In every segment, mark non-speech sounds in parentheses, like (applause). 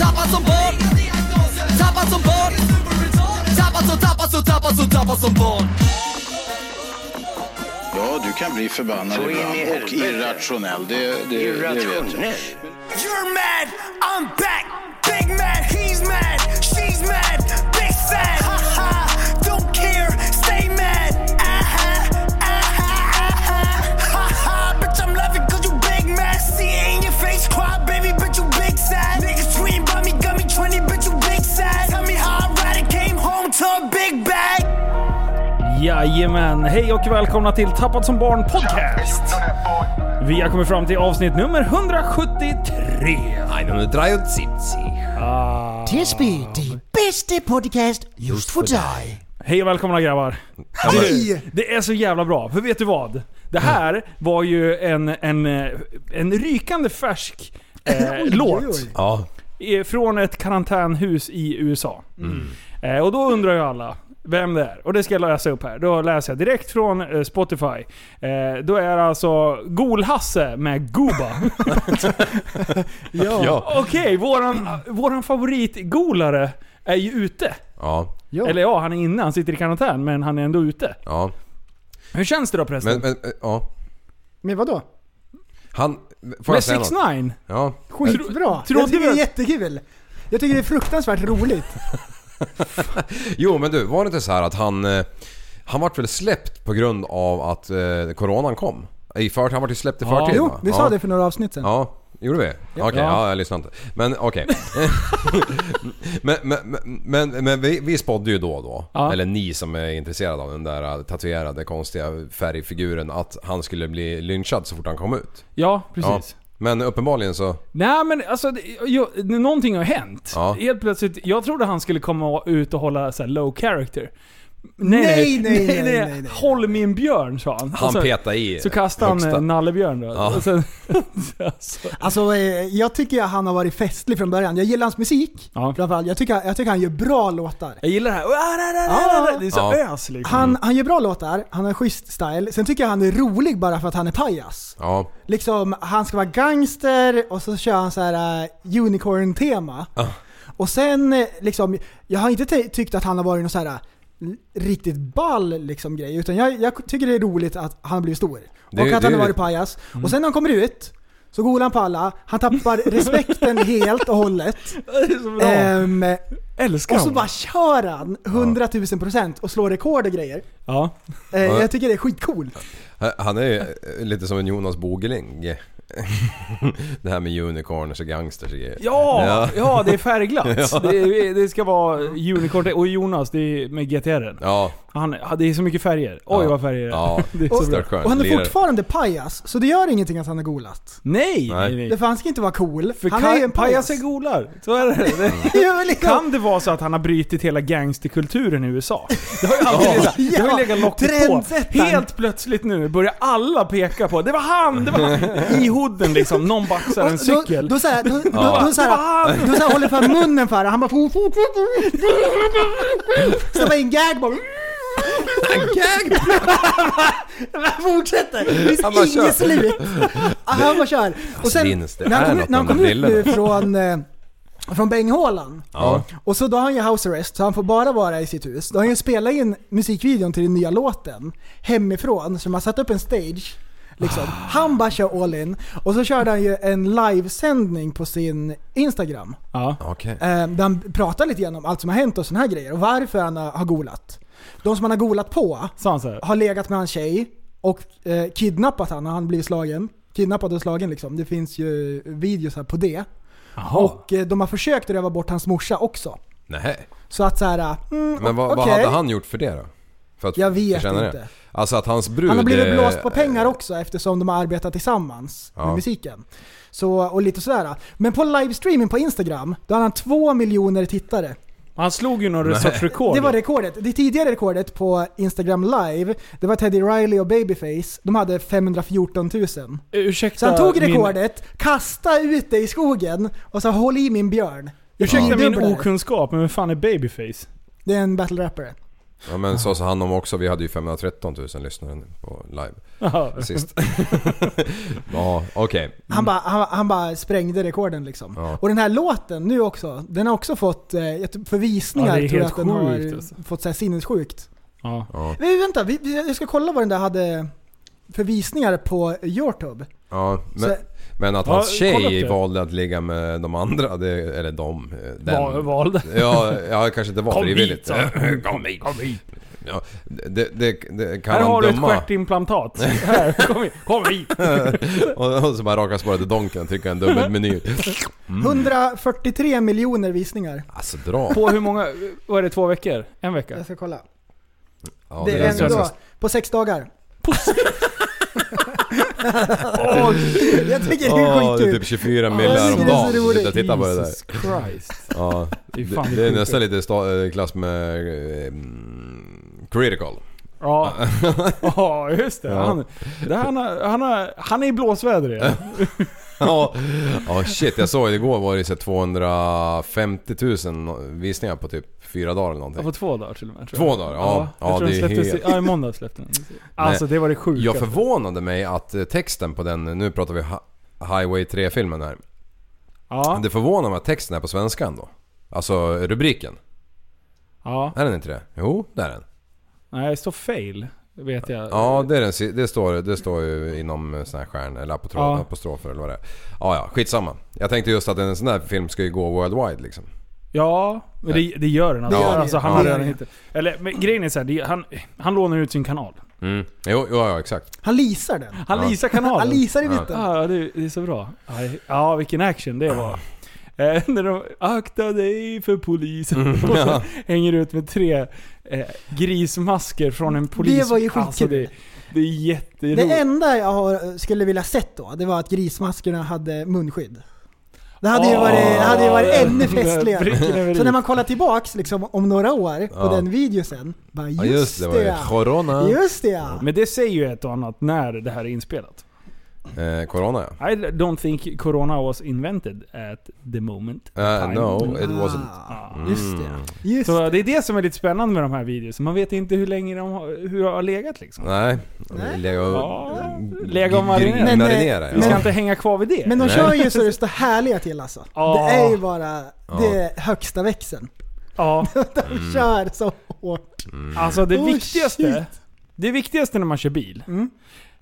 Tappad som barn Tappad som barn Tappad som, tappad som, tappad som, tappad som barn Ja, du kan bli förbannad Så ibland och irrationell. Det, det, det vet jag. Irrationell. You're mad, I'm back. Big mad, he's mad, she's mad, Jajamän, hej och välkomna till Tappad som barn podcast. Vi har kommit fram till avsnitt nummer 173. 170. TSB, det bästa podcast just för dig. Hej och välkomna grabbar. Du, det är så jävla bra, för vet du vad? Det här var ju en, en, en rykande färsk eh, (laughs) låt Ja. eh, från ett karantänhus i USA. Eh, och då undrar ju alla vem det är. Och det ska jag läsa upp här. Då läser jag direkt från eh, Spotify. Eh, då är det alltså Gol-Hasse med Gooba. (laughs) Ja. Okej, våran, våran favoritgolare är ju ute. Ja. Ja. Eller ja, han är inne. Han sitter i karantän, men han är ändå ute. Ja. Hur känns det då prästen? Men, men, eh, ja. Men vadå? Han... Får Med jag något? 6 9 Ja. Skitbra! Trodde jag tycker det är jättekul. Jag tycker det är fruktansvärt roligt. Jo men du, var det inte så här att han... eh, Han vart väl släppt på grund av att eh, coronan kom? I för, han vart ju släppt i Ja. förtid Jo, va? vi ja. sa det för några avsnitt sen. Ja, gjorde vi? Okej, Ja. ja. jag lyssnade inte. Men okej. (laughs) men men, men, men, men vi, vi spådde ju då och då, Ja. eller ni som är intresserade av den där äh, tatuerade konstiga färgfiguren, att han skulle bli lynchad så fort han kom ut. Ja, precis. Men uppenbarligen så... Nej men alltså, det, jo, någonting har hänt. Ja. Helt plötsligt, jag trodde han skulle komma ut och hålla så low character. Nej, nej, nej, nej, nej. Håll min björn sa han. Han så, petade i Så kastade han högsta. eh, nallebjörn då. Ja. Sen, (laughs) alltså, Alltså, jag tycker att han har varit festlig från början. Jag gillar hans musik. Ja. Framförallt. Jag tycker, jag tycker han gör bra låtar. jag gillar det här. Ja. Det är så Ja. ös liksom. Han, han gör bra låtar, han har schysst style. Sen tycker jag han är rolig bara för att han är pajas. Ja, Liksom, han ska vara gangster och så kör han så här uh, unicorn-tema. Och sen liksom, jag har inte ty- tyckt att han har varit någon så här uh, riktigt ball liksom grej. Utan jag, jag tycker det är roligt att han har blivit stor. Det- och att det- han har varit pajas. Och sen när han kommer ut, så golar han på alla, han tappar (laughs) respekten helt och hållet. Det är så. Ehm, Älskar och så honom. bara kör han 100 000 procent och slår rekord och grejer. Ja. Eh, Ja. Jag tycker det är skitcoolt. han är ju eh, lite som en Jonas Bogeling. Det här med unicorns och gangsters och grejer. Ja, ja. Ja. det är färgglatt. (laughs) Det, det ska vara unicorn. Och Jonas, det är med GTR. Ja, Han, det är så mycket färger. Oj Ja. vad färger det är. ja. (laughs) Det är så bra. Stört skönt. Och han är fortfarande pajas, så det gör ingenting att han har golat. Nej, nej, Nej. nej. Det för han ska inte vara cool. För han är ju en pajas. pajaser golar. Så är det. (laughs) det. Ja, men liksom- Kan det vara så att han har brutit hela gangsterkulturen i USA? Det har ju alltid legat, det har ju Ja, legat locket på. trendsättaren. Helt plötsligt nu börjar alla peka på det var han, det var han. I hooden liksom, någon baxar en cykel. Då, då, såhär, då, då, Ja. då, såhär, då såhär håller för munnen för det. Han bara... fort, (laughs) fort. Så bara en gag! Han fortsätter. Det Han finns inget kör. slut. Han bara kör. Och sen när han kom, när han kom ut nu från, eh, från Benghålan. Ja. Och så då har han ju house arrest, så han får bara vara i sitt hus. Då har han ju spelat in musikvideon till den nya låten hemifrån, så de har satt upp en stage. Liksom. Han bara kör all in. Och så körde han ju en livesändning på sin Instagram. Ja. Okej. Eh, där han pratar lite grann om allt som har hänt och såna här grejer. Och varför han har, har golat. De som han har golat på har legat med hans tjej och eh, kidnappat han när han blivit slagen. Kidnappad och slagen liksom. Det finns ju videos här på det. Jaha. Och eh, de har försökt röva bort hans morsa också. Nej. Så att så här, mm, Men vad, vad okej. hade han gjort för det då? För att Jag vet inte. Alltså att hans brud... Han har blivit blåst på pengar också eftersom de har arbetat tillsammans Ja. med musiken. Så, och lite sådär. Men på livestreamen på Instagram, då hade han två miljoner tittare. Han slog ju någon sorts rekord. Det var rekordet. Det tidigare rekordet på Instagram live, det var Teddy Riley och Babyface. De hade 514 000. Ursäkta Så han tog min- rekordet, kastade ut det i skogen och sa 'Håll i min björn' Ursäkta Ja. min okunskap, men vem fan är Babyface? Det är en battle rapper. Ja men så sa han om också, vi hade ju 513 000 lyssnare på live Jaha. sist. (laughs) (laughs) ja, okej. Han bara han, han bara sprängde rekorden liksom. Ja. Och den här låten nu också, den har också fått, eh, jag tror- för visningar Ja, tror jag att den har alltså. fått så här sinnessjukt. Ja. Ja. Men vänta, vi, vi- jag ska kolla vad den där hade för visningar på Youtube. Ja, men, Så, men att Ja, hans tjej valde att ligga med de andra, det, eller de, eh, den. Val, valde. Ja, ja, kanske inte var Kom frivilligt. hit. (laughs) Kom hit. Kom hit. Ja, det, det, det kan Här han har du ett döma. stjärtimplantat. (laughs) Här, kom hit. Kom hit. (laughs) och, och så bara raka spåret till Donken och trycka en dubbelmeny. 143 miljoner visningar. Alltså dra. På hur många, vad är det, två veckor? En vecka? Jag ska kolla. Ja, det det är är ändå ganska- på sex (laughs) dagar. jag tycker det är Ja, det är skitkul. typ 24 Ja, millar jag om dagen. roligt. Sitta och titta på det där. Jesus Christ. Ja, Det är det, det är nästan lite sta- eh, klass med eh, mm, critical. Ja, (laughs) ja just det. Ja. Han, det han, har- han, har, han är i blåsväder igen. (laughs) Ja, ja shit jag såg igår var det så här 250 000 visningar på typ fyra dagar eller Ja, någonting. på två dagar till och med. tror Två jag. dagar? Ja. jag Ja, det är helt- ja, i måndags släppte den. (laughs) Alltså det var det sjuka. Jag förvånade mig att eh, texten på den, nu pratar vi Hi- Highway 3-filmen här. Ja, Det förvånar mig att texten är på svenska ändå. Alltså rubriken. ja. Är den inte det? Jo, det är den. Nej, det står fail. Vet jag. Ja, det, är den, det, står, det står ju inom eh, sån här stjärn eller apotro- Ja. apostrofer eller vad det är. Ja, ja, skitsamma. Jag tänkte just att en sån där film ska ju gå worldwide liksom. Ja, men det, det gör den. Alltså, Det gör det. alltså, han Ja. har redan hittat... Eller men grejen är så här, det, han, han lånar ut sin kanal. Mm. Jo, jo, ja exakt. Han leasar den. Han Ja. leasar kanalen. Han leasar i Ja. mitten. Ja, det, det är så bra. Ja, Ja, vilken action det var. Eh, (laughs) när de 'Akta dig för polisen' (laughs) och så hänger ut med tre eh, grismasker från en polis. Det var ju skitkul. Alltså, det, det är jätteroligt. Det enda jag skulle vilja sett då, det var att grismaskerna hade munskydd. Det hade ju varit, det hade ju varit ännu den där festligare. (laughs) Så när man kollar tillbaks liksom, om några år på Ja. den videosen, bara Ja just, just det, var ju ja. corona. Just det ja. Men det säger ju ett och annat när det här är inspelat. Eh, corona ja. I don't think corona was invented at the moment. Uh, no, it wasn't. Ah, Mm. Just det. Just Så det. det är det som är lite spännande med de här videorna. Man vet inte hur länge de har, hur de har legat liksom. Nej. Nej. Lega och... Ja, lega och marinera. Men, marinera ja. Vi ska inte hänga kvar vid det. Men de Nej. kör ju så det står härliga till alltså. Ja. Det är ju bara, det är högsta växeln. Ja, (laughs) De kör så hårt. alltså det Oh, viktigaste. shit. Det viktigaste när man kör bil. Mm.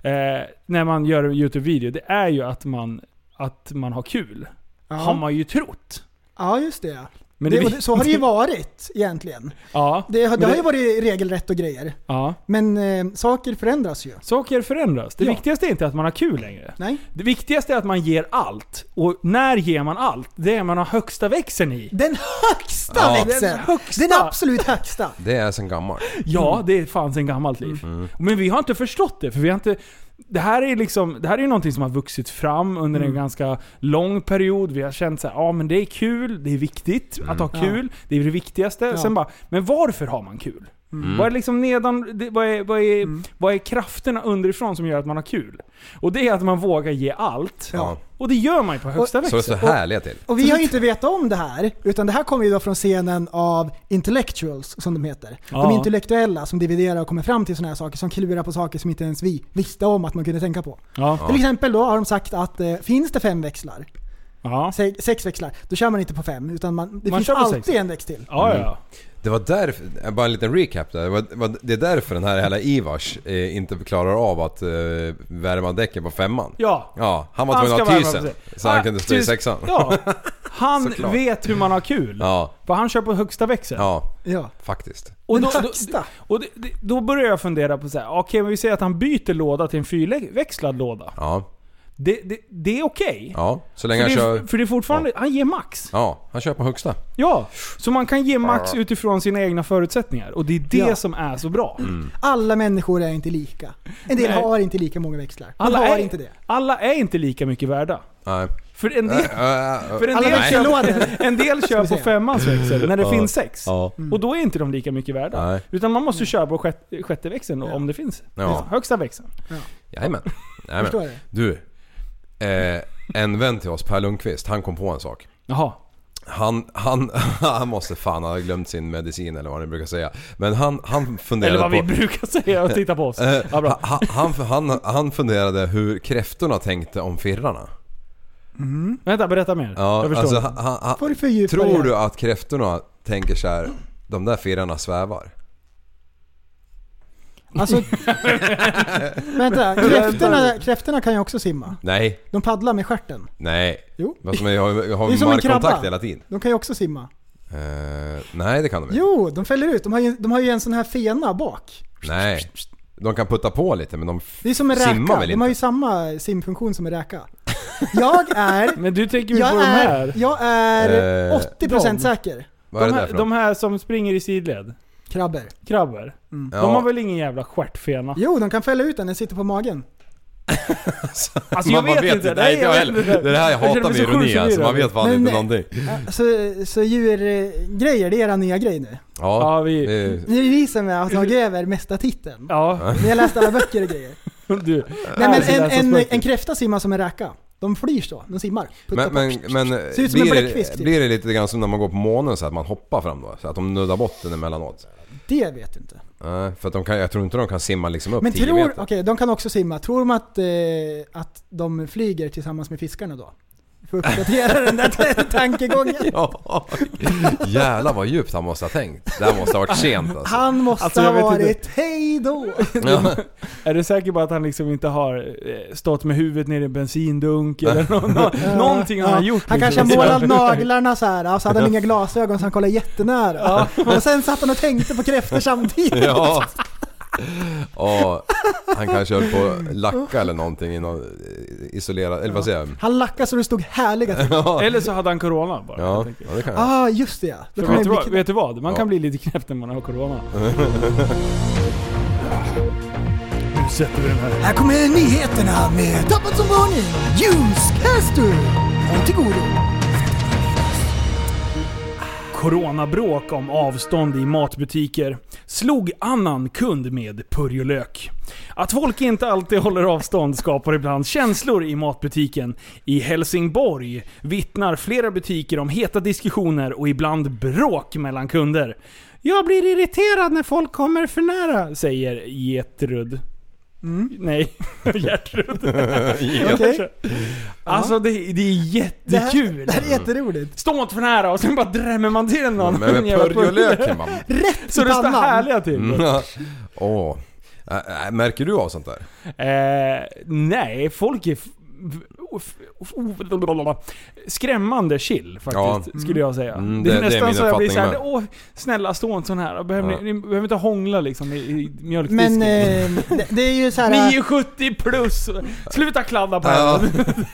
Eh, när man gör en YouTube-video. Det är ju att man, att man har kul. Har Ja. man ju trott. ja, just det. Men det, det, det, så har det ju (laughs) varit egentligen. Ja, Det, har- det Men har det- ju varit regelrätt och grejer. ja. Men eh, saker förändras ju. Saker förändras. Det Ja. viktigaste är inte att man har kul längre. Nej. Det viktigaste är att man ger allt. Och när ger man allt? Det är man har högsta växeln i. Den högsta Ja. växeln! Den högsta. Den absolut högsta! Det är sen gammalt. Ja, det fanns en gammalt liv. Men vi har inte förstått det, för vi har inte... Det här är liksom, det här är någonting som har vuxit fram under en ganska lång period. Vi har känt så ja men det är kul, det är viktigt att ha Ja. kul, det är det viktigaste. Ja. Sen bara, men varför har man kul? Vad är liksom nedan, det, vad, är, vad, är, vad är krafterna underifrån som gör att man har kul? Och det är att man vågar ge allt. Ja. Och det gör man ju på högsta Så det växeln. står härliga till. Och vi har ju inte vetat om det här, utan det här kommer ju då från scenen av intellectuals, som de heter. Ja. De intellektuella som dividerar och kommer fram till sådana här saker, som klurar på saker som inte ens vi visste om att man kunde tänka på. Ja. Till exempel då har de sagt att eh, finns det fem växlar, Ja. se, sex växlar, då kör man inte på fem, utan man, det Man finns alltid sex. en växt till. Ja, ja. Det var därför, bara en liten recap där. Det, var, var, det är därför den här hela Ivars eh, inte klarar av att eh, värma däcken på femman. Ja. Ja, han var Han tvungen att ha tysen. Så han Ah, kunde stå i sexan. Ja. (laughs) Han vet hur man har kul. Ja, För han kör på högsta växeln. ja, Ja. faktiskt. Och då, då, högsta. och det, det, då börjar jag fundera på så här, okej men vi säger att han byter låda till en fyrväxlad låda. Ja. Det, det, det är okej. Ja, så För, länge han det, kör... är- för det är fortfarande, han ger max. Ja, han kör på högsta. Ja, så man kan ge max utifrån sina egna förutsättningar. Och det är det Ja. som är så bra. Mm. Alla människor är inte lika. En del Nej. har inte lika många växlar. De Alla har är, inte det. alla är inte lika mycket värda. Nej. För en del, (laughs) för (laughs) en del, kör, en del kör på femmans växel när det Ja. finns sex. Ja. Och då är inte de lika mycket värda. Nej. Utan man måste köra på sjätte, sjätte växeln då, Ja. om det finns. Ja. Högsta växeln. Jajamän. Jajamän. Förstår du? Eh, en vän till oss, Per Lundqvist, han kom på en sak. Jaha. Han, han, (laughs) han måste fan ha glömt sin medicin eller vad ni brukar säga. Men han, han funderade Eller vad på... vi brukar säga och titta på oss. Eh, Ja, bra. han, han, han, han funderade hur kräftorna tänkte om firrarna. Vänta, berätta mer. Ja, jag förstår. alltså, han, han, fördjupa tror du att kräftorna tänker så här, de där firrarna svävar? Alltså, (laughs) vänta, kräftorna, kräftorna kan ju också simma. Nej, De paddlar med stjärten. nej. Jo. Vad som är, jag har, jag Det är har som en markkontakt krabba. hela tiden. De kan ju också simma. Eh, nej, det kan de inte. Jo, de fäller ut. De har ju, de har ju en sån här fena bak. Nej. De kan putta på lite men de Det är som en simmar räka. väl De har ju samma simfunktion som en räka. Jag är... (laughs) Men du tänker Jag på de är, här. jag är Eh, 80% de. säker. Vad är De det där här, för de något? här som springer i sidled. Krabbor. Krabbor. Mm. De har väl ingen jävla stjärtfena? Jo, de kan fälla ut den. Den sitter på magen. (laughs) Alltså jag man vet, inte. Nej, jag vet inte. Det är det här jag hatar mig med ironi alltså. Man vet fan Men, inte någonting. Så, så djurgrejer, det är era nya grej nu. Ja, Ja, vi- det- Det är vi som har tagit över mesta titeln. Ja, Ni har läst alla böcker och grejer. (laughs) du. Nej men Alltså, en, en, spöken. en kräfta simmar som en räka. De flyr så, de simmar. Puttar Men, på. men, men Ser ut som en blir, bläckfisk, det, typ. blir det lite grann som när man går på månen så att man hoppar fram då? Så att de nuddar botten emellanåt? Det vet jag inte. Nej, för att de kan, jag tror inte de kan simma liksom upp Men 10 tror, meter. okej de kan också simma. Tror de att, eh, att de flyger tillsammans med fiskarna då? Får uppdatera den där tankegången. (laughs) Ja, jävlar vad djupt han måste ha tänkt. Det här måste ha varit sent alltså. Han måste Alltså, ha varit hej då. Ja. Är du säker på att han liksom inte har eh, stått med huvudet nere i en bensindunk eller nå, nå, (laughs) någonting han har gjort? Han liksom. kanske har målat (laughs) naglarna så här, och så hade han inga glasögon så han kollade jättenära. Och sen satt han och tänkte på kräftor samtidigt. Ja. Och han kanske höll på att lacka eller någonting i någon isolerad, eller vad säger jag? Han lackade så det stod härliga (laughs) till. Eller så hade han corona bara. Ja, enkelt. ja det kan jag. Ah, just det ja. Kommer vet, du det vad, vet du vad? Man Ja. kan bli lite knäpp när man har corona. (laughs) nu sätter vi den här. Här kommer nyheterna med Tappat som varning, Newscaster. Håll till godo. Coronabråk om avstånd i matbutiker slog annan kund med purjolök. Att folk inte alltid håller avstånd skapar ibland känslor i matbutiken. I Helsingborg vittnar flera butiker om heta diskussioner och ibland bråk mellan kunder. Jag blir irriterad när folk kommer för nära, säger Getrud. (laughs) Nej, (laughs) Gertrud. (laughs) Okej. Alltså det, det är Det jättekul. här, det här är jätteroligt. Stå inte för nära och sen bara drämmer man till någon. Men med purjolöken man. Rätt Så det står härliga till. Mm. Åh. Äh, äh, Märker du av sånt där? Eh, nej, folk är skrämmande chill faktiskt, Ja. skulle jag säga. Mm, det, det- är det är nästan min så jag blir såhär, åh snälla stå inte sån här. Behöver Ja. ni, ni behöver inte hångla liksom i, i mjölkdisken. Men eh, det, det är ju så här. 970 plus! Sluta kladda på Ja.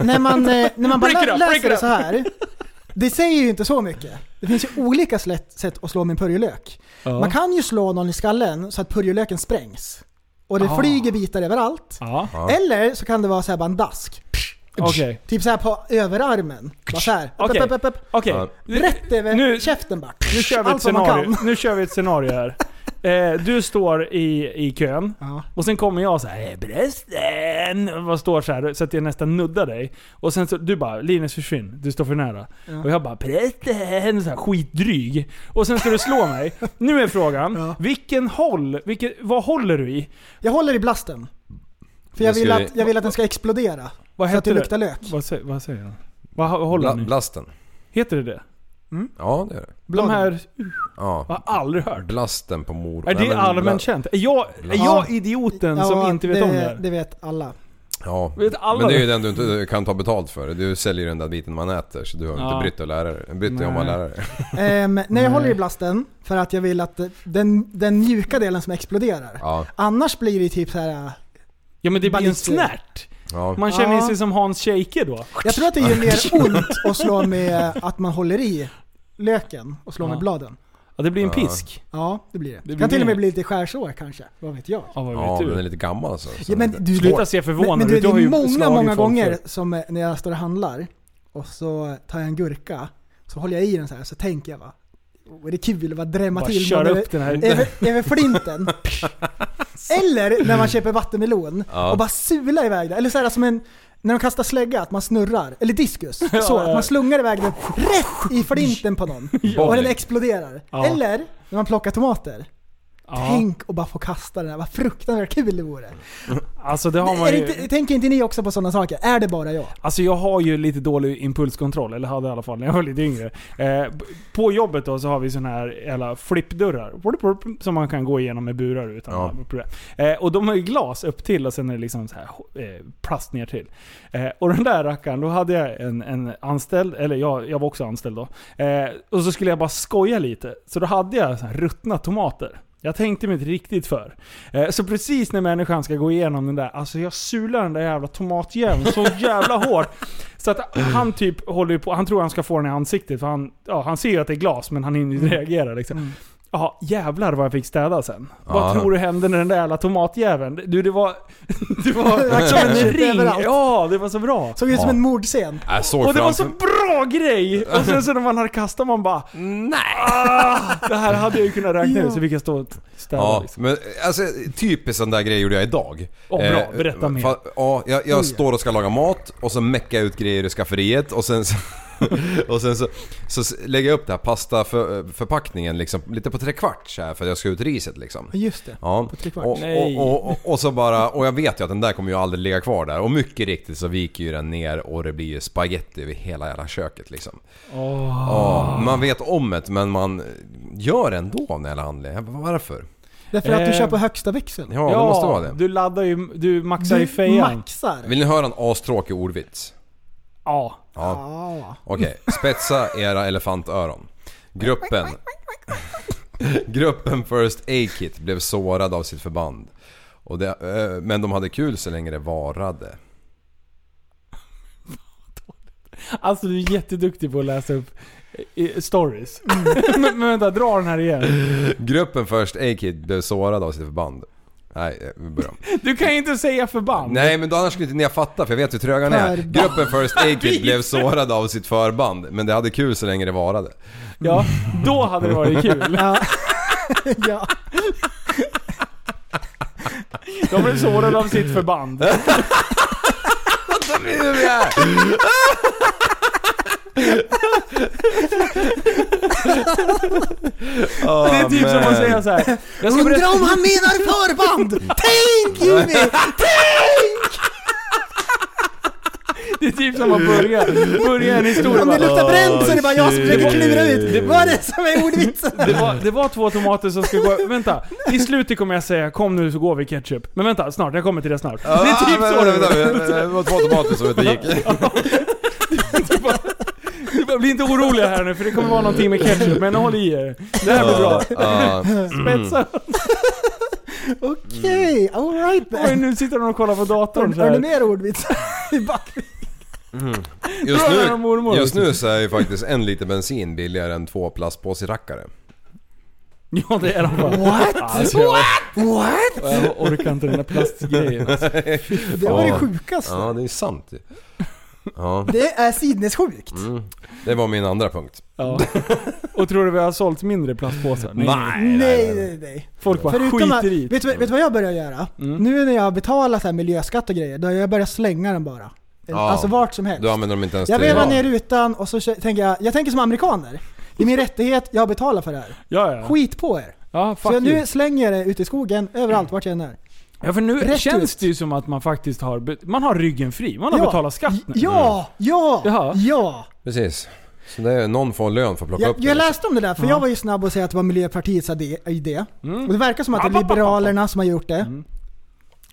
när man, eh, när man bara lä- läser det så här. Det säger ju inte så mycket. Det finns ju olika slätt, sätt att slå med en purjolök. Man kan ju slå någon i skallen så att purjolöken sprängs. Och det Ah. flyger bitar överallt. Ja, Ja. Eller så kan det vara så här bara en dask. Okej. Typ så här på överarmen. Bara så här. Okej. Upp, upp, upp, upp. Okej. Ja. Rätt över Nu- käften bara. Nu kör vi ett Allt vad man scenario. Nu kör vi ett scenario här. (laughs) Eh, du står i, i kön. Ja. Och sen kommer jag så här, "Eh, brösten! Vad står så här så att jag nästan nuddar dig. Och sen så, du bara, Linus försvinn, du står för nära. Ja. Och jag bara, brösten! Så här, skitdryg. Och sen ska du slå mig. Nu är frågan, Ja. vilken håll, vilken, vad håller du i? Jag håller i blasten. För jag vill, att, jag vill att den ska explodera. Vad Så att det heter det? luktar lök. Vad, sä, vad säger jag? Vad, vad håller Bla, ni? blasten. Heter det det? Ja, det är det. De här, Ja. jag har aldrig hört. Blasten på mor... Är det Nej, allmänt känt? Är jag, är jag idioten som inte vet det, om det här? Det vet alla. Ja. Vet alla Men det är ju den du inte kan ta betalt för. Du säljer ju den där biten man äter så du har Ja. inte brytt att lära dig. Brytt dig om att Nej. lära dig. Ehm, när jag Nej. håller i blasten, för att jag vill att den, den mjuka delen som exploderar. Ja. Annars blir det typ så här. Ja men det blir en Ballister. snärt. Ja. Man känner Ja. sig som Hans Scheike då. Jag tror att det gör mer (laughs) ont att slå med att man håller i löken och slår Ja. med bladen. Ja, det blir en pisk. Ja, det blir det. blir kan till och med bli lite skärsår kanske. Vad vet jag. Ja, vad vet Ja, du? men den är lite gammal så. så Ja, men det- du, Sluta se förvånad men, men du, det är många, många gånger förr. som eh, när jag står och handlar och så tar jag en gurka, så håller jag i den så här så tänker jag va, är det kul att bara drämma Bara till kör någon upp den här. över, över flinten. (laughs) (laughs) Eller när man köper vattenmelon Ja. och bara sular iväg det. Eller så här som en, när de kastar slägga, att man snurrar. Eller diskus. (laughs) Så, Ja, att ja. man slungar iväg den rätt i flinten på någon. (laughs) Och den exploderar. Ja. Eller när man plockar tomater. Ja. Tänk att bara få kasta den här, vad fruktansvärt kul det vore. Alltså det har man ju... inte, tänker inte ni också på sådana saker? Är det bara jag? Alltså jag har ju lite dålig impulskontroll, eller hade i alla fall när jag var lite yngre. Eh, på jobbet då så har vi såna här jävla flippdörrar. Som man kan gå igenom med burar utan Ja. problem. Eh, och de har ju glas upp till och sen är det liksom så här eh, plast ner till. Eh, och den där rackaren, då hade jag en, en anställd, eller jag, jag var också anställd då. Eh, och så skulle jag bara skoja lite. Så då hade jag så här ruttna tomater. Jag tänkte mig inte riktigt för. Eh, Så precis när människan ska gå igenom den där, alltså jag sular den där jävla tomatjäveln så (laughs) jävla hårt. Så att han typ håller på, han tror han ska få den i ansiktet för han, ja, han ser ju att det är glas men han hinner Mm. inte reagera liksom. Ja, jävlar vad jag fick städa sen. Vad Ja. tror du hände med den där jävla tomatjäveln? Du, det var... (laughs) Det var som en ring. överallt. Ja, det var så bra. Såg ut som Ja. en mordscen. Jag såg Och det var framför... så bra grej! Och sen så när man hade kastat man bara Nej! Ah, det här hade jag ju kunnat räkna ut så fick jag stå och städa Ja, liksom. men alltså typiskt sån där grej gjorde jag idag. Åh, bra. Berätta mer. fa- ja, jag, jag Oj. står och ska laga mat och så meckar jag ut grejer i skafferiet och sen så, (laughs) och sen så, så lägger jag upp den här pastaförpackningen liksom lite på trekvart så här för att jag ska ut riset liksom. Ja, Just det. Ja, På trekvart. och, Nej. och, och, och, och så bara, och jag vet ju att den där kommer ju aldrig ligga kvar där och mycket riktigt så viker ju den ner och det blir ju spaghetti över hela jävla köket liksom. Ja, man vet om det men man gör ändå av den jävla anledningen. Varför? Därför att du Eh, kör på högsta växeln. Ja, det måste vara det. Du laddar ju, du maxar i Du fejan. maxar. Vill ni höra en astråkig ordvits? Ja. Ja. Okej, spetsa era elefantöron. Gruppen... (laughs) Gruppen First Aid Kit blev sårad av sitt förband. Och det, men de hade kul så länge det varade. Alltså du är jätteduktig på att läsa upp stories. (laughs) men, men vänta, dra den här igen. Gruppen First Aid Kit blev sårad av sitt förband. Nej, eh, vi börjar om. Du kan ju inte säga förband. Nej men då annars skulle inte ni ha fattat för jag vet hur tröga ni är. Förband. Gruppen First Aid Kit blev sårad av sitt förband. Men det hade kul så länge det varade. Ja, då hade det varit kul. (laughs) Ja. ja. De blev sårade av sitt förband. (laughs) Det är typ som att säga så här. Jag ska berätta, Undrar om han menar förband! Tänk Jimmy! det är typ som att börja, börja en historia. Om det luktar bränt så är det bara jag som försöker klura ut. Vad är det som är ordvitsen? Det var, det var två tomater som ska gå... Vänta, i slutet kommer jag säga kom nu så går vi ketchup. Men vänta, snart. Jag kommer till det snart. Det är typ så det var. Det var två tomater som inte gick. (laughs) (laughs) Bli inte oroliga här nu för det kommer vara någonting med ketchup. Men håll i er. Det här blir bra. Ja, (laughs) Spetsa. Okej, alright Oj, then. nu sitter de och kollar på datorn så Har ni här. mer ordvitsar? I back- (laughs) Just Bra jävla nu, mormor. just nu så är ju faktiskt en liter bensin billigare än två plastpåserackare. Ja det är de bara. What? Alltså, jag, What? jag orkar inte den där plastgrejen. Alltså. Det var det Ja. sjukaste. Ja, det är sant ju. Ja, Det är sinnessjukt. mm. det var min andra punkt. Ja. (laughs) Och tror du vi har sålt mindre plastpåsar? Nej, nej, nej. Folk bara Förutom att, skiter i vet, vet du vad jag börjar göra? Mm. Nu när jag betalar så här miljöskatt och grejer, då har jag börjat slänga den bara. Ja. Alltså vart som helst. Du använder dem inte ens Jag vevar ner rutan och så tänker jag, jag tänker som amerikaner. Det är min (laughs) rättighet, jag betalar för det här. Ja, ja. Skit på er. Ja, Så nu slänger jag det ute i skogen, överallt, vart jag än är. Ja för nu Rätt känns ut. det ju som att man faktiskt har, man har ryggen fri. Man har Ja. betalat skatt nu. Ja, ja, Jaha. ja! Precis. Så det är någon får lön för att plocka Jag, upp jag det. läste om det där, för jag var ju snabb att säga att det var Miljöpartiets idé. idé. Mm. Och det verkar som att det är Liberalerna som har gjort det. Mm.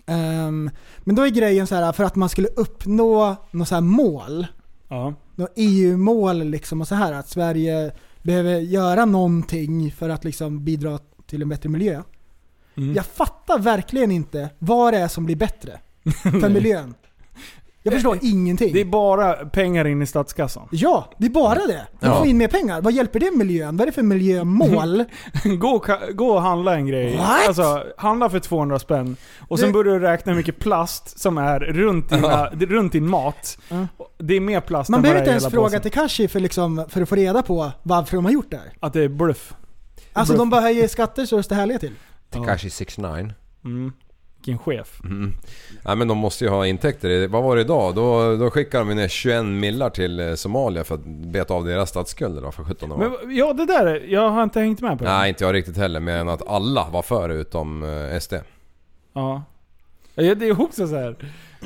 Ehm, men då är grejen så här för att man skulle uppnå något så här mål, Ja. något EU-mål liksom och så här att Sverige behöver göra någonting för att liksom bidra till en bättre miljö. Mm. Jag fattar verkligen inte vad det är som blir bättre för (laughs) miljön. Jag förstår ingenting. Det är bara pengar in i statskassan. Ja, det är bara det. De Ja. får in mer pengar. Vad hjälper det miljön? Vad är det för miljömål? (laughs) Gå, gå och handla en grej. What? Alltså, handla för 200 spänn. Och sen Det- börjar du räkna hur mycket plast som är runt, dina, runt din mat. Ja. Det är mer plast Man än behöver inte ens fråga. Tekashi för, liksom, för att få reda på varför de har gjort det här. Att det är bluff. Alltså Bluff. de bara höjer skatter så det står härliga till. Tekashi 69. Mm. Vilken chef. Mm. Nej men de måste ju ha intäkter. Vad var det idag? Då, då skickar de ner 21 millar till eh, Somalia för att beta av deras statsskulder då för 17 år. Men ja, det där, jag har inte hängt med på det. Nej inte jag riktigt heller, mer än att alla var för utom eh, SD. Ja. Ja, Det är också så här.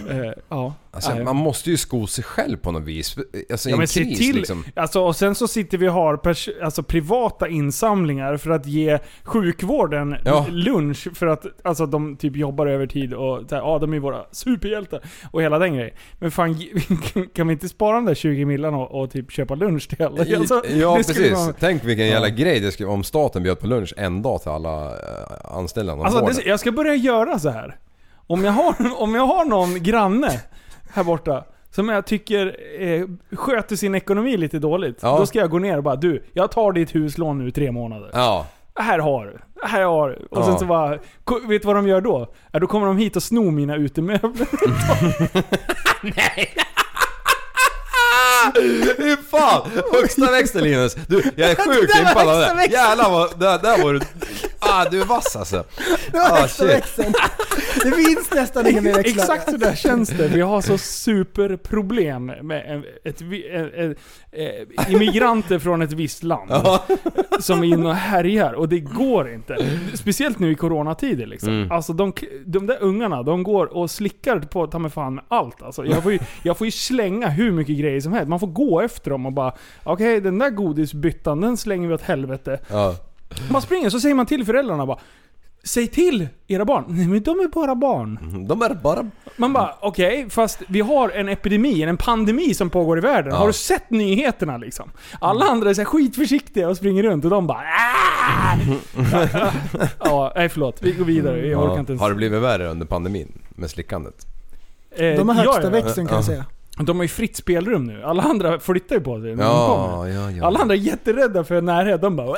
Eh, ja. Alltså, man måste ju sko sig själv på något vis. Alltså Ja, en men se till, liksom. alltså, och sen så sitter vi och har pers- alltså, privata insamlingar för att ge sjukvården Ja. lunch för att alltså, de typ jobbar över tid och så här, ja, de är våra superhjältar. Och hela den grejen. Men fan, (laughs) kan vi inte spara de där 20 millarna och, och typ köpa lunch till alla? Alltså, ja precis. vara- Tänk vilken jävla Ja. grej det skulle om staten bjöd på lunch en dag till alla eh, anställda Alltså, det, jag ska börja göra så här. Om jag har, (laughs) om jag har någon granne här borta som jag tycker eh, sköter sin ekonomi lite dåligt. Ja. Då ska jag gå ner och bara du, jag tar ditt huslån nu i tre månader. Ja. Här har du. Här har du. Och Ja. sen så bara, vet du vad de gör då? Ja, då kommer de hit och snor mina utemöbler. (laughs) (laughs) Fy fan! Högsta växeln Linus! Du, jag är sjukt Det där var impad av det. Jävlar vad, där, där var du... Ah, du är vass alltså. Det var Ah, högsta shit. växeln. Det finns nästan inga mer växlar. Exakt så där känns det. Vi har så superproblem med ett, en- en- eh, immigranter från ett visst land. Som är inne och härjar. Och det går inte. Speciellt nu i coronatider liksom. Mm. Alltså de, de där ungarna, de går och slickar på ta mig fan med allt. Alltså, jag, får ju, jag får ju slänga hur mycket grejer som helst. Man får gå efter dem och bara Okej, den där godisbyttan, den slänger vi åt helvete. Ja. Man springer, så säger man till föräldrarna bara Säg till era barn. Nej men de är bara barn. De är bara... Man bara, okej, fast vi har en epidemi, en pandemi som pågår i världen. Ja. Har du sett nyheterna liksom? Alla andra är så här skitförsiktiga och springer runt och de bara "Ah!" Ja, nej förlåt. Vi går vidare. Jag orkar Ja. inte ens. Har det blivit värre under pandemin? Med slickandet? Eh, De har ja, högsta ja. växeln kan jag Ja. säga. De har ju fritt spelrum nu. Alla andra flyttar ju på sig när de Ja, kommer. ja, ja. Alla andra är jätterädda för närhet. De bara (laughs)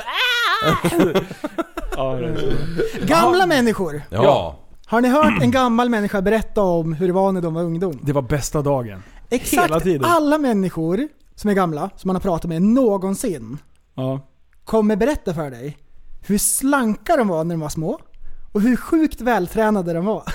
ja, det Gamla människor. Ja. Har ni hört en gammal människa berätta om hur det var när de var ungdom? Det var bästa dagen. Hela Exakt tiden. alla människor som är gamla, som man har pratat med någonsin, Ja. kommer berätta för dig hur slanka de var när de var små och hur sjukt vältränade de var. (laughs)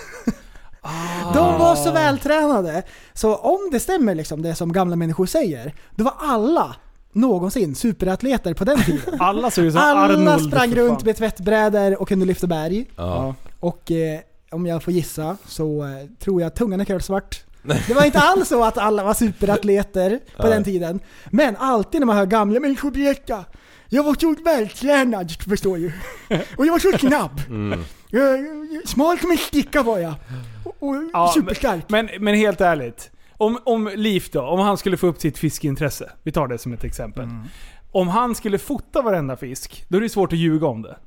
De var så vältränade, så om det stämmer liksom det som gamla människor säger, då var alla någonsin superatleter på den tiden. (laughs) Alla såg ut som Alla Arnold. sprang för runt med tvättbrädor och kunde lyfta berg. Ja. Och eh, om jag får gissa så eh, tror jag att tungan är svart. Det var inte alls så att alla var superatleter på Nej. den tiden. Men alltid när man hör gamla människor berätta. Jag var så vältränad förstår du. (laughs) Och jag var så snabb. Mm. Jag, smal som en sticka var jag. Och, Ja, superstark. Men, men helt ärligt. Om, om Liv då, om han skulle få upp sitt fiskeintresse. Vi tar det som ett exempel. Mm. Om han skulle fota varenda fisk, då är det svårt att ljuga om det.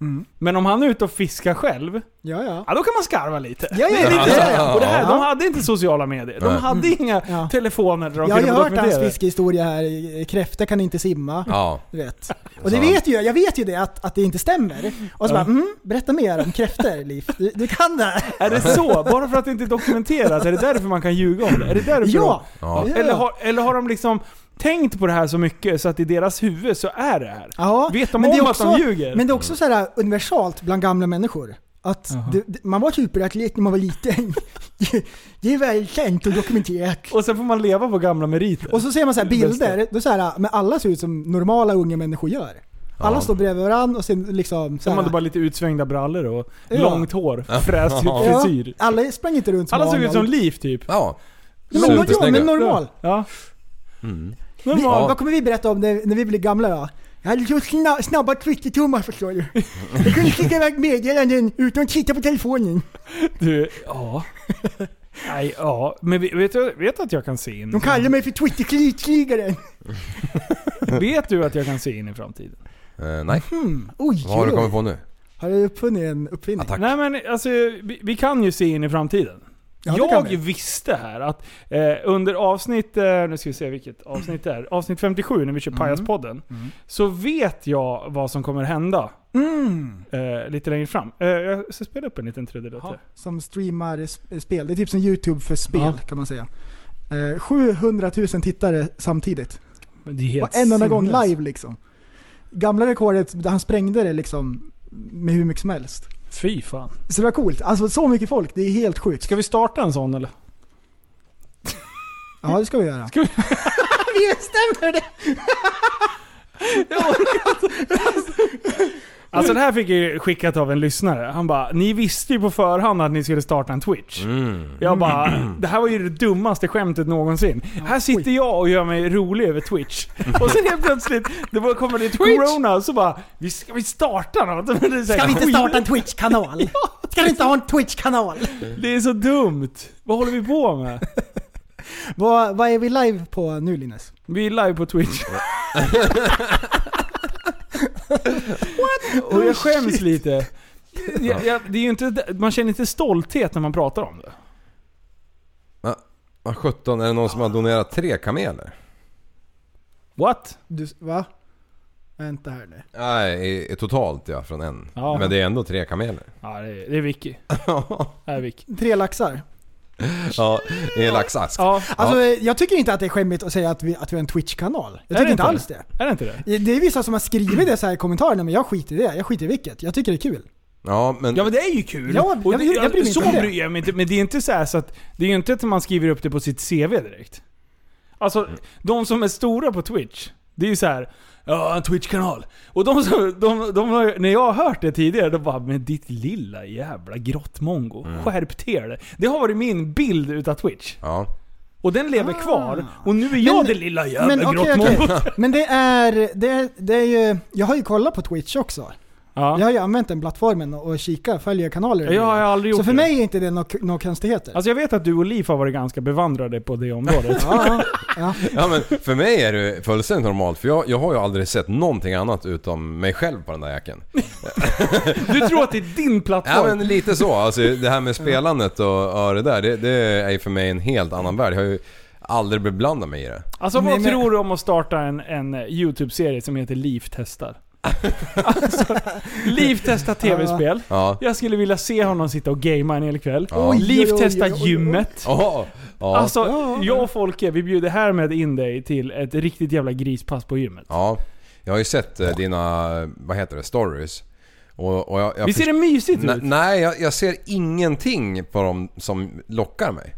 Mm. Men om han är ute och fiskar själv, Ja, ja. ja då kan man skarva lite. Ja, ja, Det är lite så här. ja, Och det här, ja. de hade inte sociala medier. De hade inga Ja. telefoner där de Jag har ju hört hans fiskehistoria här. Kräftor kan inte simma. Ja. Du vet. Och det vet ju jag, jag vet ju det att, att det inte stämmer. Och så Ja. bara, mm, berätta mer om kräftor Liv. Du, du kan det här. Är det så? Bara för att det inte är dokumenterat? Är det därför man kan ljuga om det? Är det därför Ja! Ja. Ja. Eller har, eller har de liksom tänkt på det här så mycket så att i deras huvud så är det här? Ja, Vet de men det om är att de ljuger? Men det är också så här universalt bland gamla människor. Att det, det, man var superatlet när man var liten. (laughs) det är väl känt och dokumenterat. Och sen får man leva på gamla meriter. Och så ser man så bilder, då så här, men alla ser ut som normala unga människor gör. Alla Ja. står bredvid varandra och sen liksom så här, hade bara lite utsvängda brallor och Ja. långt hår. Fräst Ja. ja, frisyr. Alla sprang inte runt som Alla såg ut som. Liv typ. Ja. Men, ja, men normal. Ja. Mm. Vi, Normal. Vad kommer vi berätta om när, när vi blir gamla då? Jag hade så sna, snabba twittertummar förstår du. Jag kunde skicka iväg meddelanden utan att titta på telefonen. Du, ja. Nej, ja. Men vet du vet att jag kan se in? De kallar mig för twitterkrigaren. Vet du att jag kan se in i framtiden? Eh, nej. Hmm, oj, Vad har du kommit på nu? Har du uppfunnit en uppfinning? Attack. Nej men alltså, vi, vi kan ju se in i framtiden. Ja, jag vi. visste här att eh, under avsnitt, eh, nu ska vi se vilket avsnitt det är, avsnitt 57 när vi kör Pajaspodden. Så vet jag vad som kommer hända Mm. eh, lite längre fram. Eh, jag ska spela upp en liten trudelutt här. Som streamar sp- spel. Det är typ som YouTube för spel Ja. kan man säga. Eh, 700 000 tittare samtidigt. Och en enda gång live liksom. Gamla rekordet, han sprängde det liksom med hur mycket som helst. Fy fan. Så det var coolt. Alltså så mycket folk, det är helt sjukt. Ska vi starta en sån eller? (laughs) Ja det ska vi göra. Ska vi- (laughs) stämmer det! (laughs) Alltså det här fick jag ju skickat av en lyssnare. Han bara, ni visste ju på förhand att ni skulle starta en Twitch. Mm. Jag bara, det här var ju det dummaste skämtet någonsin. här sitter jag och gör mig rolig över Twitch. och sen helt plötsligt, det bara kommer lite corona, så bara, vi ska vi starta något? Men (laughs) det är så här Ska vi inte skit- starta en Twitch-kanal? (laughs) Ska vi inte ha en Twitch-kanal? Det är så dumt. Vad håller vi på med? Vad, vad är vi live på nu Linus? Vi är live på Twitch. (laughs) och jag skäms lite. Jag, jag, det är ju inte, man känner inte stolthet när man pratar om det. Vad 17, är det någon som har donerat tre kameler? What? Du, va? Vänta här nu. Nej, i, i totalt ja, från en. Ja. Men det är ändå tre kameler. Ja, det är, det är Vicky. (laughs) Det är Vicky. Tre laxar. Ja, i en laxask. Ja, Alltså jag tycker inte att det är skämmigt att säga att vi, att vi har en Twitch-kanal. Jag Är tycker inte alls det. är det inte det? Det är vissa som har skrivit det så här i kommentarerna men jag skiter i det. Jag skiter i vilket. Jag tycker det är kul. Ja, men... Ja men det är ju kul! Ja, jag- det, jag bryr mig så inte bryr jag mig inte. Men det är inte så, här så att... Det är ju inte att man skriver upp det på sitt CV direkt. Alltså, de som är stora på Twitch, det är ju så här. Ja, en Twitch-kanal. Och de som, de, de, har- när jag har hört det tidigare, då bara Men ditt lilla jävla grottmongo. Skärp till det. Det har varit min bild utav Twitch. Ja. Och den lever kvar. Och nu är jag Men- det lilla jävla Men grottmongo. okej. Men det är, det, är, det är ju, jag har ju kollat på Twitch också. Jag Ja. har ju använt den plattformen och kika, följer kanaler. Jag har aldrig gjort Så för det. mig är inte det några konstigheter. Alltså jag vet att du och Liv har varit ganska bevandrade på det området. (laughs) ja, ja, ja. ja, men för mig är det fullständigt normalt. För jag, jag har ju aldrig sett någonting annat utom mig själv på den där jäkeln. Du tror att det är din Ja plattform? men lite så. Alltså det här med spelandet och, och det där, det, det är ju för mig en helt annan värld. Jag har ju aldrig beblandat mig i det. Alltså Nej, vad men- tror du om att starta en, en YouTube-serie som heter Liv testar? Alltså, Liv testar tv-spel. Ja. Jag skulle vilja se honom sitta och gamea en hel kväll. Ja. Liv testar gymmet. Ja. ja. Alltså, Ja. jag och Folke, vi bjuder härmed in dig till ett riktigt jävla grispass på gymmet. ja. Jag har ju sett eh, dina, vad heter det, stories. Och, och jag, jag Visst är det mysigt ut? nej jag, jag ser ingenting på dem som lockar mig.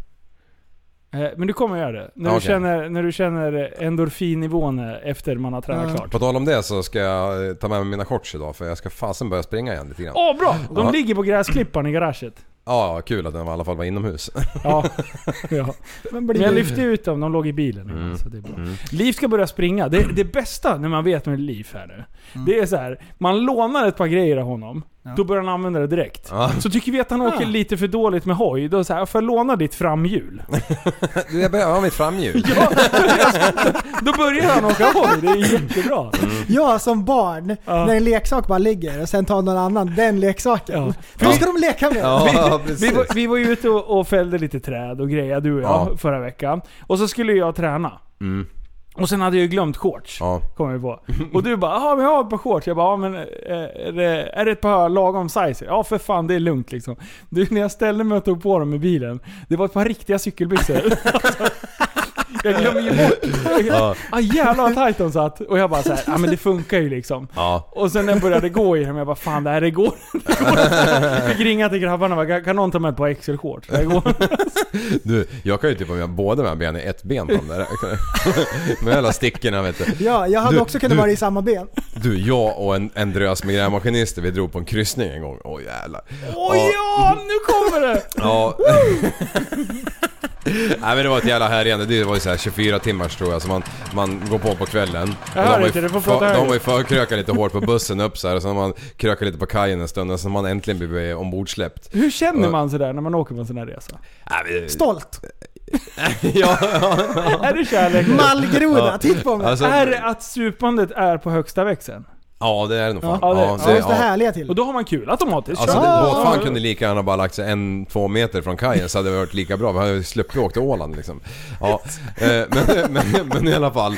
Eh, Men du kommer göra det. När, Ja, du okej. känner, när du känner endorfinnivån efter man har tränat Ja. klart. På tal om det så ska jag eh, ta med mig mina shorts idag för jag ska fasen börja springa igen lite grann. Åh bra! De Ja. ligger på gräsklipparen i garaget. Ja, kul att den i alla fall var inomhus. Ja. (laughs) ja. Men Men jag lyfte ut dem, de låg i bilen. Mm. Så det är bra. Liv ska börja springa. Det, det bästa när man vet med Liv här nu, det är så här. man lånar ett par grejer av honom, Ja. då börjar han använda det direkt. Ja. Så tycker vi att han åker Ah. lite för dåligt med hoj, då säger jag får jag låna ditt framhjul? (laughs) Du, jag behöver ha mitt framhjul. (laughs) ja, då börjar han åka hoj, det är jättebra. Ja, som barn, Ja. när en leksak bara ligger och sen tar någon annan den leksaken. Ja. För då ska de leka med. Ja, Vi precis. var, vi var ju ute och, och fällde lite träd och grejer, du och jag, Ja. förra veckan. Och så skulle jag träna. Mm. Och sen hade jag ju glömt shorts. Ja. Kom vi på. Och du bara ja men jag har ett par shorts. Jag bara ja, men eh, är det, är det ett par lagom size? Ja för fan det är lugnt liksom. Du när jag ställde mig och tog på dem i bilen. Det var ett par riktiga cykelbyxor. (laughs) Jag glömmer ju bort. (laughs) Ja. Ah, jävlar vad tight de satt. Och jag bara såhär, ja men det funkar ju liksom. Ja. Och sen när jag började gå i dem, jag bara fan det här det går det går. Fick ringa till grabbarna och bara, kan någon ta med ett par XL-shorts? Här. (laughs) Du, jag kan ju typ har båda mina ben i ett ben på dem där. (laughs) Med alla stickorna vet du. Ja, jag hade Du- också kunnat du- vara i samma ben. Du, jag och en, en drös med grävmaskinister, vi drog på en kryssning en gång. Åh jävlar. Åh ja, nu kommer det! Ja. Nej men det var ett jävla härjande. Det var ju såhär 24 timmars tror jag, så man, man går på på kvällen. Jag hör inte, du får för- prata De var ju förkrökat lite hårt på bussen upp så här, och så har man krökat lite på kajen en stund och så har man äntligen blivit ombordsläppt. Hur känner Ja. man sådär när man åker på en sån här resa? Nej, men- Stolt. ja, (laughs) ja. Är det kärlek? Mallgroda, Ja. titta på mig. Alltså, Är det att supandet är på högsta växeln? Ja det är det nog fan. Ja, det- Ja, just det ja. härliga till. Och då har man kul automatiskt. Alltså det, båtfan kunde lika gärna bara lagt sig en, två meter från kajen så hade det varit lika bra. Vi hade ju sluppit åka till Åland liksom. Ja, eh, (laughs) men, men, men i alla fall.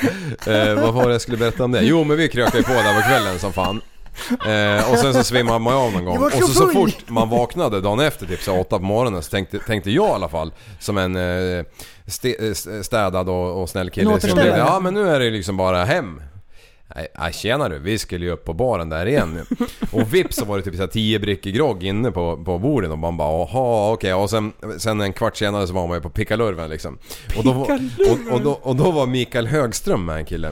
Eh, vad var det jag skulle berätta om det? Jo men vi krökade på där på kvällen som fan. Eh, och sen så svimmade man av någon gång. Det Och så, så fort man vaknade dagen efter, typ så åtta på morgonen, så tänkte, tänkte jag i alla fall, som en eh, eh, städad och, och snäll kille. som återställare. tänkte, ja men nu är det liksom bara hem. Nej, tjena du, vi skulle ju upp på baren där igen. Och vips så var det typ så här 10 brickor grogg inne på, på borden och man bara jaha okej och sen, sen en kvart senare så var man ju på pickalurven liksom. Och då, och, och, då, och då var Mikael Högström med en kille.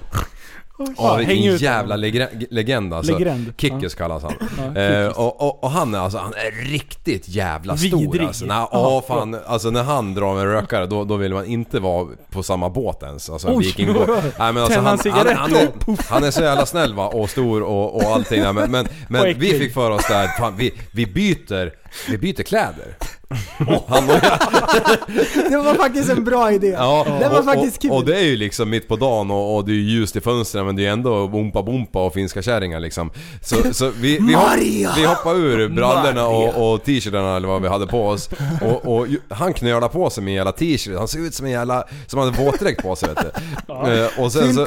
Ja, häng vilken ut jävla legre- legend alltså. Legend. Kickers kallas han. Ja, eh, och, och, och han är alltså, han är riktigt jävla stor Vidrig. alltså. Ja. ja, fan, alltså när han drar en rökare då, då vill man inte vara på samma båt ens. Alltså en vikingbåt. (laughs) Nej, men alltså, han, en han, han, är, han är så jävla snäll va, och stor och, och allting. Men, men, (laughs) men vi fick för oss där, fan, vi, vi byter, vi byter kläder. Han och jag, (laughs) Det var faktiskt en bra idé. Ja, det var och, faktiskt kul. och, och det är ju liksom mitt på dagen och, och det är ju ljust i fönstren men det är ändå bompa bompa och finska kärringar liksom. Så, så vi, vi, hopp, vi hoppade ur brallorna och, och t-shirtarna eller vad vi hade på oss. Och, och han knölade på sig med en jävla t-shirt, han såg ut som en jävla... Som han hade våtdräkt på sig vet du. Eh, och sen så,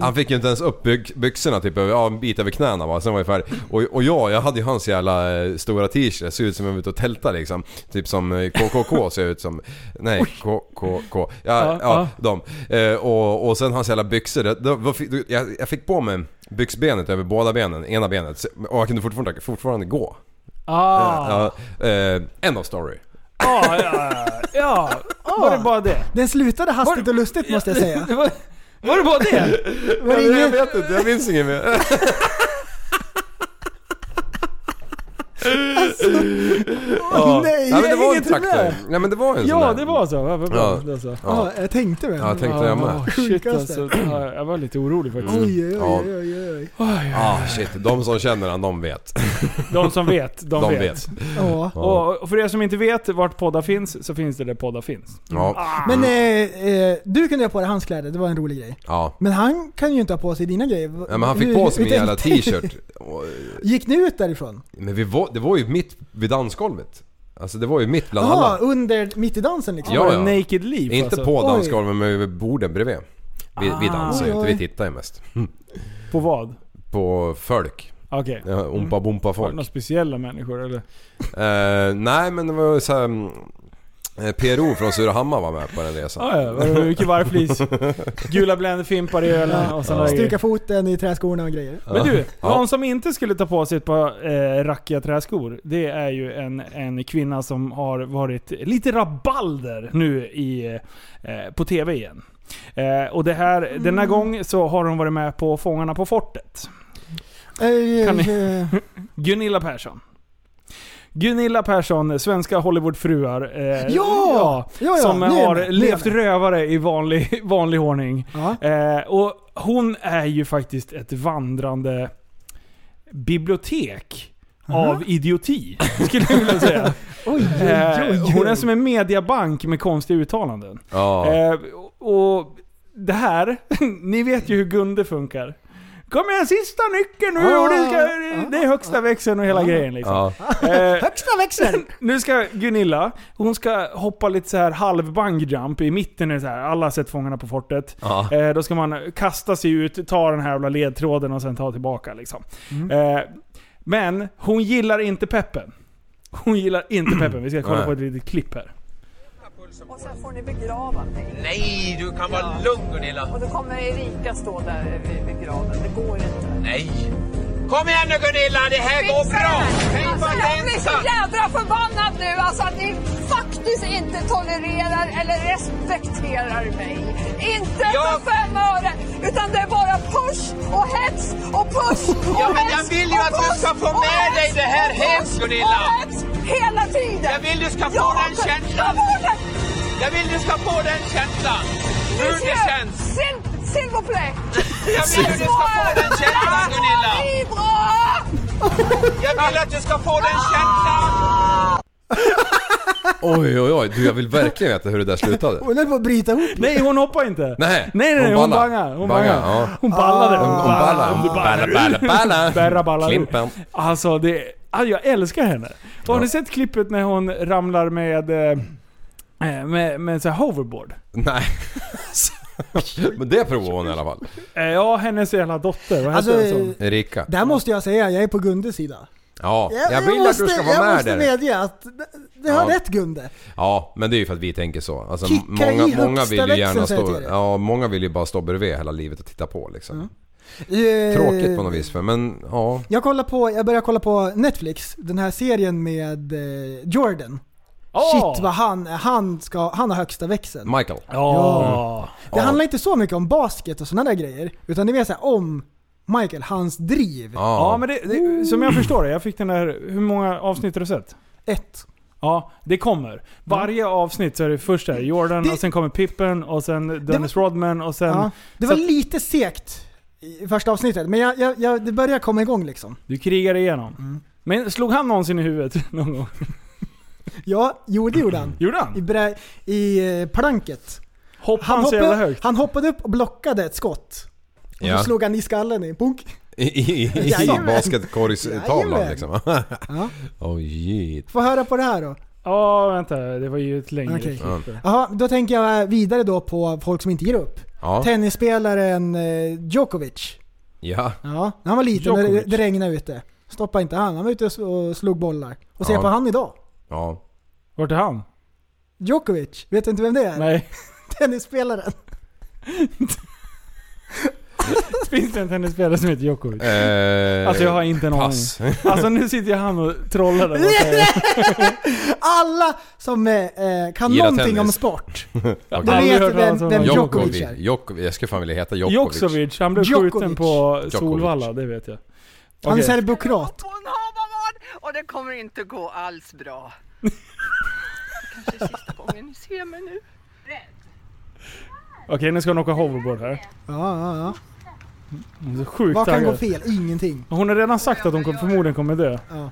han fick ju inte ens upp byx, byxorna typ, ja, en bit över knäna bara, sen var jag färdig. Och, och jag, jag hade ju hans jävla eh, stora t-shirt, såg ut som jag var ute och tälta liksom. Typ som eh, KKK ser jag ut som. Nej, KKK. Ja, Ja, ja, de. Eh, och, och sen hans jävla byxor. Det, det, jag, jag fick på mig byxbenet över båda benen, ena benet. Och jag kunde fortfarande, fortfarande gå. Ah. Ja, eh, end of story. Ah, ja, ja, ja. Var det bara det? Den slutade hastigt Var- och lustigt måste jag säga. (laughs) Var, var det bara det? (laughs) Var det jag, jag vet inte, jag minns inget mer. (laughs) Åh, nej! Nej men det var en inget traktor. med. Nej men det var en sån Ja, där. det var så. Ja, bra. Ja. Det var så. Ja, jag tänkte väl. Ja, jag tänkte jag med. Ah, shit alltså. Ja, Jag var lite orolig faktiskt. Oj, oj, Ja. oj, oj, oj. Ah shit, de som känner han, de vet. (laughs) De som vet, de, De vet. vet. Ja. Och för er som inte vet vart poddar finns, så finns det där poddar finns. Ja, Men eh, eh, du kunde ha på dig hans kläder, det var en rolig grej. ja. Men han kan ju inte ha på sig dina grejer. Ja, men han fick Hur- på sig min jävla t-shirt. (laughs) Gick ni ut därifrån? Men vi var, det var ju mitt vid dansgolvet. Alltså det var ju mitt bland Jaha, alla. under, mitt i dansen liksom? Ja, Var ja. Naked Leaf Inte alltså? på Oj. dansgolvet men vid borden bredvid. Vi, vi Ah. dansar ju inte, vi tittar ju mest. (laughs) På vad? På folk. Okej. Ja, Ompa bompa Var det några folk. speciella människor eller? Eh, nej men det var ju såhär... mm, eh, PRO från Surahammar var med på den resan. Ah, ja, det mycket vargflis? Gula bländfimpar i ölen och sådana Ja. Stuka foten i träskorna och grejer. Men du, Ja. någon som inte skulle ta på sig ett par eh, rackiga träskor, det är ju en, en kvinna som har varit lite rabalder nu i, eh, på TV igen. Eh, och det här, denna gång så har hon varit med på Fångarna på fortet. Eh, Kan ni- eh, (laughs) Gunilla Persson. Gunilla Persson, svenska Hollywoodfruar. Eh, Ja! Ja, ja, som har levt rövare i vanlig, (laughs) vanlig ordning. Eh, och hon är ju faktiskt ett vandrande bibliotek av idioti, skulle jag vilja säga. (laughs) Oj, oj, Eh, oj, oj. hon är som en mediabank med konstiga uttalanden. Ja. Eh, och det här, (laughs) ni vet ju hur Gunde funkar. Kom igen, sista nyckeln nu och det, ska, det är högsta växeln och hela grejen liksom. Eh, Högsta växeln! (laughs) nu ska Gunilla, hon ska hoppa lite så här halv bungyjump i mitten. Är så här, alla har sett Fångarna på fortet. Eh, då ska man kasta sig ut, ta den här jävla ledtråden och sen ta tillbaka liksom. Eh, men hon gillar inte peppen. Hon gillar inte (clears throat) peppen. Vi ska kolla på ett litet klipp här. Och sen får ni begrava mig. Nej, du kan vara lugn Gunilla. Och då kommer Erika stå där vid, graven. Det går inte. Nej. Kom igen nu Gunilla, det här går bra. Tänk Alltså jag blir så jädra förbannad nu alltså att ni faktiskt inte tolererar eller respekterar mig. Inte Ja. för fem öre, utan det är bara push och hets och push och Ja, men jag hets vill ju att du ska få med hets dig det här push Gunilla. och hets Hela tiden! Jag vill du ska få den känslan. Jag vill du ska få den känslan. Hur det känns. S'il s'il vous plaît! Jag vill att du ska få den känslan Gunilla. Jag vill att du ska få den känslan. Oj oj oj, du jag vill verkligen veta hur det där slutade. Hon höll på att bryta ihop. Nej, hon hoppar inte. Nej, nej, nej, hon ballar. bangar. Hon Bangar, bangar. ja. Hon ballade. Ah. Hon ballar. Du ballar. Balla, balla, balla. Ballar. Klimpen. Alltså, det, alltså, jag älskar henne. Och har ni sett klippet när hon ramlar med, eh, med, med en sån här hoverboard? Nej. (laughs) Men det provar hon i alla fall. Eh, Ja, hennes jävla dotter. Vad Alltså, heter hon? Erika. där måste jag säga, jag är på Gundes sida. Ja, Jag, jag vill måste, att du ska jag vara med måste där. medge att det, har Ja. rätt Gunde. Ja, men det är ju för att vi tänker så. Alltså, Kicka många, i många vill ju gärna stå... jag. Ja, många vill ju bara stå bredvid hela livet och titta på liksom. Eh, Tråkigt på något vis, för, men ja. Jag, kollar på, jag börjar kolla på Netflix, den här serien med eh, Jordan. Åh! Shit vad han, han, ska, han har högsta växeln. Michael. Ja. Det Ja. handlar inte så mycket om basket och sådana där grejer, utan det är mer så här om Michael, hans driv. Ja, men det, det, som jag förstår det, jag fick den där... Hur många avsnitt har du sett? Ett. Ja, det kommer. Varje avsnitt så är det först där Jordan Det- och sen kommer Pippen och sen Dennis Rodman och sen... Ja. Det var att- lite segt i första avsnittet, men jag, jag, jag, det börjar komma igång liksom. Du krigar igenom. Mm. Men slog han någonsin i huvudet (laughs) någon gång? (laughs) Ja, jo det gjorde han. Gjorde I, han? brä, i eh, planket. Hoppade Han han så jävla hoppade, högt? han hoppade upp och blockade ett skott. Och Ja. så slog han i skallen i punk. I, i, i (laughs) Jajamän. basketkorgstavlan Jajamän. liksom. Ja. (laughs) Oh shit. Få höra på det här då. Ja, vänta. Det var ju ett längre Okej. klipp. Jaha, då tänker jag vidare då på folk som inte ger upp. Ja. Tennisspelaren eh, Djokovic. Ja. Ja, när han var liten när det, Djokovic. det regnade ute. Stoppa inte han, han var ute och s- och slog bollar. Och se Ja. på han idag. Ja. Vart är han? Djokovic, vet du inte vem det är? Nej. (laughs) Tennisspelaren. (laughs) Finns det en tennisspelare som heter Djokovic? Eh, Alltså jag har inte en aning. Pass. (laughs) Alltså nu sitter jag här och trollar där. Alla som eh, kan Gillar någonting tennis. om sport. Du Aldrig vet vem, om vem. Djokovic Djokovic. är. Djokovic. Jag ska fan vilja heta Djokovic. Joksovic, han blev Djokovic. skjuten på Djokovic. Solvalla, det vet jag. Han är serbokrat. Och det kommer inte gå alls bra. Kanske sista gången ni ser mig nu. Okej, nu ska hon åka hoverboard här. Ja, ja, ja. Hon är så sjukt Vad kan gå taggad. fel? Ingenting. Hon har redan sagt att hon kom, förmodligen kommer dö. Ja.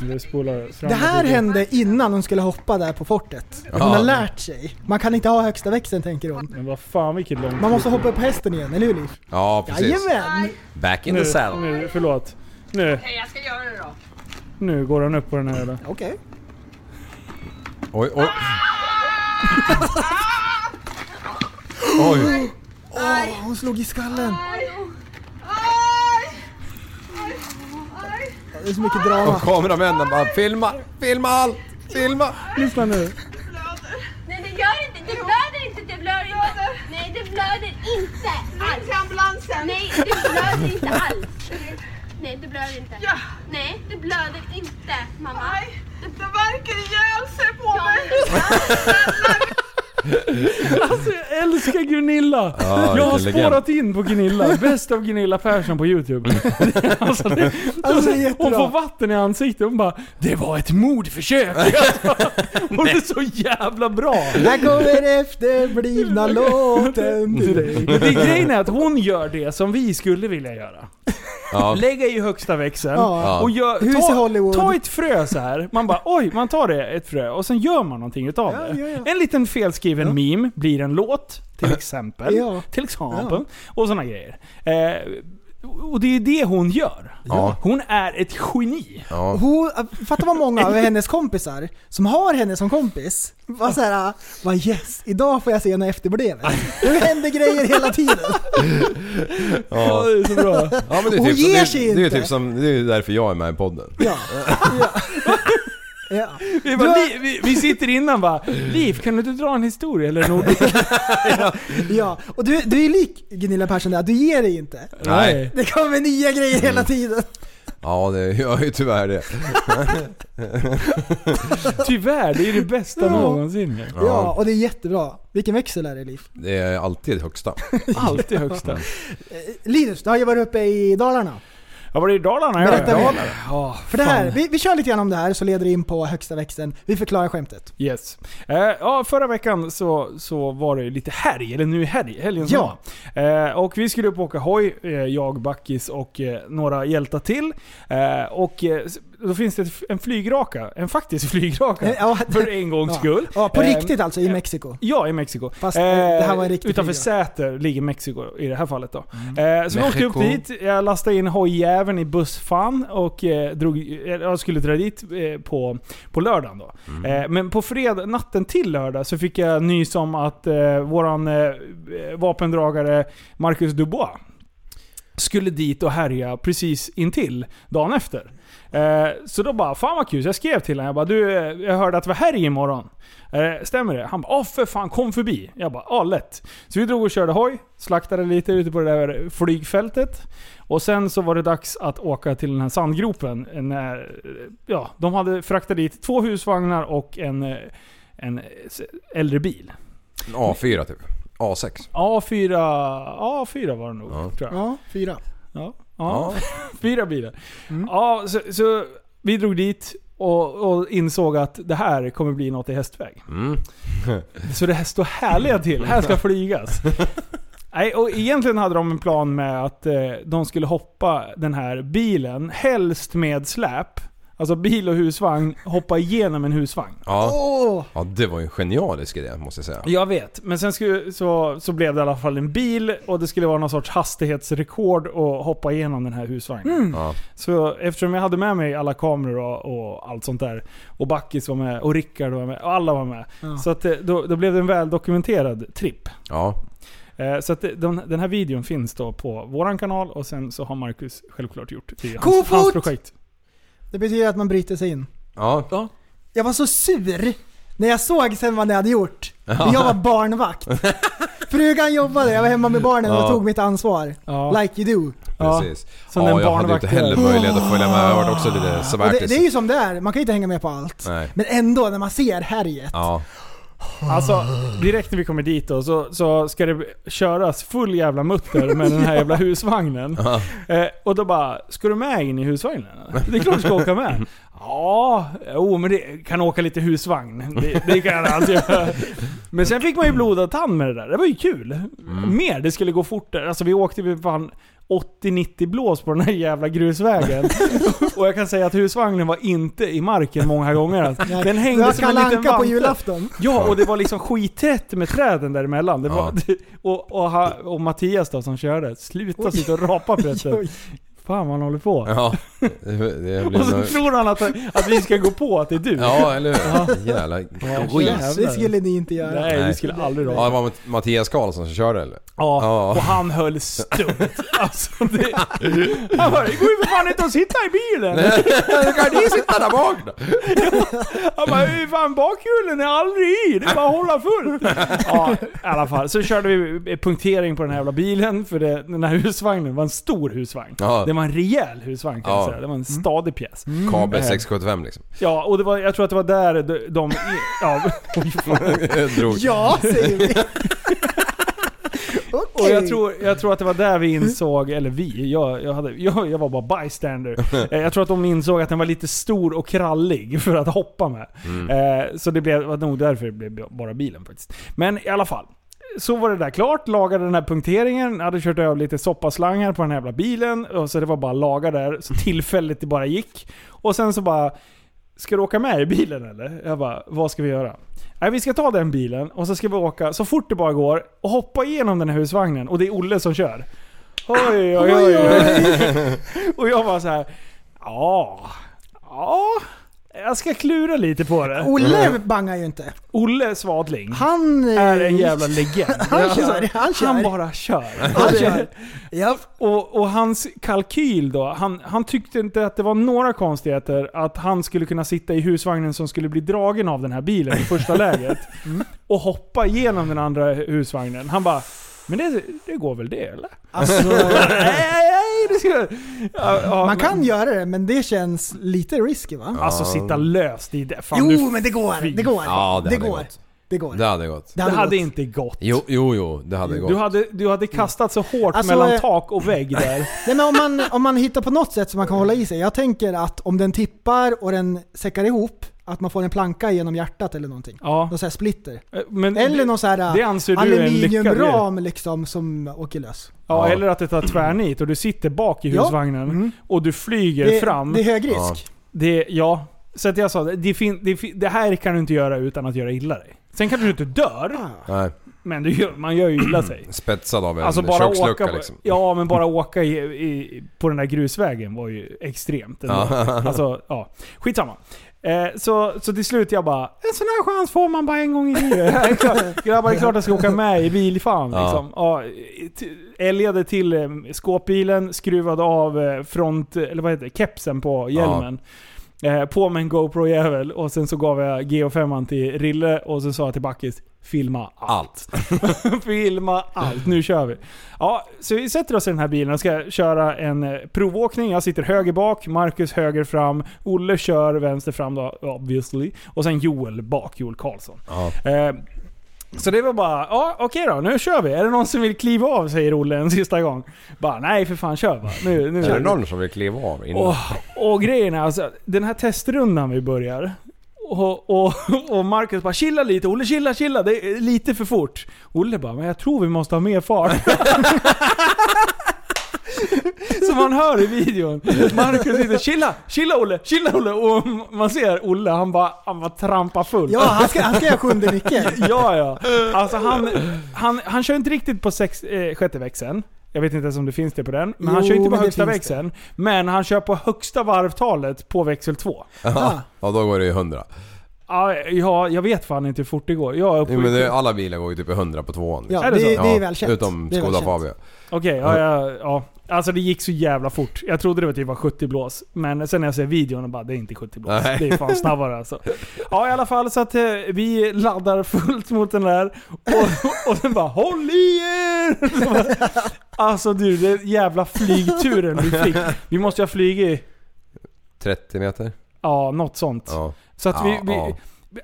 Det spolar fram Det här hände innan hon skulle hoppa där på fortet. Hon Ja. har lärt sig. Man kan inte ha högsta växeln tänker hon. Men vad fan vilket långt Man måste hoppa upp på hästen igen, eller hur Liv? Ja, precis. Jajamän! Back in nu, the saddle. nu, förlåt. Nu, Okej, jag ska göra det då. Nu går han upp på den här jävla... Okej. Oj, oj. Oj. Åh, hon slog i skallen. Det är så mycket drama. Och kameramännen bara filma, filma allt, filma. Lyssna nu. Nej det gör inte, det blöder inte, det blöder inte. Nej det blöder inte alls. Till ambulansen! Nej det blöder inte alls. Nej det blöder inte. Ja. Nej det blöder inte mamma. Nej, det verkar ihjäl sig på Ja, mig! (laughs) Alltså jag älskar Gunilla! Ja, jag har legend. spårat in på Gunilla. Bäst av Gunilla Persson på Youtube. (laughs) alltså, det, Alltså, det hon får vatten i ansiktet och hon bara Det var ett mordförsök! (laughs) hon är så jävla bra! Här kommer efterblivna låten till dig. Men det grejen är att hon gör det som vi skulle vilja göra. Ja. Lägga i högsta växeln Ja. och gör, ta, ta ett frö så här. Man bara oj, man tar det, ett frö och sen gör man någonting utav Ja, det. ja, ja. En liten felskriven Ja. meme blir en låt, till exempel. Ja. Till exempel. Och sådana grejer. Eh, och det är det hon gör. Ja. Hon är ett geni. Ja. Hon, fatta vad många av hennes kompisar som har henne som kompis var såhär, vad yes, idag får jag se henne efterblevet. Det händer grejer hela tiden. Ja, det är så bra. Ja men det är Hon typ, som, ger det, sig det är inte. typ som, det är därför jag är med i podden. Ja. ja. (laughs) ja. (laughs) Vi, bara, "Li- vi, vi sitter innan bara Liv, kan du inte dra en historia eller en ordbok? (laughs) ja. Och du, du är lik Gunilla Persson där, du ger dig inte. Nej. Det kommer nya grejer hela tiden. Ja, det gör ju tyvärr det. (laughs) Tyvärr, det är det bästa Ja. någonsin. Ja. och det är jättebra. Vilken växel är det Liv? Det är alltid högsta. Alltid högsta. Linus, du har ju varit uppe i Dalarna. Ja, var det i Dalarna? Berätta ja. mer. Ja, För det här, vi, vi kör lite grann om det här så leder det in på högsta växeln. Vi förklarar skämtet. Yes. Eh, ja, förra veckan så, så var det ju lite helg, eller nu är helg, helgen som Ja. var. Eh, och vi skulle upp och åka hoj, eh, jag, Backis och eh, några hjältar till. Eh, och eh, s- då finns det en flygraka. En faktisk flygraka. Ja. (laughs) För en gångs skull. Ja, på Eh, riktigt alltså i Mexiko. Ja, i Mexiko. Fast, eh, det här var en riktig Utanför flygraka. Säter ligger Mexiko i det här fallet då. Mm. Eh, så vi åkte upp dit, jag lastade in hojjäveln i bussfan och eh, drog, eh, jag skulle dra dit eh, på, på lördagen då. Mm. Eh, men på fredag, natten till lördag så fick jag nys om att eh, våran eh, vapendragare Marcus Dubois skulle dit och härja precis intill dagen efter. Eh, så då bara, fan vad kul. Så jag skrev till honom, jag bara du, eh, jag hörde att det var härj imorgon. Eh, stämmer det? Han bara, åh för fan kom förbi. Jag bara, ja lätt. Så vi drog och körde hoj, slaktade lite ute på det där flygfältet. Och sen så var det dags att åka till den här sandgropen. När, ja, de hade fraktat dit två husvagnar och en, en äldre bil. En A4 typ. A6. A4, A4 var det nog, Ja. tror jag. Ja, fyra. Ja. Ja. (laughs) Fyra bilar. Ja, så, så vi drog dit och, och insåg att det här kommer bli något i hästväg. Mm. (laughs) Så det här står härliga till. Här ska (laughs) flygas. Nej, och egentligen hade de en plan med att eh, de skulle hoppa den här bilen, helst med släp. Alltså bil och husvagn, hoppa igenom en husvagn. Ja. Åh! ja, det var ju en genialisk idé måste jag säga. Jag vet, men sen skulle, så, så blev det i alla fall en bil och det skulle vara någon sorts hastighetsrekord att hoppa igenom den här husvagnen. Ja. Så eftersom jag hade med mig alla kameror och, och allt sånt där, och Backis var med, och Rickard var med, och alla var med. Ja. Så att, det- då, då blev det en väldokumenterad tripp. Ja. Eh, Så att de, den här videon finns då på våran kanal och sen så har Marcus självklart gjort det. Är hans, hans projekt. Det betyder att man bryter sig in. Ja. Jag var så sur när jag såg sen vad ni hade gjort. För jag var barnvakt. (laughs) Frugan jobbade, jag var hemma med barnen och Ja. tog mitt ansvar. Ja. Like you do. Ja. Precis. Som ja, den jag hade inte heller möjlighet att följa med. Jag var också lite det, det är ju som det är, man kan ju inte hänga med på allt. Nej. Men ändå, när man ser härjet. Ja. Alltså, direkt när vi kommer dit då, så, så ska det köras full jävla mutter med den här jävla husvagnen. Eh, och då bara, ska du med in i husvagnen? Det är klart du ska åka med. Ja, jo men det kan åka lite husvagn. Det, det kan jag alltid göra. Men sen fick man ju blodad tand med det där. Det var ju kul. Mm. Mer, det skulle gå fortare. Alltså vi åkte ju fan 80-90 blås på den här jävla grusvägen. (laughs) och jag kan säga att husvagnen var inte i marken många gånger. Alltså. Den hängde som en liten Anka på vante. julafton. Ja, och det var liksom skittätt med träden däremellan. Det var, (laughs) och, och, ha- och Mattias då som körde, sluta sitta och rapa på (laughs) Oj, det. oj. Fan vad han håller på. Ja. Det, det (laughs) blir Och så nog... tror han att, att vi ska gå på att det är du. Ja, eller hur? Jävla jävlar. Det skulle ni inte göra. Nej, vi Nej. skulle aldrig Ja, det var Matt- Mattias Karlsson som körde eller? Ja, Ja. och han höll stumt. (laughs) Alltså det, han bara, det går ju för fan inte att sitta i bilen. (laughs) Då kan ni sitta där bak då! Han bara, "Hur fan bakhjulen är aldrig i, det är bara att hålla fullt. Ja, i alla fall. Så körde vi punktering på den här jävla bilen, för det, den här husvagnen var en stor husvagn. Ja. Det var en rejäl husvagn kan Ja. jag säga. Det var en stadig pjäs. KB 675 liksom. Ja, och det var, jag tror att det var där de... de ja. (laughs) Drog. Ja, säger vi. (laughs) Och Okej. jag tror, jag tror att det var där vi insåg, eller vi, jag, jag, hade, jag, jag var bara bystander. (laughs) Eh, Jag tror att de insåg att den var lite stor och krallig för att hoppa med. Eh, Så det blev, var nog därför det blev bara bilen faktiskt. Men i alla fall. Så var det där klart, lagade den här punkteringen, hade kört över lite soppaslangar på den här jävla bilen. Och så det var bara laga där, så tillfälligt det bara gick. Och sen så bara, ska du åka med i bilen eller? Jag bara, vad ska vi göra? Nej, vi ska ta den bilen och så ska vi åka så fort det bara går och hoppa igenom den här husvagnen. Och det är Olle som kör. Oj, oj, oj. oj. (laughs) och jag var så här. ja, ja, jag ska klura lite på det. Olle bangar ju inte. Olle Svadling Han... eh, är en jävla legend. (laughs) Han kör, han kör. Han bara kör. Han kör. Ja. Och, och hans kalkyl då, han, han tyckte inte att det var några konstigheter att han skulle kunna sitta i husvagnen som skulle bli dragen av den här bilen i första (laughs) läget. Och hoppa igenom den andra husvagnen. Han bara men det, det går väl det eller? Alltså, (laughs) nej, nej, det ska... Ja, ja, man men- kan göra det, men det känns lite risky va? Alltså sitta löst i det. Fan, Jo, du- men det går. fy Det går. Ja, det det hade går. gått. Det går. Det hade gått. Det hade, gått. inte gått. Jo, jo, jo. Det hade gått. Du hade, du hade kastat så hårt Alltså, mellan eh, tak och vägg där. (laughs) Nej, men om, man, om man hittar på något sätt som man kan hålla i sig. Jag tänker att om den tippar och den säckar ihop, att man får en planka genom hjärtat eller någonting. Ja. Någon sån här splitter. Men Eller det, någon sån här det anser du är en lyckad grej. aluminiumram liksom som åker lös. Ja, Ja. eller att det tar tvärnit och du sitter bak i Ja. husvagnen Mm. och du flyger Det, fram. det är hög risk. Ja. Det, ja. Så att jag sa, det, fin, det, det här kan du inte göra utan att göra illa dig. Sen kanske du inte dör, Nej. men du gör, man gör ju illa sig. (clears throat) Spetsad av en Alltså bara kökslucka åka, liksom. Ja, men bara åka i, i, på den där grusvägen var ju extremt. ändå. Ja. (laughs) Alltså, ja. Skitsamma. Eh, så, så till slut jag bara, en sån här chans får man bara en gång i livet. (laughs) Det är klart- Grabbar, det är klart jag ska åka med i bilfan. Ja. Liksom. Ja, älgade till eh, skåpbilen, skruvade av eh, front, eller vad heter det, kepsen på hjälmen. Eh, på med en GoPro-jävel och sen så gav jag GH5 till Rille och så sa jag till Backis, filma allt. (laughs) filma allt, nu kör vi. Ja, så vi sätter oss i den här bilen och ska köra en eh, provåkning. Jag sitter höger bak, Marcus höger fram, Olle kör vänster fram då, obviously. Och sen Joel bak, Joel Karlsson. Ja. Eh, så det var bara, ja okej då, nu kör vi. Är det någon som vill kliva av säger Olle en sista gång. Bara, nej för fan kör bara. Nu, nu Är det någon som vill kliva av innan? och, och grejen är alltså, den här testrundan vi börjar. Och, och, och Marcus bara chilla lite, Olle chilla chilla, det är lite för fort. Olle bara, men jag tror vi måste ha mer fart. (laughs) (laughs) Så man hör i videon, Marcus sitter chilla, chilla Olle, chilla Olle. Och man ser Olle, han bara, han bara trampar fullt. Ja, han ska, han ska göra sjunde nyckeln. (laughs) ja, ja. Alltså han, han, han kör inte riktigt på sex, eh, sjätte växeln. Jag vet inte ens om det finns det på den. Men han Jo, kör inte på det högsta växeln. Men han kör på högsta varvtalet på växel 2. Ja, ja, då går det ju 100. Ja, ja, jag vet fan inte hur fort det går. Jag är uppe Jo, men det, alla bilar går ju typ i 100 på tvåan. liksom. Ja, Är det det, så? det är välkänt. Utom Det är Skoda. Fabia. Okej, ja, ja, ja. Alltså det gick så jävla fort. Jag trodde det var typ var 70 blås. Men sen när jag ser videon och bara, det är inte 70 blås. Nej. Det är fan snabbare alltså. Ja i alla fall så att eh, vi laddar fullt mot den där. Och, och den bara, HÅLL I ER! Så bara, Alltså du, den jävla flygturen vi fick. Vi måste ju ha flugit, 30 meter? ja något sånt. Ja. Så att vi, Ja, vi ja.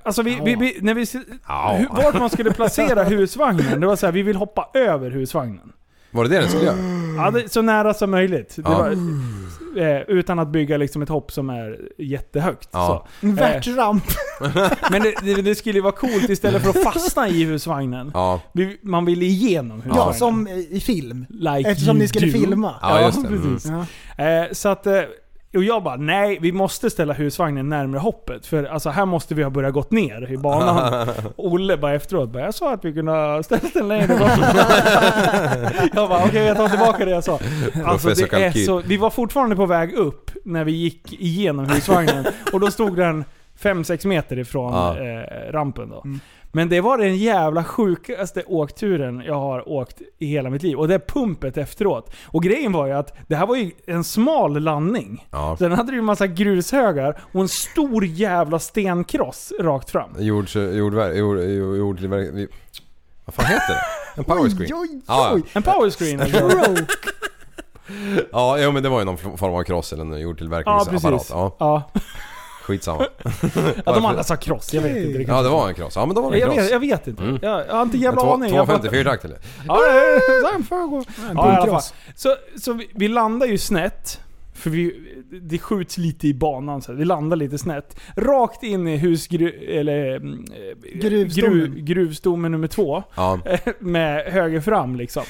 Alltså vi, vi, vi, när vi, Ja. hu- vart man skulle placera husvagnen, det var så här, vi vill hoppa över husvagnen. Var det det den skulle göra? Ja, det, så nära som möjligt. Det Ja. var, eh, utan att bygga liksom ett hopp som är jättehögt. Ja. Så. En Eh, värtsramp. (laughs) men det, det, det skulle ju vara coolt istället för att fastna i husvagnen. Ja. Vi, man ville igenom husvagnen. Ja, som i film. Like Eftersom you ni skulle do. filma. Ja, just det. precis. Ja. Eh, så att... Eh, och jag bara, nej vi måste ställa husvagnen närmare hoppet. För alltså här måste vi ha börjat gått ner i banan. (laughs) Olle bara efteråt bara, jag sa att vi kunde ha ställt den längre bort. (laughs) jag bara, okej jag tar tillbaka det jag sa. Alltså det är så, vi var fortfarande på väg upp när vi gick igenom husvagnen. (laughs) och då stod den 5-6 meter ifrån Ja. eh, rampen då. Men det var den jävla sjukaste åkturen jag har åkt i hela mitt liv. Och det pumpet efteråt. Och grejen var ju att det här var ju en smal landning. Ja. Sen hade du ju en massa grushögar och en stor jävla stenkross rakt fram. Jord, jordverk, jord, jord, jordtillverkning. Vad fan heter det? En power screen? (laughs) Oj, oj, Ja, oj. En powerscreen (laughs) ja, jo, men det var ju någon form av kross eller en Ja jordtillverkningsapparat. precis. Ja, Ja. Skitsamma. (laughs) ja, de andra sa cross, jag vet inte riktigt. Ja, det var en kross. Ja, men då var det en jag, kross. vet, jag vet inte. Mm. Jag, jag har inte jävla aning. Jag bara- 254 takt eller? Ja, det alla fall. bunkross. Så, så vi, vi landar ju snett. För vi, det skjuts lite i banan så här. Vi landar lite snett. Rakt in i husgru... Eller... eh, Gruvstommen. Gruv, gruvstommen nummer två. Ja. (laughs) med höger fram liksom.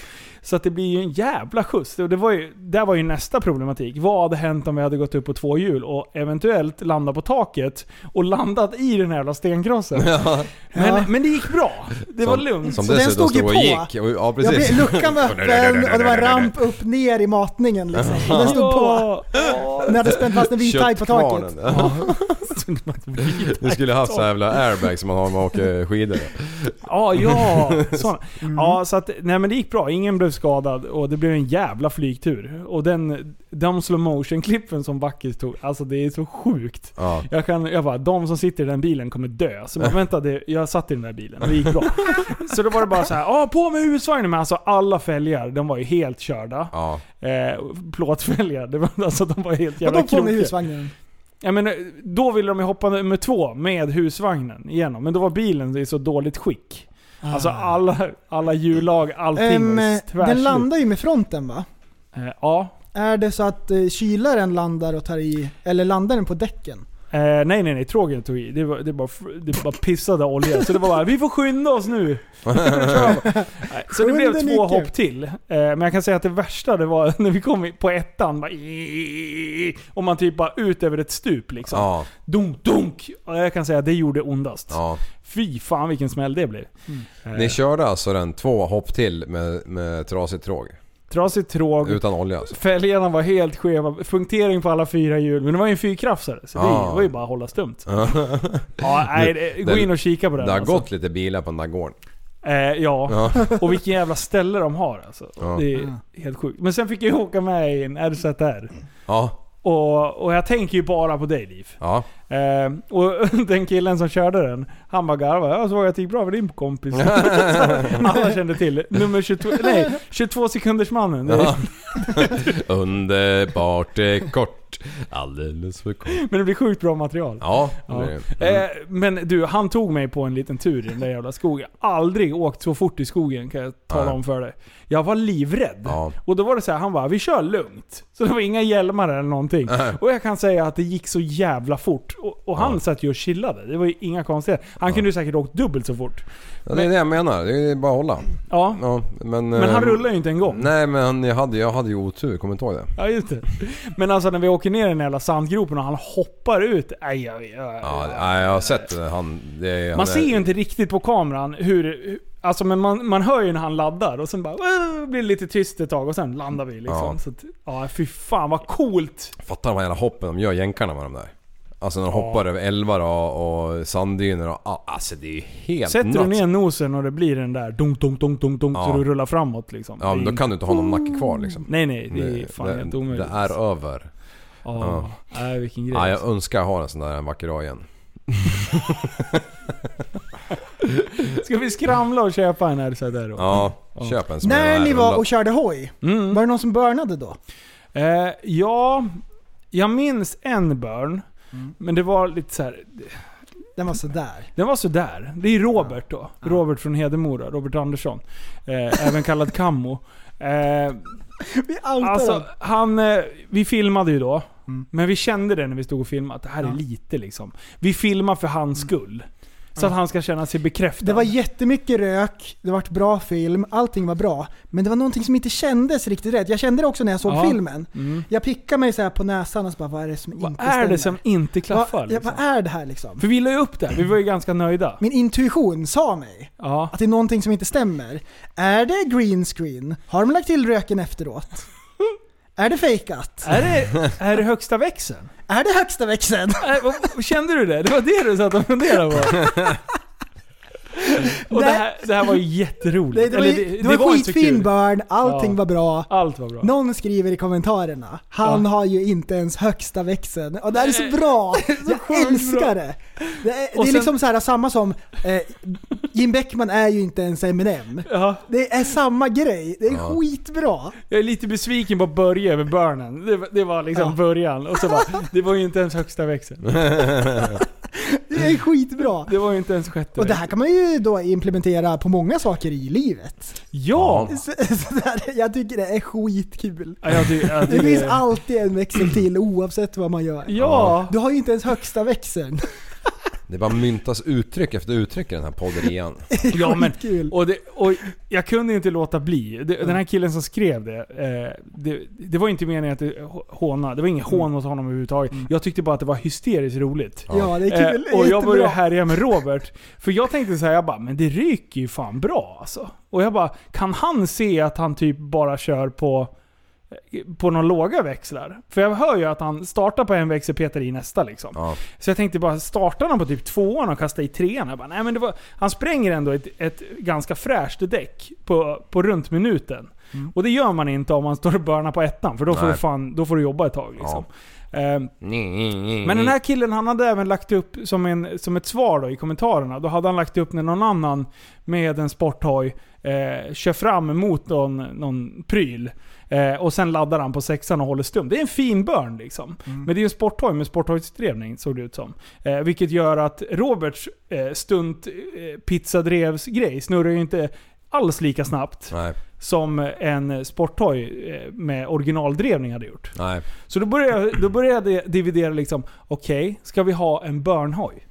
Så att det blir ju en jävla skjuts. Och det var ju, där var ju nästa problematik. Vad hade hänt om vi hade gått upp på två hjul och eventuellt landat på taket och landat i den här jävla stenkrossen? Men, Ja. men det gick bra. Det var Som- Lugnt. Som Så den stod ju och på. gick. Och, ja, Ja, precis. men luckan var (laughs) öppen och det var (laughs) ramp upp ner i matningen liksom. Den stod på. Ja. Den hade spänt fast en vit tagg på taket. Du (laughs) skulle haft så jävla airbag som man har när man åker skidor. Ja, ja. Såna. Ja, så att, nej men det gick bra. Ingen blev skadad och det blev en jävla flygtur. Och den, de slow motion klippen som Backis tog, alltså det är så sjukt. Ja. Jag kan, jag bara, de som sitter i den bilen kommer dö. Så men vänta, det, jag satt i den där bilen och det gick bra. (laughs) Så då var det bara så här, ah, på med husvagnen! Men alltså alla fälgar, de var ju helt körda. Ja. Eh, plåtfälgar, det var, alltså de var helt jävla Vadå på med krokiga. husvagnen? Ja, men, eh, då ville de ju hoppa nummer två med husvagnen igenom. Men då var bilen i så dåligt skick. Alltså alla, alla hjulag, allting Ehm, var den tvärslut. landar ju med fronten va? Eh, ja. Är det så att eh, kylaren landar och tar i, eller landar den på däcken? Eh, nej nej nej, trågen tog i. Det, var, det, bara, det bara pissade olja. Så det var bara, vi får skynda oss nu. (laughs) Så det blev två hopp till. Eh, men jag kan säga att det värsta det var (laughs) när vi kom på ettan. Bara, och man typ bara ut över ett stup liksom. Ja, Dunk, dunk! Och jag kan säga att det gjorde ondast. ja. Fy fan vilken smäll det blev. Eh, Ni körde alltså den två hopp till med, med trasigt tråg? Trasigt tråg. Utan olja alltså? Fälgarna var helt skeva. Punktering på alla fyra hjul. Men det var ju en fyrkrafsare. Så det Ja. var ju bara att hålla stumt. (laughs) Ja, nej, det, gå det- in och kika på den. Det har alltså. gått lite bilar på den där gården. Eh, ja. Ja. (laughs) och vilken jävla ställe de har alltså. Ja. Det är helt sjukt. Men sen fick jag ju åka med i en RZR. Ja, Och, och jag tänker ju bara på dig Liv. ja. Eh, och (laughs) den killen som körde den, han bara garvade. Jag såg att det gick bra för din kompis. (laughs) Alla kände till Nummer 22, nej, 22 sekunders mannen. Ja. (laughs) Underbart är kort, alldeles för kort. Men det blir sjukt bra material. Ja, Ja. det. Eh, men du, han tog mig på en liten tur i den där jävla skogen. Aldrig åkt så fort i skogen kan jag tala Nej. om för dig. Jag var livrädd. Ja. Och då var det så här, han bara 'Vi kör lugnt' Så det var inga hjälmar eller någonting. Nej. Och jag kan säga att det gick så jävla fort. Och, och han Ja. satt ju och chillade. Det var ju inga konstigheter. Han kunde ju säkert åkt dubbelt så fort. Ja, det är det jag menar, det är bara att hålla. Ja. Ja, men, Men han eh, rullar ju inte en gång. Nej men jag hade, jag hade ju otur, kommer inte ihåg det? Ja just det. Men alltså när vi åker ner i den jävla sandgropen och han hoppar ut. Nej, jag, jag, Ja, nej, jag har sett han... Det, är- han Man är- ser ju inte riktigt på kameran hur... Alltså men man, man hör ju när han laddar och sen bara "Åh", blir det lite tyst ett tag och sen landar vi liksom. Ja. Så att, ja fy fan vad coolt! Fattar de här jävla hoppen de gör jänkarna med de där? Alltså när de Ja. hoppar över älvar och, och sanddyner och... ah, Alltså det är helt Sätter nuts. du ner nosen och det blir den där dunk dunk dunk dunk dunk Ja. så du rullar framåt liksom. Ja men då kan du inte ha någon nacke kvar liksom. Nej nej, det är fan det, helt det, omöjligt. det är över. Ja, nej vilken grej. Ja, jag alltså. önskar jag har en sån där en vacker dag igen. (laughs) Ska vi skramla och köpa en RZ där då? Ja, köp en som När är ni var och körde hoj, Mm. var det någon som burnade då? Eh, ja, jag minns en burn. Mm. Men det var lite så här. Den var sådär. Den var sådär. Det är Robert då. Robert från Hedemora, Robert Andersson. Eh, även kallad Kammo. Eh, Vi alltså, han, eh, vi filmade ju då. Mm. Men vi kände det när vi stod och filmade, att det här är Ja. lite liksom. Vi filmar för hans skull. Så att han ska känna sig bekräftad. Det var jättemycket rök, det var bra film, allting var bra. Men det var någonting som inte kändes riktigt rätt. Jag kände det också när jag såg Ja. filmen. Mm. Jag pickade mig så på näsan och så bara, vad är det som Vad inte är stämmer? det som inte klaffar? Vad, liksom? vad är det här liksom? För vi la ju upp det, vi var ju ganska nöjda. Min intuition sa mig Ja. att det är någonting som inte stämmer. Är det green screen? Har de lagt till röken efteråt? Är det fejkat? Är det, är det högsta växeln? Är det högsta växeln? Äh, vad- Kände du det? Det var det du satt och funderade på? Och det Nej. här, det här var ju jätteroligt. Det, det, var, Eller ju- det, var skitfin burn, allting Ja. var bra. Allt var bra. Någon skriver i kommentarerna, han Ja. har ju inte ens högsta växeln. Och det här är så bra! Jag älskar bra. det! Det är, är sen- liksom så här, samma som, eh, Jim Beckman är ju inte ens Eminem. Ja, Det är samma grej, det är Ja. skitbra! jag är lite besviken på Börje över burnen. Det, var- det var liksom Ja. början. Och så bara, det var ju inte ens högsta växeln. (laughs) Det är skitbra! Det var ju inte ens sjätte Och det här kan man ju då implementera på många saker i livet. Ja! (laughs) Så, så där, jag tycker det är skitkul. ja jag ty, jag Det tycker finns alltid en växel till oavsett vad man gör. Ja! Du har ju inte ens högsta växeln. Det bara myntas uttryck efter uttryck i den här podderian. (laughs) Ja men, och, det, och jag kunde inte låta bli. Det, Den här killen som skrev det, eh, det, det var inte meningen att det håna. Det var ingen hån mot honom överhuvudtaget. Jag tyckte bara att det var hysteriskt roligt. Ja, det är kul. Eh, och jag började härja med Robert. För jag tänkte så här, jag bara, men det ryker ju fan bra alltså. Och jag bara, kan han se att han typ bara kör på på några låga växlar. För jag hör ju att han startar på en växel, petar i nästa liksom. Ja. Så jag tänkte bara, startar han på typ tvåan och kastar i trean? Jag bara, nej men det var, han spränger ändå ett, ett ganska fräscht däck på, på runt minuten. Och det gör man inte om man står och börnar på ettan, för då får, Nej. du, fan, då får du jobba ett tag liksom. Ehm, men den här killen han hade även lagt upp som, en, som ett svar då i kommentarerna. Då hade han lagt upp när någon annan med en sporthoj eh, kör fram mot någon, någon pryl. Eh, och sen laddar han på sexan och håller stum. Det är en fin burn liksom. Men det är en sporthoj med sporthojsdrevning såg det ut som. Eh, vilket gör att Roberts eh, stunt eh, pizzadrevsgrej snurrar ju inte alls lika snabbt Nej, som en sporthoj eh, med originaldrevning hade gjort. nej. Så då började, då började jag dividera liksom, okej, ska vi ha en börnhoj?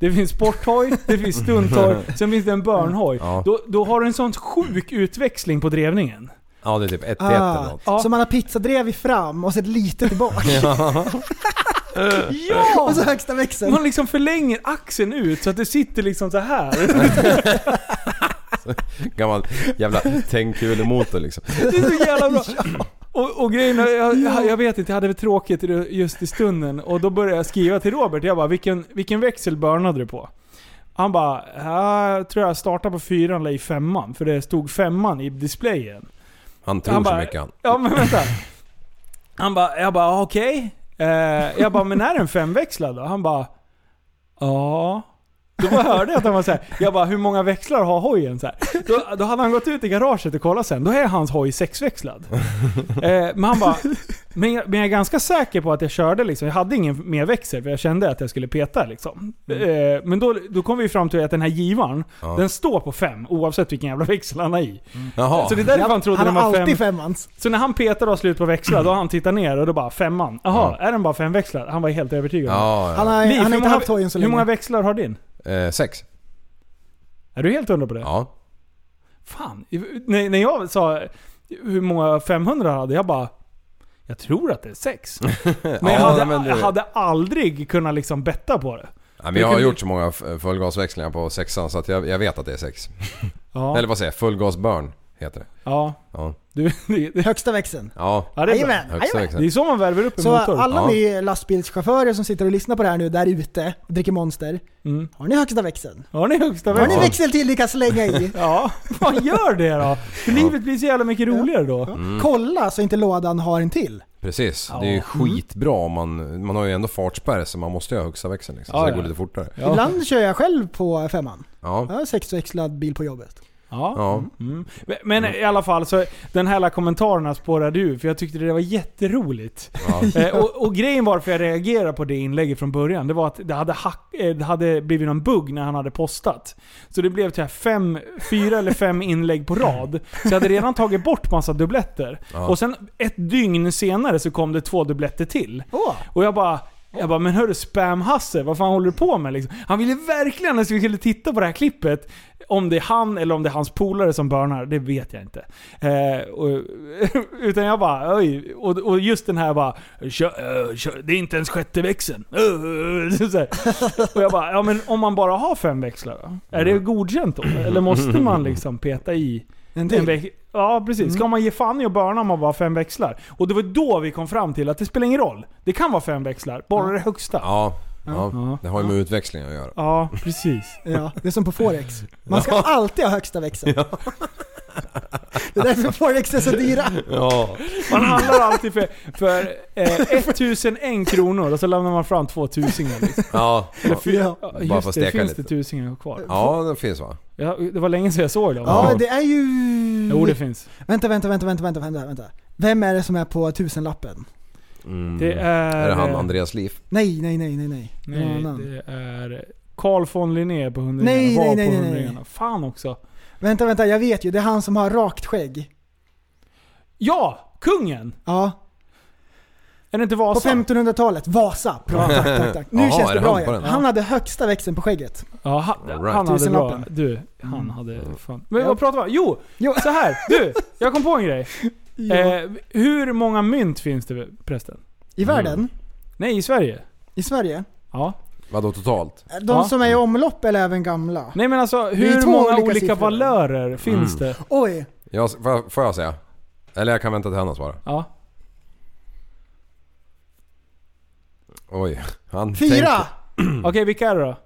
Det finns sporthoj, det finns (laughs) stunthoj, sen finns det en börnhoj. Ja. Då, då har du en sån sjuk utväxling på drevningen. Ja, det är typ 1 till 1 eller Ah, något. Ja. Så man har pizzadrev i fram och så ett litet i bak. (laughs) (laughs) Ja! och så högsta växeln. Man liksom förlänger axeln ut så att det sitter liksom så här. (laughs) Gammal jävla tändkulemotor liksom. Det är så jävla bra. Och, och grejen är, jag, jag, jag vet inte, jag hade det tråkigt just i stunden. Och då började jag skriva till Robert. Jag bara, vilken, vilken växel burnade du på? Han bara, "Ja, jag tror jag startade på fyran eller i femman. För det stod femman i displayen. Han tror Han så bara- mycket han. Ja men vänta. (laughs) Han bara, jag bara okej. Eh, jag bara, men är den femväxlad då? Han bara, ja. Då bara hörde jag att han var såhär, jag bara hur många växlar har hojen? Så här. Då, då hade han gått ut i garaget och kollat sen, då är hans hoj sexväxlad. Eh, men han bara, men jag, men jag är ganska säker på att jag körde liksom, jag hade ingen mer växel för jag kände att jag skulle peta liksom. Eh, men då, då kom vi fram till att den här givaren, Ja. den står på fem oavsett vilken jävla växel han har i. Jaha. Så det är därför han trodde Han den har var fem. alltid femmans. Så när han petade och slut på växlar, då har han tittat ner och då bara femman. Jaha, är den bara femväxlad? Han var helt övertygad. Ja, Han ja. har, Liv, han har hur inte många- haft hojen så Hur länge. många växlar har din? Eh, sex. Är du helt hundra på det? Ja. Fan. När, när jag sa hur många 500 hade, jag bara... Jag tror att det är sex. (laughs) Men jag, Ja, hade, men du- jag hade aldrig kunnat liksom betta på det. Ja, men jag har gjort så många fullgasväxlingar på sexan så att jag, jag vet att det är sex. Ja. Eller vad säger jag? Fullgasburn heter det. Ja. Ja. Du, (laughs) det, det, Högsta växeln. Ja, ja, det är bra. Högsta jajamän. Det växeln. är så man värver upp en Så motor. alla Ja. ni lastbilschaufförer som sitter och lyssnar på det här nu där ute och dricker Monster. Mm. Har ni högsta växeln? Har ni högsta Har ni växeln? växel till ni kan slänga i? (laughs) Ja, man gör det då. För livet blir så jävla mycket roligare då. Mm. Kolla så inte lådan har en till. Precis. Ja. Det är ju skitbra om man... Man har ju ändå fartspärr så man måste ju ha högsta växeln liksom. Ja, så det går lite fortare. Ja. Ibland kör jag själv på femman. Ja. Jag har sexväxlad bil på jobbet. Ja. Ja. Mm. Men i alla fall, så den här alla kommentarerna spårade ur, för jag tyckte det var jätteroligt. Ja. (laughs) Eh, och, och grejen varför jag reagerade på det inlägget från början, det var att det hade, hack, eh, det hade blivit någon bugg när han hade postat. Så det blev till fem, fyra eller fem inlägg på rad. Så jag hade redan tagit bort massa dubbletter. Ja. Och sen ett dygn senare så kom det två dubbletter till. Åh! Och jag bara, jag bara, men hörru spam-Hasse, vad fan håller du på med liksom? Han ville verkligen att vi skulle titta på det här klippet. Om det är han eller om det är hans polare som börnar, det vet jag inte. Eh, och, (laughs) utan jag bara, oj. Och, och just den här bara, kör, eh, kör, det är inte ens sjätte växeln. (laughs) Och jag bara, ja men om man bara har fem växlar? Är det godkänt då? Eller måste man liksom peta i En en till. Ja precis. Ska man ge fan i att börna om man bara har fem växlar? Och det var då vi kom fram till att det spelar ingen roll. Det kan vara fem växlar, bara det högsta. Ja. Ja. Ja. Det har ju med utväxling att göra. Ja, precis. (laughs) Ja, det är som på Forex. Man ska alltid ha högsta växeln. (laughs) Det är därför Forex är så dyra. Ja. Man handlar alltid för, för eh, 1001 kronor och så lämnar man fram två tusingar. Liksom. Ja. Eller fyra. Ja. Ja, Bara just för att det, finns lite. det tusingar kvar? Ja, det finns va? Ja, det var länge sedan jag såg dem. Ja, det är ju... Jo, det finns. Vänta, vänta, vänta, vänta, vänta, vänta, vänta. Vem är det som är på tusenlappen? Mm. Det är... Är det han eh, Andreas Liv? Nej, nej, nej, nej, nej. Det är någon Nej, det är Carl von Linné på hundringarna. Nej, Var nej, på nej, nej, nej. hundringarna. Fan också. Vänta, vänta, jag vet ju. Det är han som har rakt skägg. Ja! Kungen! Ja, Är det inte på Vasa? 1500-talet. Vasa. Bra, tack, tack, tack. Nu Jaha, känns det bra han på igen. Han hade högsta växeln på skägget. Ja, han, right. han hade bra. Du, han hade fan. Men Ja. vad pratar vi om? Jo! Jo. Så här. Du! Jag kom på en grej. (laughs) Ja. Eh, hur många mynt finns det prästen? I världen? Nej, i Sverige. I Sverige? Ja. Vadå totalt? De Ja. som är i omlopp eller även gamla? Nej men alltså, är hur två många olika olika, siffror. valörer finns det? Oj! Jag, får, jag- får jag säga? Eller jag kan vänta till han har svarat. Ja. Oj. Han Fyra! (clears throat) Okej, vilka är det då?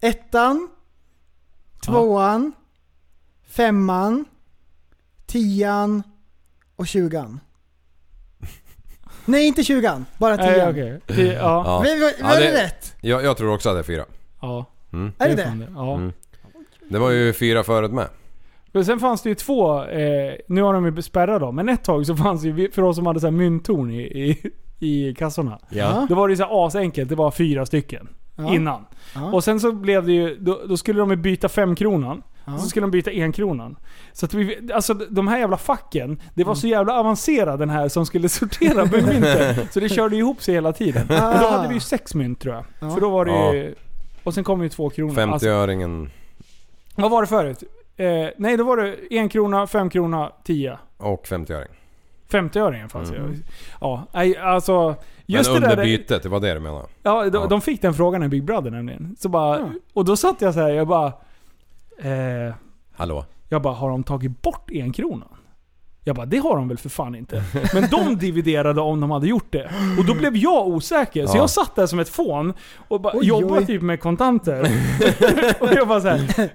Ettan, tvåan, femman, tian och tjugan. Nej, inte tjugan. Bara Nej, tian. okej. Ti- Ja. Ja. Vi- vi- Ja, Var det det- rätt? Jag, jag tror också att det är fyra. ja. Mm. Är det fan det? Ja. Mm. Det var ju fyra förut med. Men sen fanns det ju två, eh, nu har de ju spärrat dem, men ett tag så fanns det ju, för oss som hade så här mynttorn i, i, i kassorna. Ja. Då var det ju så här asenkelt, det var fyra stycken. Ja. Innan. Ja. Och sen så blev det ju, då, då skulle de ju byta femkronan. Och så skulle de byta en kronan. Så att vi, alltså de här jävla facken, det var så jävla avancerad den här som skulle (laughs) sortera mynt. (laughs) Så det körde ihop sig hela tiden. Och då hade vi ju sex mynt tror jag. Ja. För då var det ju, Och sen kom ju två kronor. Alltså, 50-öringen vad var det förut? Eh, nej, då var det en krona, fem krona, tio. och 50-öring. 50-öringen fanns ju. Ja, nej, alltså... Men Just det under där, bytet, det var det du menade? Ja, de, Ja. de fick den frågan i Big Brother nämligen. Så bara, Och då satt jag så här, jag bara... Eh, Hallå? jag bara, har de tagit bort en kronan? Jag bara, det har de väl för fan inte. Men de (laughs) dividerade om de hade gjort det. Och då blev jag osäker. Så Ja. jag satt där som ett fån och bara Oj, jobbade oj. typ med kontanter. (laughs) och jag bara så här.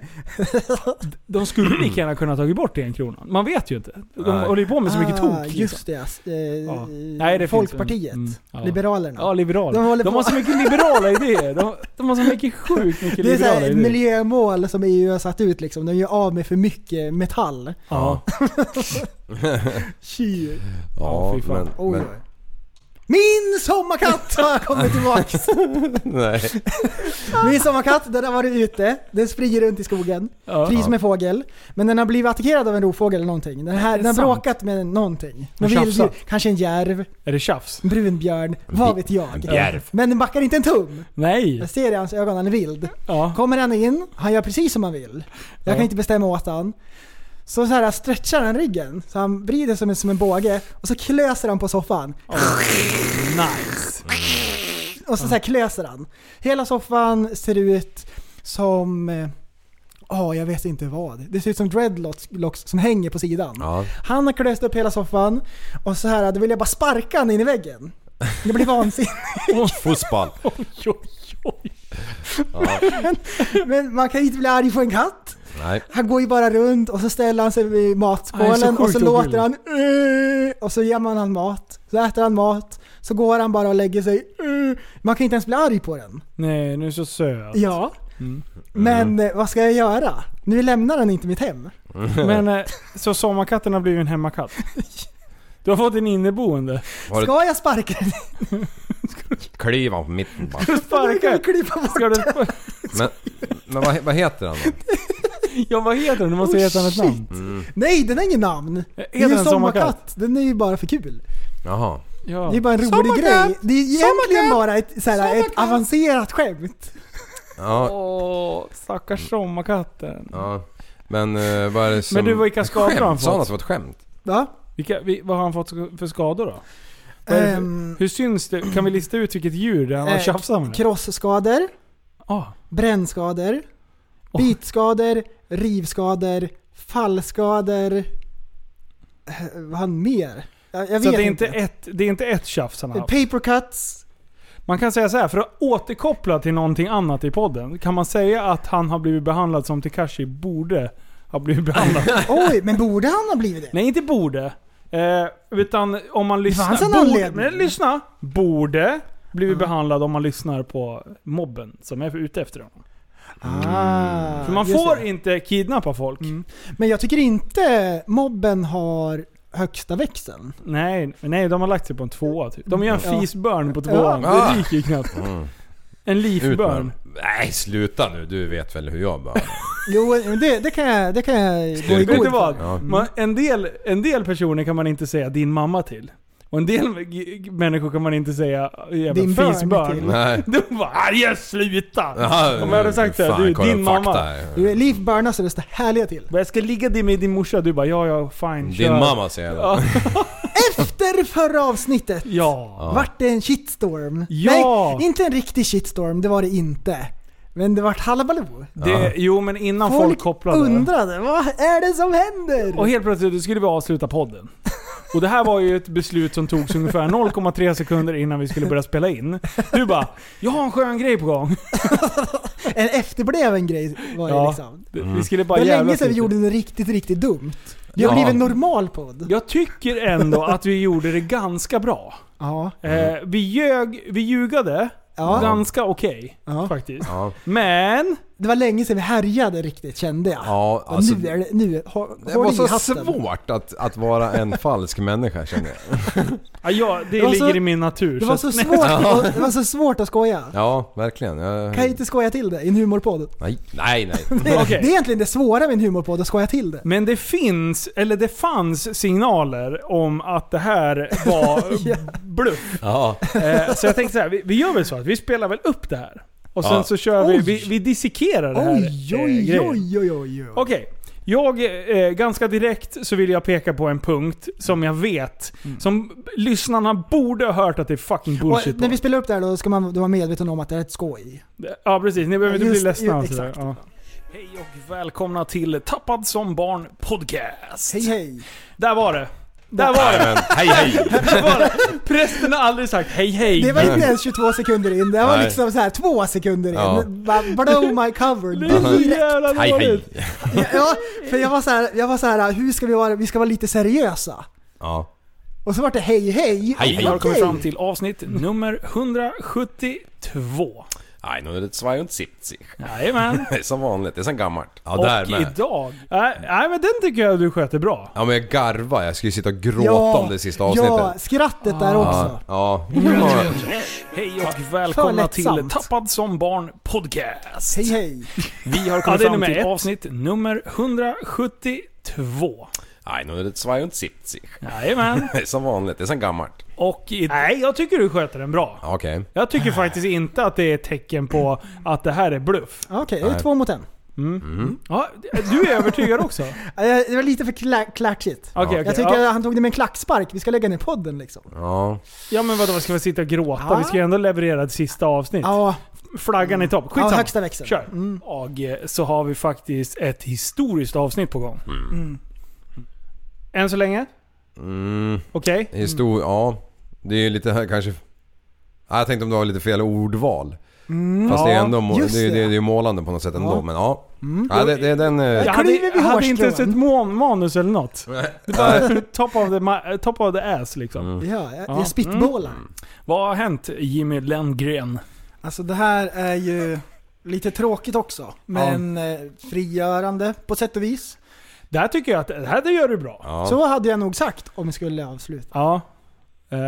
De skulle lika gärna kunna tagit bort en kronan. Man vet ju inte. De Nej. håller ju på med så mycket tok. Ah, liksom. Just det. Eh, Ja. Nej, det Folkpartiet. en- mm, ja. Liberalerna. Ja, liberaler. De De, har så mycket liberala idéer. De, de har så mycket sjukt mycket Det är så liberala här idéer. miljömål som EU har satt ut liksom. De gör av med för mycket metall. Ja. (laughs) Tji. Ja, fy fan. men, Oj, men. Min sommarkatt har kommit tillbaks! (laughs) nej. (laughs) Min sommarkatt, den har varit ute. Den springer runt i skogen. Ja. Fri som en fågel. Men den har blivit attackerad av en rovfågel eller någonting. Den, här, den har bråkat med någonting. Någon vilddjur, kanske en järv, Är det tjafs? en brunbjörn, vad vet jag. bjärv. Men den backar inte en tum. Nej. Jag ser i hans ögon, han är vild. Ja. Kommer han in, han gör precis som han vill. Jag Ja. kan inte bestämma åt han. Så, så här stretchar han ryggen, så han vrider en, som en båge och så klöser han på soffan. Nice. Och så, så här klöser han. Hela soffan ser ut som... eh, Ja, jag vet inte vad. Det ser ut som dreadlocks locks som hänger på sidan. Ja. Han har klöst upp hela soffan och så här, då vill jag bara sparka han in i väggen. Det blir vansinnigt. (laughs) Fotboll. (laughs) Oj, oj, oj. Men man kan inte bli arg på en katt. Nej. Han går ju bara runt och så ställer han sig vid Nej, så matskålen och så låter han "Uh", och så ger man han mat. Så äter han mat, så går han bara och lägger sig. "Uh". Man kan inte ens bli arg på den. Nej, nu är så söt. Ja. Mm. Men eh, vad ska jag göra? Nu lämnar den inte mitt hem. (laughs) Men eh, så sommarkatten har blivit en hemmakatt? Du har fått en inneboende? Ska jag sparka den? kliva på mitten bara. Sparka? Klippa bort Ska du... Men, men vad, vad heter han då? (laughs) Ja vad heter den? Du måste Oh, heta den ett shit. namn. Mm. Nej, den har ingen namn. Det är ju sommarkatt? sommarkatt. Den är ju bara för kul. Jaha. Ja. Det är bara en rolig Sommarkatt! grej. Det är egentligen bara ett, såhär, ett avancerat skämt. Ja. Åh, stackars sommarkatten. ja. Men eh, vad är det som... Men du, vilka skador har han Skämt? Sa han fått? att det var ett skämt? Va? Vilka, vi, vad har han fått för skador då? För- Ehm, Hur syns det? Kan vi lista ut vilket djur det är han har eh, tjafsat med? Krossskador, Ah. brännskador, Åh. bitskador, rivskador, fallskador. Eh, Vad han mer? Jag, jag Så vet det är, inte ett, det är inte ett tjafs han har haft. Paper cuts. Man kan säga så här, för att återkoppla till någonting annat i podden. Kan man säga att han har blivit behandlad som Tekashi borde ha blivit behandlad? (laughs) Oj, men borde han ha blivit det? Nej, inte borde. Eh, utan om man lyssnar... fanns en borde, lyssna! Borde blivit behandlad om man lyssnar på mobben som är ute efter honom. Ah, För man just får det. inte kidnappa folk. Men jag tycker inte mobben har högsta växeln. Nej, nej, de har lagt sig på en tvåa typ. De gör en Ja. fisburn på tvåan. Ja. Det ryker ju knappt. Mm. En Ut med leafburn. Nej, sluta nu. Du vet väl hur jag bara... (laughs) Jo, det, det kan jag, det kan jag gå i. Vet du god vad? för. Ja. Man, en, del, en del personer kan man inte säga din mamma till. Och en del människor kan man inte säga jävla Din barn fisburn. till. Nej. (laughs) De bara Arje sluta! Ja, Om jag hade sagt det, du kolla din mamma. Du, Liv burnar så det står härliga till. Jag ska ligga med din morsa, du bara ja ja fine Din kör. mamma säger jag Ja. då. (laughs) Efter förra avsnittet Ja. Vart det en shitstorm. Ja. Nej, inte en riktig shitstorm, det var det inte. Men det vart halabaloo. Det. Jo men innan folk, Folk kopplade. undrade, vad är det som händer? Och helt plötsligt skulle vi avsluta podden. (laughs) Och det här var ju ett beslut som togs ungefär 0,3 sekunder innan vi skulle börja spela in. Du bara, jag har en skön grej på gång. (laughs) En efterbliven grej var det Ja. liksom. Mm. Vi skulle Det bara var länge sedan vi gjorde något riktigt, riktigt dumt. Det har Ja. blivit en normal podd. Jag tycker ändå att vi gjorde det ganska bra. Ja. Eh, vi ljög, vi ljugade Ja. ganska okej Ja. faktiskt. Ja. Men... Det var länge sedan vi härjade riktigt kände jag. Ja, alltså, nu är det, nu, hå- det var så hatten. svårt att, att vara en (laughs) falsk människa känner jag. Ja, ja det, Det ligger så- i min natur. Det var så svårt, det var så svårt att skoja. Ja, verkligen. Jag... Kan jag inte skoja till det i en humorpodd? Nej, nej, nej. (laughs) Det, Okej. det är egentligen det svåra med en humorpodd, att skoja till det. Men det finns, eller det fanns signaler om att det här var (laughs) Ja. bluff. Ja, Eh, så jag tänkte så här, vi, vi gör väl så att vi spelar väl upp det här. Och sen Ja. så kör vi, vi, vi dissekerar det här Oj, eh, oj, oj, oj, oj, oj. Okej. Jag, eh, ganska direkt så vill jag peka på en punkt som jag vet, som lyssnarna borde ha hört att det är fucking Och bullshit när på. vi spelar upp det här då ska man vara medveten om att det är ett skoj. Ja precis, ni behöver inte bli Just- ledsna. och ju- sådär. exakt. Ja. Hej och välkomna till Tappad som barn podcast. Hej hej. Där var det. Där var det. men hej hej! (laughs) Där var det. Prästen har aldrig sagt hej hej. Det var inte ens 22 sekunder in, det var Nej. liksom så här två sekunder in. Ja. Bara Blow my cover. Det är så direkt. jävla Hej hej! dåligt. Ja, för jag var så här, jag var så här, hur ska vi vara? Vi ska vara lite seriösa. Ja. Och så var det hej hej. Hej, hej. Vi har kommit Okej. fram till avsnitt nummer 172. Nej, nu är det 72. Jajamän. (laughs) Det är som vanligt, det är som gammalt. Ja, Och med. idag... Nej, nej men den tycker jag du sköter bra. Ja men jag garvar, jag ska ju sitta och gråta Ja, om det sista avsnittet. Ja, skrattet där också. Ja, ja. Hej och välkomna till lättsamt. Tappad som barn podcast. Hej hej. Vi har Ja, kommit det är fram nummer till ett. avsnitt nummer 172. Nej, nu är det 72. Jajamän. (laughs) Det är som vanligt, det är som gammalt. Och i, nej, jag tycker du sköter den bra. Ja, Okej. Jag tycker faktiskt inte att det är ett tecken på att det här är bluff. Okej, det är två mot en. Ja, du är övertygad också? (laughs) Det var lite för kla- klatschigt. Okej, okej. Jag tycker ja. han tog det med en klackspark, vi ska lägga ner podden liksom. Ja. ja men vadå, ska vi sitta och gråta? Ja. Vi ska ju ändå leverera ett sista avsnitt. Ja, Flaggan i topp. ja Skitsamma. högsta växeln. Kör. Mm. Och eh, så har vi faktiskt ett historiskt avsnitt på gång. Mm. Än så länge? Mm. Okej? Histor... Ja. Det är ju lite här kanske... Ja, jag tänkte om det var lite fel ordval. Fast det är Ja, ändå må... det, det, det. det är ju målande på något sätt ändå. Ja. Men ja. ja det, det är den... eh, Jag Ja. hade, jag hade inte ens ett man, manus eller något. Det var (laughs) top of the, top of the ass liksom. Mm. Ja, jag, Ja. jag spitballar. Vad har hänt Jimmy Lenngren? Alltså det här är ju lite tråkigt också. Men eh, frigörande på sätt och vis. Det här tycker jag att det här det gör du bra. Ja. Så hade jag nog sagt om vi skulle avsluta. Ja. Eh,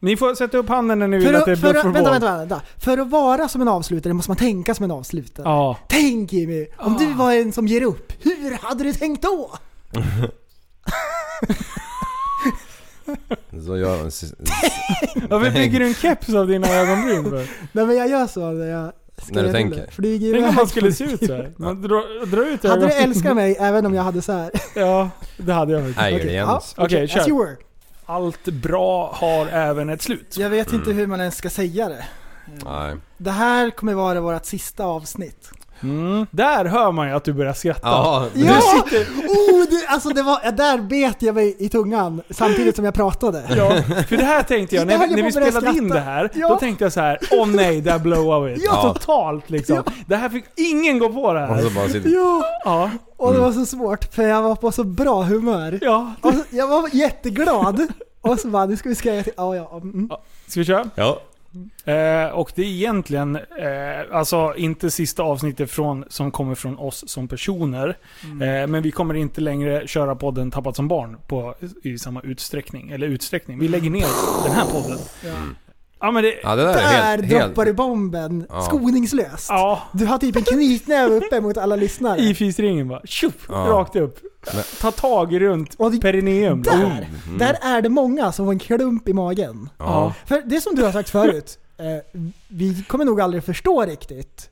ni får sätta upp handen när ni vill För att det är för vänta, vänta, vänta. För att vara som en avslutare måste man tänka som en avslutare. Ja. Tänk Jimmy, om Ah. du var en som ger upp, hur hade du tänkt då? (laughs) Så gör man... Varför bygger du en keps av dina ögonbryn för? (laughs) Nej men jag gör så när jag När du tänker. det. Flyger Tänk om man skulle se ut så här. Man drar, drar ut Hade du älskat mig även om jag hade så här? (laughs) Ja, det hade jag faktiskt. Nej, Okej, det kör. Allt bra har även ett slut. Jag vet inte hur man ens ska säga det. Nej. Det här kommer vara vårt sista avsnitt. Mm. Där hör man ju att du börjar skratta. Ja, Ja! Oh, det, alltså det var, där bet jag mig i tungan samtidigt som jag pratade. Ja, för det här tänkte jag, Jag när, vi- när vi spelade in skratta. det här, Ja. då tänkte jag så här: åh nej, där blowar vi. Ja. Totalt liksom. Det här fick ingen gå på det Och här. så bara sitter... Ja, Ja. och det var så svårt för jag var på så bra humör. ja. Och så, jag var jätteglad. Och så bara, nu ska vi skriva till... Ja, ja. Mm. Ska vi köra? Ja. Eh, och det är egentligen, eh, alltså inte sista avsnittet från, som kommer från oss som personer. Mm. Eh, men vi kommer inte längre köra podden Tappat som barn på, i samma utsträckning. Eller utsträckning. Vi lägger ner den här podden. Ja. Ja men det... Ja, det där är Där helt... helt... droppar du bomben Ja. skoningslöst. Ja, Du har typ en knytnäve uppe mot alla lyssnare. (laughs) i fisringen bara. Tjup, Ja. rakt upp. Men- Ta tag runt Och det- perineum. Där, där är det många som får en klump i magen. Ja. För det som du har sagt förut, eh, vi kommer nog aldrig förstå riktigt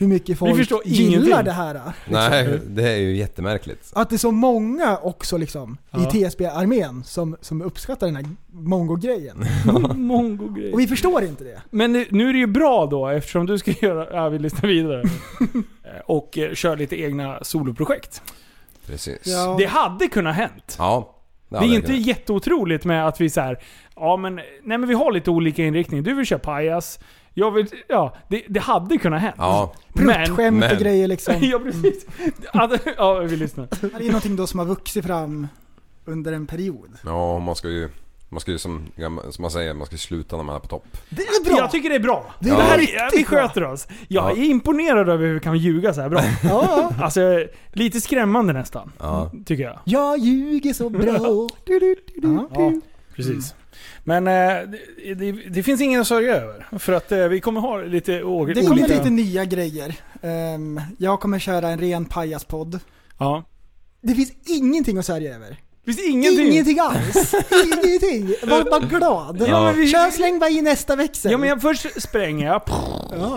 hur mycket folk gillar ingenting. det här. liksom. Nej, det är ju jättemärkligt. Att det är så många också liksom Ja. i TSB-armén som, som uppskattar den här mongo-grejen. (laughs) Mongo-grej. Och vi förstår inte det. Men nu, nu är det ju bra då eftersom du ska (laughs) göra, ja vi lyssnar vidare. (laughs) Och eh, kör lite egna soloprojekt. Precis. Ja. Det hade kunnat hänt. Ja. Det är inte jätteotroligt med att vi så här, ja men, nej men vi har lite olika inriktning. Du vill köra pajas, jag vill, ja det, det hade kunnat hänt. Ja. Pruttskämt men- och grejer liksom. (laughs) ja precis. Ja, ja vi lyssnar. Det är någonting då som har vuxit fram under en period. Ja, man ska ju Man ska ju som, som man säger, man ska sluta när man är på topp. Det är bra! Jag tycker det är bra. Det Det är här, riktigt vi bra. sköter oss. Jag Ja. är imponerad över hur vi kan ljuga så här bra. Ja. Alltså, lite skrämmande nästan. Ja. Tycker jag. Jag ljuger så bra. Du, du, du, du, Ja, du. precis. Men eh, det, det, finns ingen att sörja över. För att eh, vi kommer ha lite Det kommer olika... lite nya grejer. Ehm, jag kommer köra en ren pajaspodd. Ja. Det finns ingenting att sörja över. Det finns ingenting. Ingenting alls. (laughs) ingenting. Var bara glad. Ja, men vi- Kör släng bara i nästa växel. Ja men jag, först spränger jag,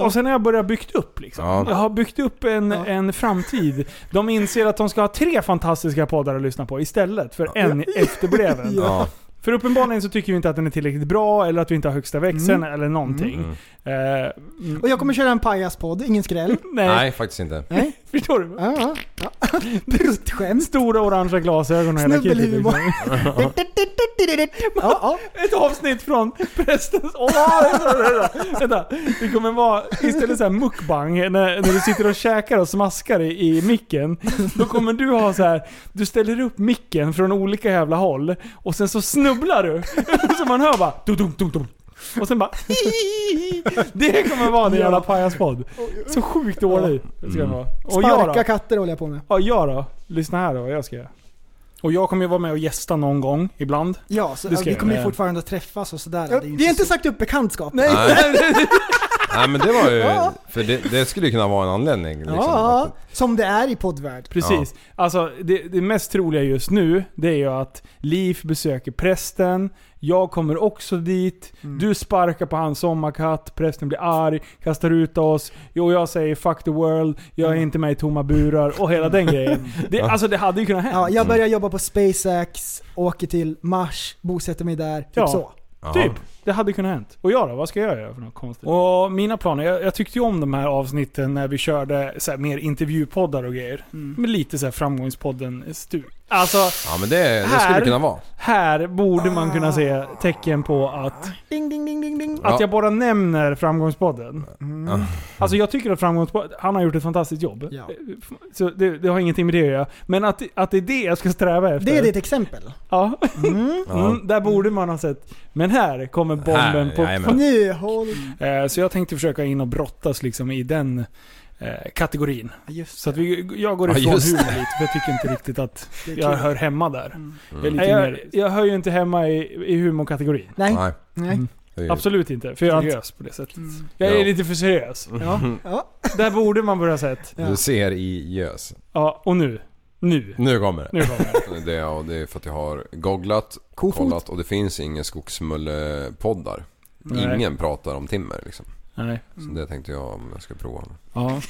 och sen har jag börjat byggt upp liksom. Ja. Jag har byggt upp en, en framtid. De inser att de ska ha tre fantastiska poddar att lyssna på istället för en efterbliven. Ja. För uppenbarligen så tycker vi inte att den är tillräckligt bra, eller att vi inte har högsta växeln, eller någonting. Mm. Eh, mm, Och jag kommer köra en pajaspodd, ingen skräll. (laughs) nej, Nej, faktiskt inte. Nej. (laughs) förstår du? Ja, ja. ja. (laughs) Bruttskämt. Stora orangea glasögon och hela kittet Snubbelhumor. liksom. Ja, ja. Ett avsnitt från prästens... Åh, vänta, vänta, vänta. Det kommer vara istället så här mukbang, när, när du sitter och käkar och smaskar i, i micken. Då kommer du ha så här. du ställer upp micken från olika jävla håll och sen så snubblar du. (laughs) Så man hör bara dum, dum, dum, dum. Och sen bara (laughs) Det kommer vara din jävla pajaspodd. Så sjukt dålig det ska den vara. Och jag Sparka då? katter håller jag på med. Ja, jag då? Lyssna här då vad jag ska göra. Och jag kommer ju vara med och gästa någon gång, ibland. Ja, så Det ska vi jag kommer ju göra. fortfarande att träffas och sådär. Ja, Det är ju vi har inte så- sagt upp bekantskap. Nej. (laughs) Nej men det var ju... (laughs) För det, det skulle ju kunna vara en anledning. Liksom. Ja, som det är i poddvärld. Precis. Alltså det, det mest troliga just nu, det är ju att Liv besöker prästen, jag kommer också dit, Mm. du sparkar på hans sommarkatt, prästen blir arg, kastar ut oss, jo jag säger 'fuck the world', jag Mm. är inte med i tomma burar och hela den grejen. (laughs) Det, alltså det hade ju kunnat hända. Ja, jag börjar jobba på SpaceX, åker till Mars, bosätter mig där. Typ Ja. så. Ja. Typ. Det hade kunnat hänt. Och jag då? Vad ska jag göra för något konstigt? Och mina planer, jag, jag tyckte ju om de här avsnitten när vi körde så här, mer intervjupoddar och grejer. Mm. Med lite så här framgångspodden-stuk. Alltså, Ja men det, det skulle Här- det kunna vara. här borde man kunna se tecken på att, Ding, ding, ding, ding, ding. att Ja. jag bara nämner framgångspodden. Ja. Alltså jag tycker att framgångspodden, han har gjort ett fantastiskt jobb. Ja. Så det, det har ingenting med det att göra. Men att, att det är det jag ska sträva efter. Det är ditt exempel. Ja. Mm. Ja. Mm, där borde man ha sett. Men här kommer bomben Här, på... jajamän. Nu, håll... Eh, Så jag tänkte försöka in och brottas liksom i den kategorin. Just Så att vi, jag går Ja, ifrån just humor lite, för jag tycker inte riktigt att (laughs) jag hör hemma där. Mm. Lite Nej, jag- jag hör ju inte hemma i, i humorkategorin. Nej. Nej. Mm. Absolut inte, för jag är att- seriös på det sättet. Mm. Jag är Ja. lite för seriös. Ja. (laughs) ja. Där borde man börja sett. Ja. Du ser i gös. Ja, och nu. Nu. Nu kommer det. Nu kommer det. (laughs) Det är, och det är för att jag har googlat, Kofot. kollat och det finns inga skogsmullepoddar. Ingen pratar om timmer liksom. Nej. Så det tänkte jag om jag ska prova. Ja.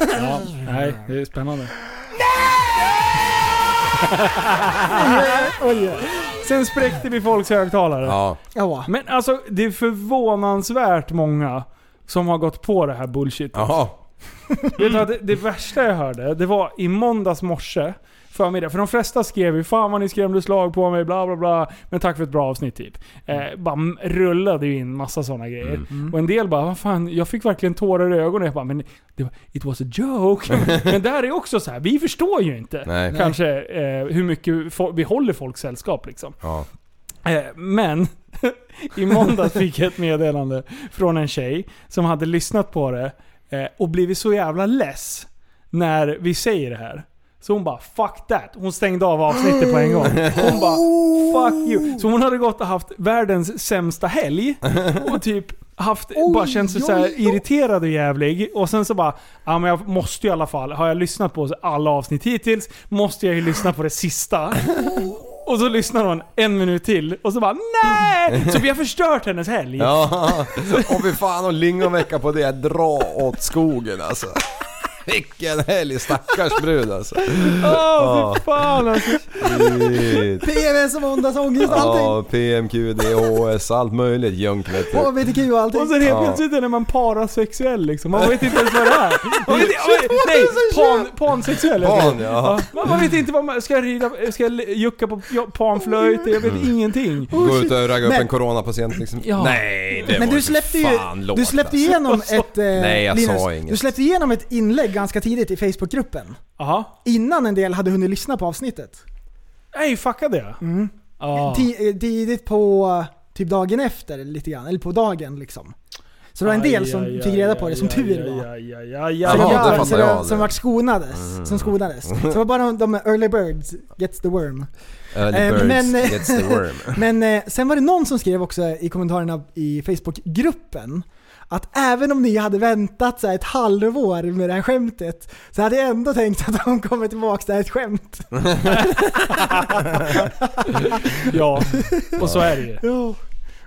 ja. Nej, det är spännande. Oj, Sen spräckte vi folks högtalare. Ja. ja. Men alltså, det är förvånansvärt många som har gått på det här bullshit. Jaha. Vet du vad, det, det värsta jag hörde, det var i måndags morse förmiddag. För de flesta skrev ju 'Fan vad ni skrämde slag på mig' bla bla bla. Men tack för ett bra avsnitt typ. Eh, bara m- rullade ju in massa sådana grejer. Mm. Och en del bara 'Vad fan, jag fick verkligen tårar i ögonen' Jag bara 'Men det var, it was a joke' (laughs) Men där är också så här, vi förstår ju inte Nej. kanske eh, hur mycket vi håller folks sällskap liksom. Ja. Eh, men (laughs) i måndags fick jag ett meddelande från en tjej som hade lyssnat på det eh, och blivit så jävla less när vi säger det här. Så hon bara 'fuck that' Hon stängde av avsnittet på en gång. Hon bara 'fuck you' Så hon hade gått och haft världens sämsta helg och typ haft, bara känt sig så här oj, oj. irriterad och jävlig. Och sen så bara, ja men jag måste ju i alla fall, har jag lyssnat på alla avsnitt hittills, måste jag ju lyssna på det sista. Och så lyssnar hon en minut till och så bara NEJ! Så vi har förstört hennes helg. Ja, och fy fan och lingonvecka på det, dra åt skogen alltså. Vilken helg, stackars brud alltså. Åh fy fan alltså. PMS och måndagsångest, allting. Ja, PMQ, DHS, allt möjligt junk vet du. HBTQ och allting. Och sen helt plötsligt är man parasexuell liksom. Man vet inte ens vad det är. Man vet, nej, pan, pansexuell. Pan, ja. Man, vet inte vad man ska jag rida, ska jag jucka på panflöjt? Jag vet ingenting. Gå ut och ragga upp en coronapatient liksom. Nej, det Men var du släppte ju du släppte alltså. igenom ett... Eh, Nej, jag sa inget. Du släppte igenom ett inlägg ganska tidigt i Facebookgruppen. Jaha. Innan en del hade hunnit lyssna på avsnittet. Nej, fuckade jag? Mm. Ti- eh, Tidigt på eh, typ dagen efter lite grann, eller på dagen liksom. Så det var en del som Aj, aj, fick reda på det, som aj, tur aj, var. aj, aj, aj, Så aj, var- det fattar så jag det, aldrig. som vart skonades. Mm. Som skonades. Så det var bara de, de early birds gets the worm. Early Eh, birds men- gets the worm. (laughs) Men eh, sen var det någon som skrev också i kommentarerna i Facebookgruppen att även om ni hade väntat så här ett halvår med det här skämtet så hade jag ändå tänkt att de kommer tillbaka till ett skämt. (laughs) Ja, och så är det ju.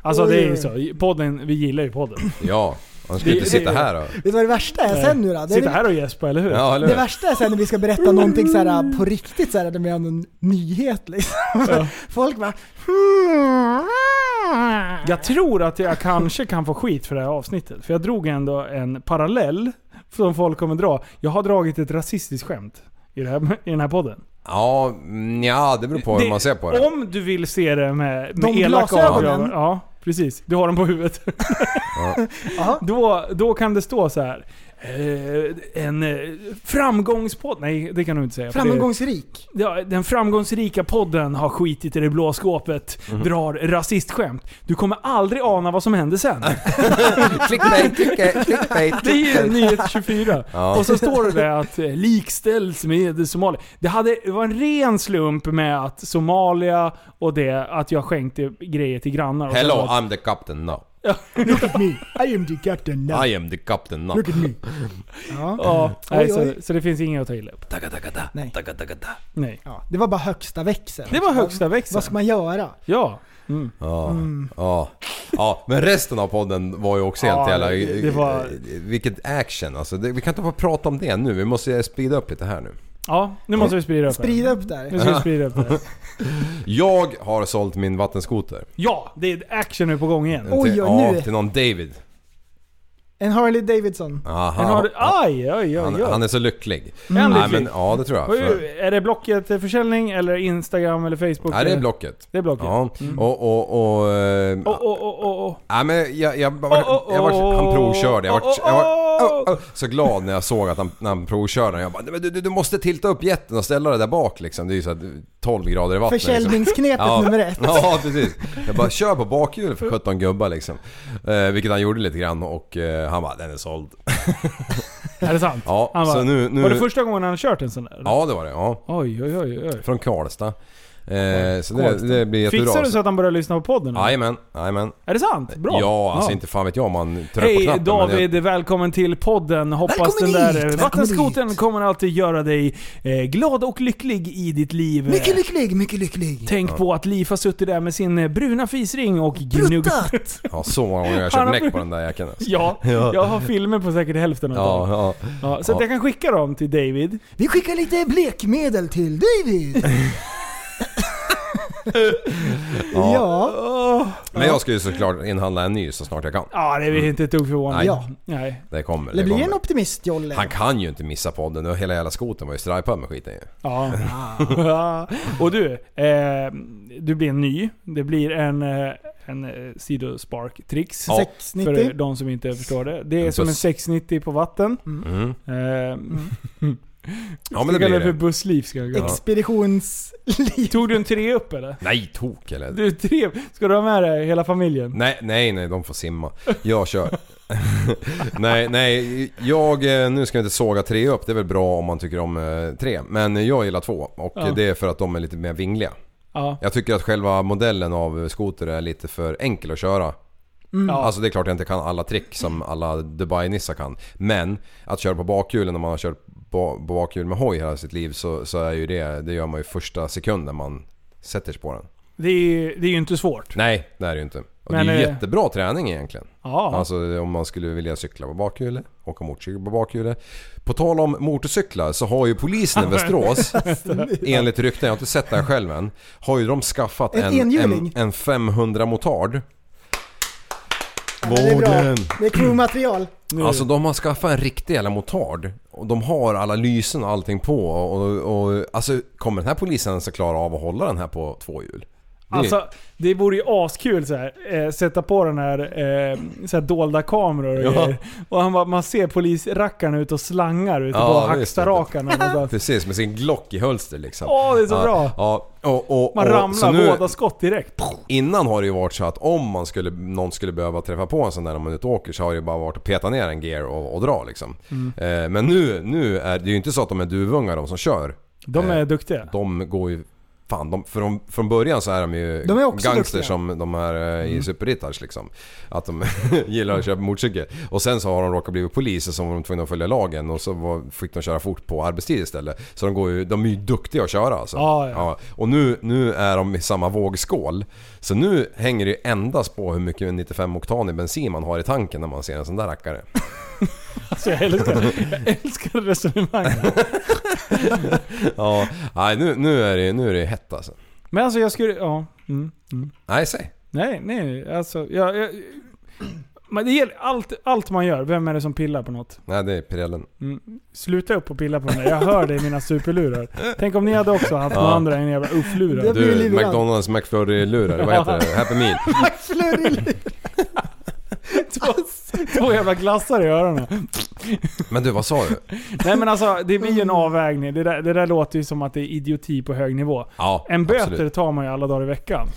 Alltså det är ju så. Podden, vi gillar ju podden. Ja, ju Det- inte sitta det- här och... Vet du vad det värsta är sen nu då? Det, Sitta är, här och gäspa, eller hur? Ja, eller det hur? värsta är sen när vi ska berätta någonting så här på riktigt så här, när vi har någon nyhet liksom. Ja. (laughs) Folk bara Jag tror att jag kanske kan få skit för det här avsnittet. För jag drog ändå en parallell som folk kommer dra. Jag har dragit ett rasistiskt skämt i, det här, i den här podden. Ja, mm, ja, det beror på hur man ser på det. Om du vill se det med, med De elaka glasögonen. ögon. Ja, precis. Du har dem på huvudet. Ja. (laughs) då, då kan det stå så här. Eh, en eh, framgångspodd. Nej, det kan du inte säga. för det- framgångsrik. Ja, den framgångsrika podden har skitit i det blå skåpet, Mhm. drar rasistskämt. Du kommer aldrig ana vad som hände sen. Clickbait, clickbait, clickbait. Det är ju Nyhet 24. Ja. Och så står det där att eh, likställs med Somalia. Det, hade, det var en ren slump med att Somalia och det, att jag skänkte grejer till grannar. Och så Hello, I'm the captain now. (laughs) Look at me, I am the captain now. I am the captain now. Look at me. (laughs) Ja. Ja, nej, Oj, så, oj. så det finns inget att ta illa upp. Nej. Nej. Ja, det var bara högsta växeln. Det var högsta växeln. Vad ska man göra? Ja. Mm. Ja, ja. ja, men resten av podden var ju också helt Ja, jävla... det- det var- Vilket action alltså. Det, vi kan inte bara prata om det nu. Vi måste speeda upp lite här nu. Ja, nu måste vi sprida upp. Sprida upp där. Nu ska vi sprida upp det. (laughs) Jag har sålt min vattenskoter. Ja, det är action nu på gång igen. Oj, till, oj, ja, nu. till någon David. En Harley Davidson. Ja, Men han, har du, aj, aj, han, aj, aj. han är så lycklig. Är han Nej, men, ja, det tror jag. För, Är det Blocket-försäljning eller Instagram eller Facebook? nej, det är Blocket. Det är Blocket. Ja, och... och, och eh, oh, oh. Nej men jag, jag, var, Oh, oh, jag var, han oh, provkörde. Jag var, oh, jag var oh, oh, oh, så glad när jag såg att han, när han provkörde. Jag bara, "Men du, du, du måste tilta upp jätten och ställa det där bak liksom. Det är ju så att 12 grader i vattnet. Liksom. Försäljningsknepet Ja. nummer ett. Ja precis. Jag bara, kör på bakhjulet för 17 gubbar liksom. Eh, vilket han gjorde lite grann och eh, han bara, den är såld. (laughs) Är det sant? Ja, Han så bara, nu, nu... Var det första gången han kört en sån där? eller? Ja det var det, ja. Oj, oj, oj, oj. Från Karlstad. Eh, så det, det blir jättebra. Fixar du så att han börjar lyssna på podden? eller? Jajamän, jajamän. Är det sant? Bra. Ja, alltså inte fan vet jag om man trycker på Hej knappen. men det- David, välkommen till podden. Hoppas Välkommen den där hit, eh, välkommen vattenskotern kommer alltid göra dig eh, glad och lycklig i ditt liv. Mycket lycklig, mycket lycklig. Tänk på att Liv har suttit där med sin eh, bruna fisring och gnuggat. Bruttat! (laughs) Ja, så många gånger jag har Han har- kört näck på den där jäkeln. Alltså. (laughs) Ja, jag har filmer på säkert hälften av Ja, dem. ja. Ja, så att Ja. jag kan skicka dem till David. Vi skickar lite blekmedel till David. (laughs) (laughs) ja. Men jag ska ju såklart inhandla en ny så snart jag kan. Ja, det är vi inte ett dugg förvånade. Ja. Nej. Det kommer. Det Det blir kommer. en optimist Jolle. Han kan ju inte missa podden och hela jävla skoten var ju strajpad med skiten ju. Ja. Ja. (laughs) Och du, eh, du blir en ny. Det blir en, eh, en eh, sidospark-trix. Ja. 690. För de som inte förstår det. Det är En som en buss. 690 på vatten. Mm. Eh, (laughs) Ja men det blir det bussliv ska jag det. Expeditionsliv. Tog du en tre upp eller? Nej, tok eller? Du tre, ska du ha med dig hela familjen? Nej, nej, nej, de får simma. Jag kör. (laughs) nej, nej, jag... eh, Nu ska jag inte såga tre upp, det är väl bra om man tycker om eh, tre. Men jag gillar två och Ja. det är för att de är lite mer vingliga. Ja. Jag tycker att själva modellen av skoter är lite för enkel att köra. ja. Alltså det är klart jag inte kan alla trick som alla Dubai-nissar kan. Men att köra på bakhjulen när man har kört på på bakhjul med hoj hela sitt liv så, så är ju det, det gör man ju första sekunden man sätter sig på den. Det är, det är ju inte svårt. Nej, det är det ju inte. Och Men, det är ju eh, jättebra träning egentligen. Ja. Alltså om man skulle vilja cykla på bakhjulet, åka motorcykel på bakhjulet. På tal om motorcyklar så har ju polisen i Västerås, (laughs) enligt rykten, jag har inte sett det här själv än, har ju de skaffat En en, en, en 500 motard. Ja, det är bra. Vågen. Det är crewmaterial. Nu. Alltså de har skaffat en riktig jävla motard. Och de har alla lysen och allting på. Och, och, och alltså kommer den här polisen ens att klara av att hålla den här på två hjul? Alltså, det vore ju askul så här, eh, sätta på den här, eh, så här dolda kameror och Ja. Och han bara, man ser polisrackarna ut och slangar ute Ja, på Hackstarakarna. Precis, med sin Glock i hölster liksom. Åh, det är så ja, bra. Ja, och, och, Man ramlar nu- båda skott direkt. Innan har det ju varit så att om man skulle, någon skulle behöva träffa på en sån där när man är ute och åker så har det ju bara varit att peta ner en gear och, och dra liksom. Mm. Eh, men nu, nu är det ju inte så att de är duvungar de som kör. De är Eh, duktiga. De går ju... Fan, de, från, från början så är de ju De är också gangsters duktiga. som de här eh, Mm. i Superrittars liksom. Att de (laughs) gillar att köra motorcykel. Och sen så har de råkat bli poliser som var de tvungna att följa lagen och så var, fick de köra fort på arbetstid istället. Så de, går ju, de är ju duktiga att köra alltså. Ja, ja. Och nu, nu är de i samma vågskål. Så nu hänger det ju endast på hur mycket 95 oktan i bensin man har i tanken när man ser en sån där rackare. (laughs) Alltså, jag älskar, jag älskar resonemang. (laughs) ja, nej nu, nu, är det, nu är det hett alltså. Men alltså jag skulle, ja. Mm, mm. Nej, säg. Nej, nej. Alltså, jag, jag, men det gäller allt, allt man gör. Vem är det som pillar på något? Nej, det är Pirellen. Mm. Sluta upp och pilla på där. Jag hör det i mina superlurar. Tänk om ni hade också haft Ja. några andra än jävla ufflurar. Du. McDonalds McFlurry-lurar, vad heter det? Happy Meal. (laughs) två, två jävla glassar i öronen. Men du, vad sa du? Nej men alltså, det blir ju en avvägning. Det där, det där låter ju som att det är idioti på hög nivå. Ja, En böter absolut. tar man ju alla dagar i veckan.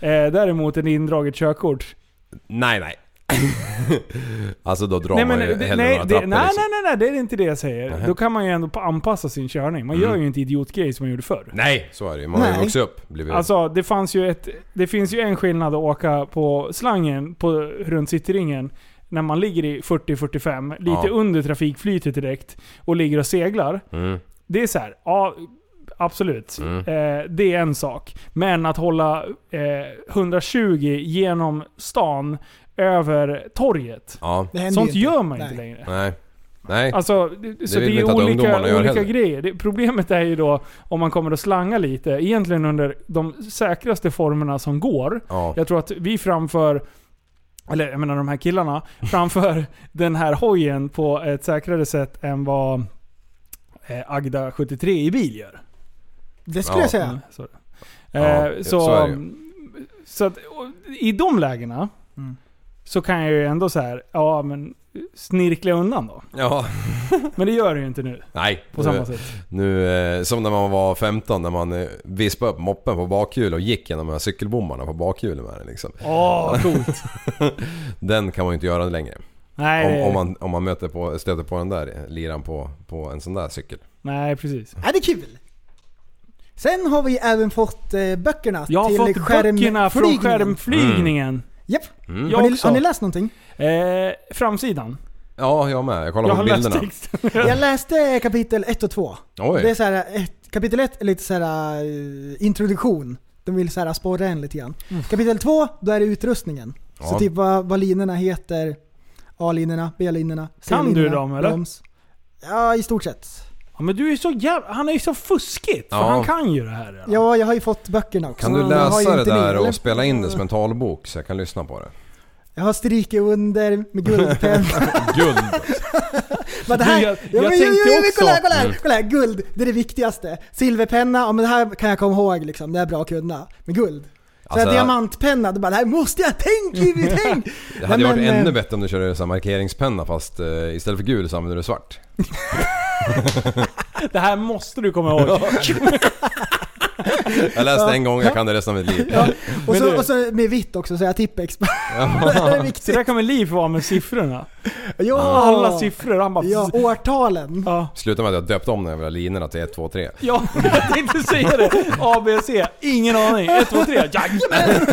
Eh, däremot en indraget körkort. Nej, nej. (laughs) alltså då drar Nej, man men, ju det- hellre nej, några det, trappor nej, liksom. nej, nej, nej, det är inte det jag säger. Nähä. Då kan man ju ändå anpassa sin körning. Man Mm. gör ju inte idiotgrej som man gjorde förr. Nej, så är det ju. Man har ju Nej. vuxit upp. Blivit... Alltså det fanns ju ett... Det finns ju en skillnad att åka på slangen på, runt Cityringen när man ligger i 40-45, lite Ja. under trafikflytet direkt och ligger och seglar. Mm. Det är så här, ja absolut. Mm. Eh, det är en sak. Men att hålla eh, 120 genom stan över torget. Ja, Det händer Sånt ju inte. gör man inte Nej. längre. nej. Nej. Alltså, det, så vill det vi inte är att olika, ungdomarna gör olika heller. grejer. Det, problemet är ju då om man kommer att slanga lite, egentligen under de säkraste formerna som går. Ja. Jag tror att vi framför, eller jag menar de här killarna, (laughs) framför den här hojen på ett säkrare sätt än vad eh, Agda 73 i bil gör. Det skulle Ja. jag säga. Mm, sorry. Ja, Eh, så, så är det så att, och i de lägena Mm. Så kan jag ju ändå så här, ja men snirkla undan då. Ja. (laughs) Men det gör det ju inte nu. Nej. På nu, samma sätt. Nu, eh, som när man var 15 när man eh, vispade upp moppen på bakhjul och gick genom de här cykelbommarna på bakhjulen med den liksom. Åh, coolt. (laughs) Den kan man ju inte göra längre. Nej, Om, om, man, om man möter på, stöter på den där liran på, på en sån där cykel. nej precis. Ja, det är kul. Sen har vi även fått eh, böckerna Jag har till fått böckerna från skärmflygningen. skärmflygningen. Japp. Mm. Jag Har, ni, också. har ni läst någonting? Eh, framsidan. Ja, jag med. Jag kollar Jag på har läst bilderna. texten. Jag läste kapitel 1 och 2. Oj. Det är så här, ett, kapitel 1 är lite så här eh, introduktion. De vill så här sporra en lite grann. Kapitel 2, då är det utrustningen. Så Ja. typ vad, vad linorna heter, A-linorna, B-linorna, Kan C-linorna, du dem, eller? broms. Ja, i stort sett. Ja, men du är så jävla... Han är ju så fuskigt. För Ja. han kan ju det här redan. Ja, jag har ju fått böckerna också. Kan du Jag har ju läsa det inte där och spela in det som en talbok så jag kan lyssna på det? Jag har strykit under med guldpenna. (laughs) Guld! (laughs) Men det här, Jag- ja, jag men, tänkte jo, jo, också- Kolla här, kolla här, Mm. kolla här, guld, det är det viktigaste. Silverpenna, ja men det här kan jag komma ihåg liksom, det är bra att kunna. Men guld. Så Alltså- här, diamantpenna, då bara det här måste jag, tänk Jimmy, (laughs) tänk! Det hade Nej, varit men, ännu eh, bättre om du körde så här markeringspenna fast eh, istället för gul så använder du svart. (laughs) Det här måste du komma ihåg. (laughs) Jag läste en gång, jag kan det resten av mitt liv. Ja, och, så, och så med vitt också, så jag Tippex. (laughs) det är Så viktigt. där kan väl Liv vara med siffrorna. Ja, Alla siffror. Han bara... Ja, årtalen. Ja. Sluta med att jag döpte om de jävla linorna till 1, 2, 3. Ja, jag tänkte säga det. A, B, C. Ingen aning. 1, 2, 3. Jajamän!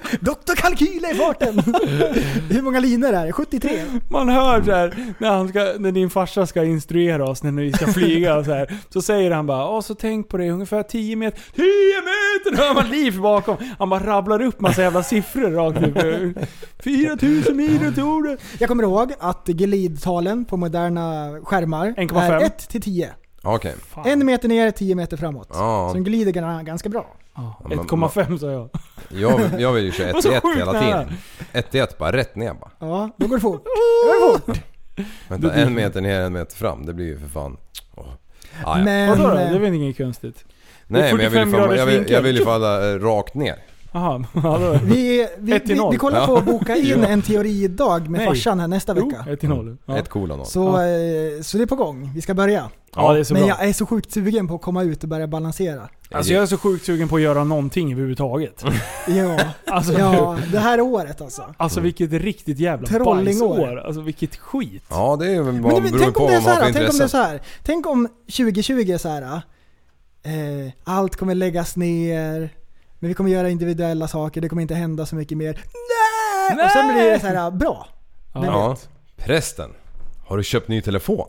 (laughs) Doktor Kalkyl är i farten! (laughs) Hur många linor är det? 73? Man hör så här, när, han ska, när din farsa ska instruera oss när vi ska flyga och så här. Så säger han bara Åh, så tänk på det, ungefär 10 meter. 10 meter! Hör man liv bakom. Han bara rabblar upp massa jävla siffror rakt upp. 4000 mil tog det. Jag kommer ihåg att glidtalen på moderna skärmar 1,5. är 1 till 10. Okej. En meter ner, 10 meter framåt. Ja. Så den glider gan- ganska bra. Ja, men- 1,5 sa jag. Jag, jag vill ju köra 1 (laughs) Vad så 1 sjukt hela nära. tiden. 1 till 1 bara rätt ner bara. Ja, då går det fort. (laughs) Går. Vänta, en meter ner, en meter fram. Det blir ju för fan... Åh. Ah, ja. Men... Vadå då? Det är väl inget konstigt? Nej men jag vill, 45 ju fan, jag, vill, graders jag vill ju falla eh, rakt ner. Jaha, (laughs) ja, då. Vi, vi, Ett till vi, noll. vi kollar på att boka in Ja. en teoridag med Nej. farsan här nästa Jo, vecka. ett till noll. Ja. Ett kolon noll. Så, eh, så det är på gång. Vi ska börja. Ja, det är så Men bra. jag är så sjukt sugen på att komma ut och börja balansera. Alltså jag är så sjukt sugen på att göra någonting överhuvudtaget. (laughs) Ja, Alltså, ja det här året alltså. alltså vilket riktigt jävla Trollingår. bajsår. Alltså vilket skit. Ja det är väl Men bara du, beror tänk på om det är vad man så har här, för tänk om det är intresse. så här. Tänk om 2020 är så här. Eh, allt kommer läggas ner, men vi kommer göra individuella saker, det kommer inte hända så mycket mer. Nej! Och sen blir det så här bra. Ja. vet? Prästen. Har du köpt ny telefon?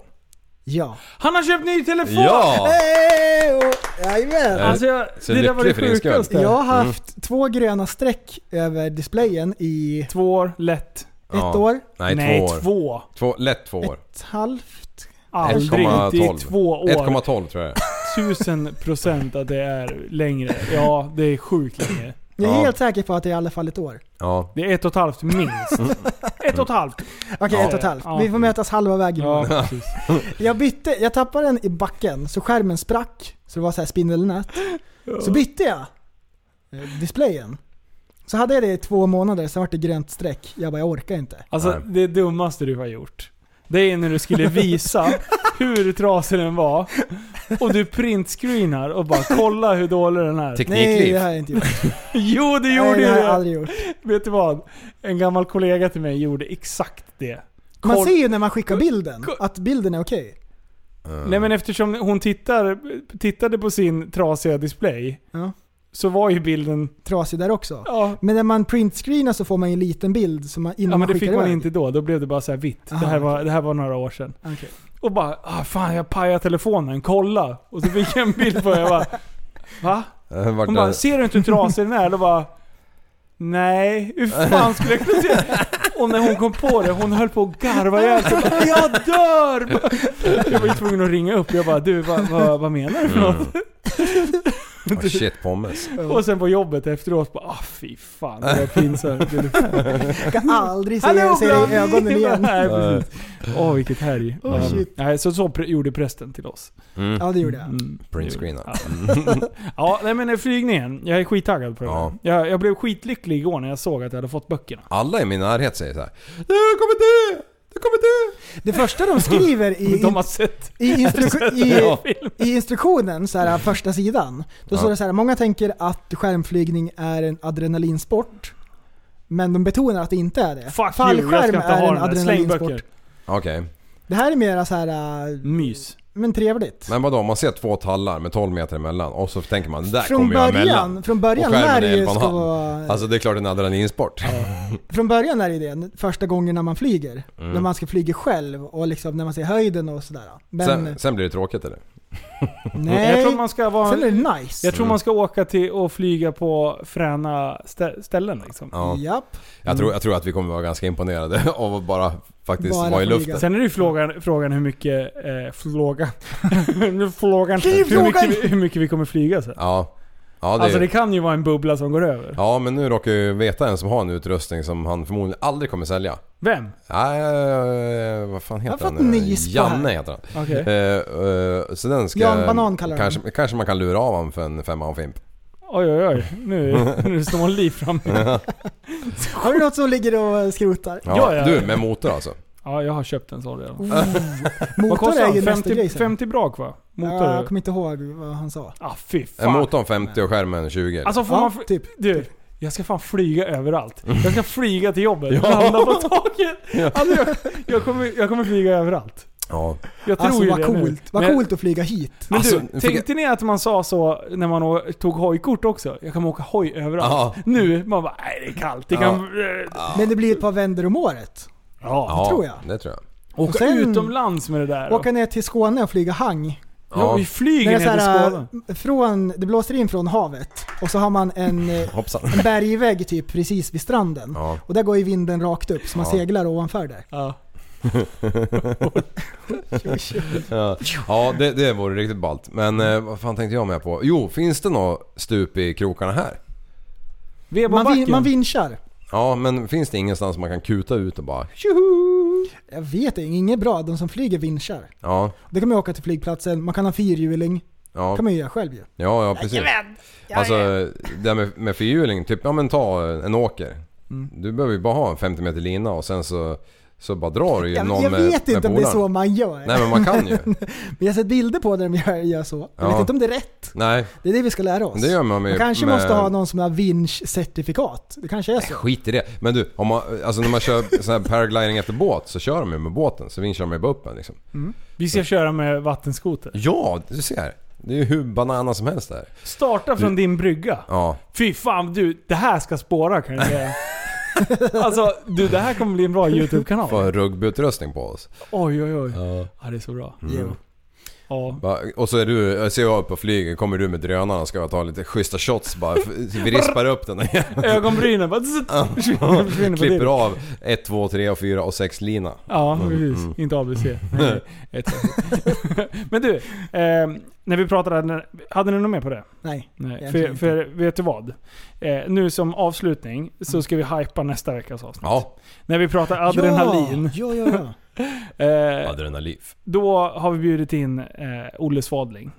Ja. Han har köpt ny telefon! Ja! Hey, jajamän. Eh, Alltså jag, Så det där var det sjukaste. Jag har haft två gröna streck över displayen i Två år, lätt. ett Ja. år, Nej, Nej, två år. två. Två, lätt två år. ett halvt. Aldrig. Det är 1,12. två år. 1,12 tror jag Tusen procent att det är längre. Ja, det är sjukt länge. Jag är Ja. helt säker på att det är i alla fall ett år. Ja. Det är ett och ett halvt minst. Ett och ett halvt. Okej, Ja. ett och ett halvt. Ja. Vi får mötas halva vägen. Ja. (laughs) Jag bytte, jag tappade den i backen så skärmen sprack. Så det var så här spindelnät. Så bytte jag eh, displayen. Så hade jag det i två månader, sen var det grönt streck. Jag bara, jag orkar inte. Alltså Nej. det dummaste du har gjort. Det är när du skulle visa hur trasig den var. Och du printscreenar och bara kolla hur dålig den är. Nej, Teknikliv. det har jag inte gjort. (laughs) Jo, du Nej, gjorde det har jag det! aldrig gjort. Vet du vad? En gammal kollega till mig gjorde exakt det. Man Koll- ser ju när man skickar bilden, Koll- att bilden är okej. Nej men eftersom hon tittar, tittade på sin trasiga display. Ja. Så var ju bilden... Trasig där också. Ja, Men när man printscreenar så får man ju en liten bild som man, innan ja men det fick man iväg. inte då. Då blev det bara så här vitt. Aha, det, här var, det här var några år sedan. Okej. Och bara ah, fan jag pajade telefonen, kolla! Och så fick jag en bild på det. Jag bara Va? Hon bara, ser du inte hur trasig den är? Då bara Nej, hur fan skulle jag kunna se? Och när hon kom på det, hon höll på att garva ihjäl sig. Jag dör! Jag var ju tvungen att ringa upp. Jag bara, du vad, vad, vad menar du för något? Oh, (laughs) shit pommes. Och sen på jobbet efteråt bara, ah fy fan det var pinsamt. (laughs) Jag kan aldrig se, dig i ögonen (laughs) igen. Nej precis. Åh vilket härj. Oh, shit. Nej, så, så pr- gjorde prästen till oss. Mm. Ja, det gjorde jag. Mm. Printscreena. Ja. ja, nej men flygningen. Jag är skittaggad på det Ja. ja. jag, jag blev skitlycklig igår när jag såg att jag hade fått böckerna. Alla i min närhet säger så här. Du kommer dö! Du kommer dö! Det första de skriver i, (laughs) De har sett i, instru- (laughs) i, i instruktionen, så här, första sidan, då Ja. står det så här, många tänker att skärmflygning är en adrenalinsport. Men de betonar att det inte är det. Fuck you, jag Fallskärm ska inte är ha en adrenalinsport. Okej. Det här är mera så här, äh, Mys. Men trevligt. Men vadå, om man ser två tallar med 12 meter emellan och så tänker man där Från kommer jag emellan. början, från början Och är det 11,5. ska vara... Alltså det är klart en adrenalinsport. Från början är det det, första gången när man flyger. Mm. När man ska flyga själv och liksom när man ser höjden och sådär. Men Sen, sen blir det tråkigt eller? (laughs) nej, Jag tror man ska vara... sen är det nice. Jag tror man ska åka till och flyga på fräna stä- ställen liksom. Ja. Japp. Jag tror, jag tror att vi kommer vara ganska imponerade (laughs) av att bara faktiskt Bara vara i flyga. luften. Sen är det ju frågan, frågan hur mycket... Eh, (laughs) frågan. Är Hur frågan. mycket, vi, hur mycket vi kommer flyga sen. Ja. Ja det, Alltså det kan ju vara en bubbla som går över. ja men nu råkar jag ju veta en som har en utrustning som han förmodligen aldrig kommer sälja. Vem? Nej, eh, vad fan heter han? nu? Janne heter han. Okej. Eh, eh, så den ska... Jan Banan kallar kanske, kanske man kan lura av honom för en femma och fimp. Oj oj oj. Nu, (laughs) nu står en liv framme. Har du något som ligger och skrotar? Ja, Ja, ja. Du, med motor alltså? Ja, jag har köpt en sån redan. Oh. Vad Motor kostar är den? ju nästa 50, grej sen. 50 brak va? Motor? Ja, jag kommer inte ihåg vad han sa. Ah fy fan. motorn 50 och skärmen 20. Alltså får Ja, man... typ. Du, jag ska fan flyga överallt. Jag ska flyga till jobbet, (laughs) landa på taket. (laughs) Alltså, jag, jag, kommer, jag kommer flyga överallt. ja. Jag tror Alltså ju vad det nu. coolt. Vad Men- coolt att flyga hit. Men Alltså, du, tänkte ni att man sa så när man tog hojkort också? Jag kommer åka hoj överallt. Ja. Nu, man bara nej det är kallt. Det kan... Men det blir ett par vändor om året. Ja. ja, tror jag. det tror jag. Åka Och sen- utomlands med det där. Åka ner till Skåne och flyga hang. Ja, vi flyger ner är till Skåne. från, det blåser in från havet och så har man en, (laughs) eh, Hoppsan. en bergvägg typ precis vid stranden. Ja. Och där går ju vinden rakt upp så man Ja. seglar ovanför där. Ja. (laughs) Ja, ja det, det vore riktigt ballt. Men eh, vad fan tänkte jag med på? Jo, finns det något stup i krokarna här? Man, vin, man vinschar. Ja, men finns det ingenstans man kan kuta ut och bara... Jag vet inte, inget bra. De som flyger vinschar. Ja, Det kan man åka till flygplatsen, man kan ha fyrhjuling. Ja. kan man ju göra själv ju. Ja, ja precis. Alltså det här med, med fyrhjuling, typ ja men ta en åker. Mm. Du behöver ju bara ha en 50 meter lina och sen så, så bara drar du ju Jag, någon jag med, vet med inte om det är så man gör. Nej men man kan ju. (laughs) Men jag har sett bilder på när de gör, gör så. Jag Ja. vet inte om det är rätt. Nej, Det är det vi ska lära oss. det gör man Man med... kanske med, måste ha någon som har vinsch-certifikat. Det kanske är så. Skit i det. Men du, om man, alltså när man kör sån här paragliding efter båt så kör de ju med båten. Så vinschar de ju bara upp en liksom. Vi ska köra med vattenskoter. Ja, du ser. Det är ju hur banana som helst där. Starta från din brygga. Ja. Fy fan du, det här ska spåra kan jag säga. (laughs) (laughs) alltså du, det här kommer bli en bra (laughs) YouTube-kanal. Få en rugbyutrustning på oss. Oj oj oj. Ja. Ja, det är så bra. Mm. Ja. Och så är du, jag ser jag upp på flyget, kommer du med drönaren och ska ta lite schyssta shots bara. Vi (laughs) rispar upp den där (laughs) (laughs) Ögonbrynen bara... Klipper av 1, 2, 3 och 4 och 6 lina. Ja, Mm, precis. mm. Inte ABC. Nej, Men du, eh, när vi pratade, hade ni något mer på det? Nej. Nej. För, för vet du vad? Eh, nu som avslutning så ska vi hypa nästa veckas avsnitt. Ja. När vi pratar adrenalin. Ja, ja, ja. Mm. Eh, Adrenalin. då har vi bjudit in eh, Olle Svadling.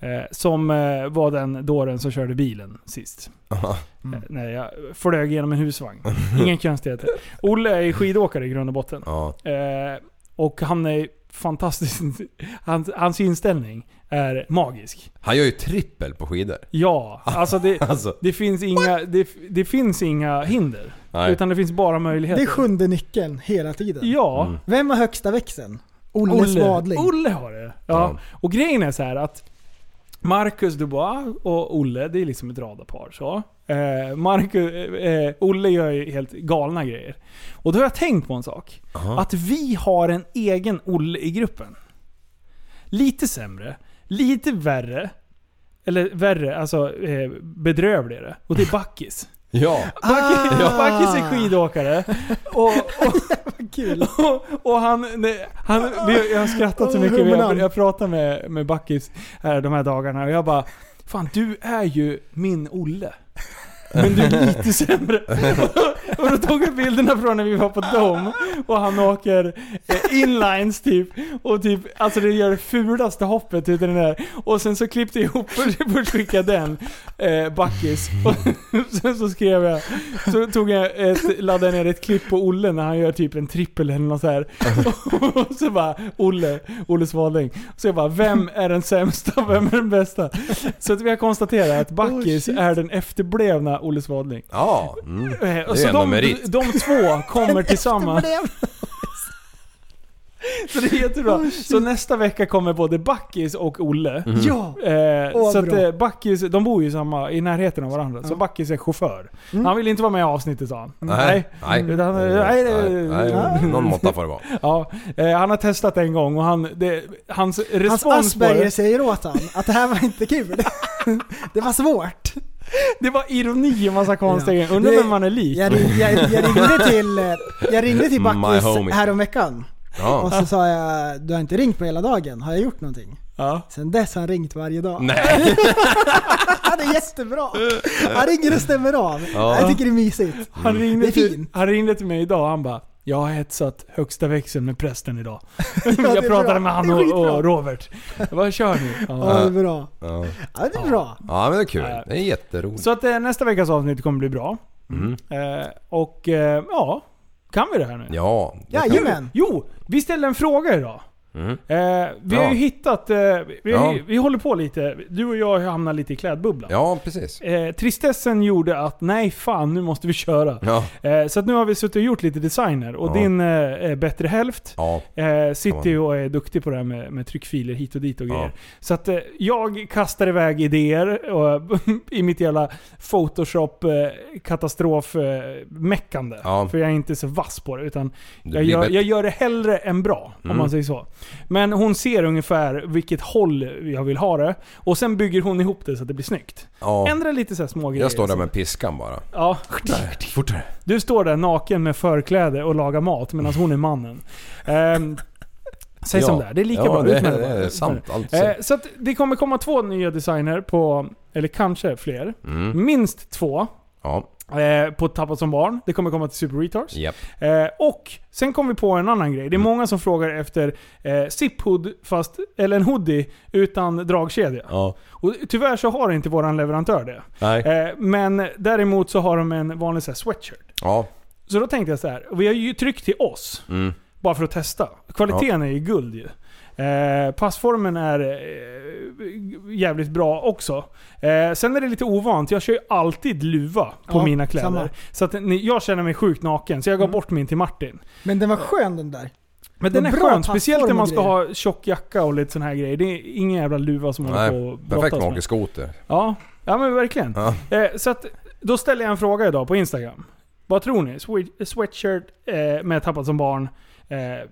Eh, som eh, var den dåren som körde bilen sist. Aha. Eh, nej, jag flög genom en husvagn. Ingen (laughs) konstigheter. Olle är skidåkare i grund och botten. Ja. Eh, och han är fantastisk. (laughs) Hans, hans inställning är magisk. Han gör ju trippel på skidor. Ja, alltså det, (laughs) Alltså. det, finns, inga, det, det finns inga hinder. Nej. Utan det finns bara Det möjligheter. är sjunde nyckeln hela tiden. Ja. Mm. Vem har högsta växeln? Olle Svadling. Olle har det. Ja. Ja. Och grejen är så här att Marcus Dubois och Olle, det är liksom ett radarpar. Så. Eh, Marcus, eh, Olle gör ju helt galna grejer. Och då har jag tänkt på en sak. Aha. Att vi har en egen Olle i gruppen. Lite sämre, lite värre. Eller värre, alltså eh, bedrövligare. Och det är Backis. Ja. Backis, Ah. Backis är skidåkare. Och, och, Kul. (laughs) och, och han, nej, han jag har skrattat så mycket. Jag, jag pratade med, med Backis här de här dagarna och jag bara Fan du är ju min Olle. Men du är lite sämre. och då tog jag bilderna från när vi var på Dom och han åker eh, inlines typ. Och typ, alltså det gör det fulaste hoppet utav den där. Och sen så klippte jag ihop, först skickade den, eh, Backis. Och sen så skrev jag, så tog jag ett, laddade ner ett klipp på Olle när han gör typ en trippel eller något så här. Och så bara, Olle, Olle Svadling. Så jag bara, vem är den sämsta? Vem är den bästa? Så att vi har konstaterat att Backis shit. är den efterblivna Olle Svadling. Ja. Mm. Eh, Det är så ändå de, merit. de två kommer (laughs) tillsammans. Så det är jättebra. Oh, så nästa vecka kommer både Backis och Olle. Ja! Eh, Åh, så att eh, Backis, de bor ju samma, i närheten av varandra. Så Ja. Backis är chaufför. Mm. Han vill inte vara med i avsnittet sa han. Nej. Nej. Utan, Nej, nej, nej, nej, Någon måtta får det vara. (laughs) Ja, eh, han har testat en gång och han, det, hans Hans respons på Asperger det, säger åt han att det här var inte kul. (laughs) det var svårt. Det var ironi och massa konstiga Ja. grejer. Undrar Det- vem man är lik. Jag, ring, jag, jag (laughs) ringde till, eh, jag ringde till My Backis häromveckan. Ja. Och så sa jag, du har inte ringt på hela dagen, har jag gjort någonting? Ja. Sen dess har han ringt varje dag. Nej. (laughs) Han är jättebra! Han ringer och stämmer av. Ja. Jag tycker det är mysigt. Han, Det ringde är till, fint. han ringde till mig idag och han bara Jag har hetsat högsta växeln med prästen idag. (laughs) är jag pratade bra. med han och, och Robert. Vad kör ni? Ja, det är bra. Ja. Ja, det är bra. ja men det är kul. Ja. Det är jätteroligt. Så att eh, nästa veckas avsnitt kommer bli bra. Mm. Eh, och eh, ja, kan vi det här nu? Ja. Jajamän! Jo, vi ställde en fråga idag. Mm. Eh, vi har Ja. ju hittat, eh, vi, har, Ja. vi håller på lite, du och jag har hamnat lite i klädbubblan. Ja, precis. Eh, tristessen gjorde att, nej fan nu måste vi köra. Ja. Eh, så att nu har vi suttit och gjort lite designer och din eh, bättre hälft eh, sitter ju och är duktig på det här med, med tryckfiler hit och dit och grejer. Så att jag kastar iväg idéer och, (laughs) i mitt jävla photoshop katastrof meckande. Ja. För jag är inte så vass på det. Utan jag gör, jag gör det hellre än bra, om Mm. man säger så. Men hon ser ungefär vilket håll jag vill ha det. Och sen bygger hon ihop det så att det blir snyggt. Ja. Ändra lite så här små grejer. Jag står där med piskan bara. Ja. Fortare. Du står där naken med förkläde och lagar mat medan hon är mannen. Ehm, säg Ja. som det är. Det är lika Ja, bra. det Ut med är- bara. det är sant. Allt sant. så att det kommer komma två nya designer på, eller kanske fler. Mm. Minst två. Ja. Eh, på Tappat som barn. Det kommer komma till Super Retards. Japp. Eh, och sen kom vi på en annan grej. Det är Mm. många som frågar efter eh, zip-hood, fast, eller en hoodie utan dragkedja. Ja. Och tyvärr så har inte våran leverantör det. Eh, men däremot så har de en vanlig så här, sweatshirt. Ja. Så då tänkte jag så här. vi har ju tryckt till oss. Mm. Bara för att testa. Kvaliteten är ju guld ju. Eh, passformen är eh, jävligt bra också. Eh, sen är det lite ovant. Jag kör ju alltid luva på Ja, mina kläder. samma. Så att ni, jag känner mig sjukt naken. Så jag gav bort min till Martin. Men den var skön den där. Men den är Vad bra skön. Speciellt när passform man och ska grejer. ha tjock jacka och lite sån här grejer. Det är ingen jävla luva som håller på Nej, och perfekt brottas med att med. skoter. Ja, ja men verkligen. Ja. Eh, så att, då ställer jag en fråga idag på Instagram. Vad tror ni? Swe- Sweatshirt eh, med tappat som barn? Eh,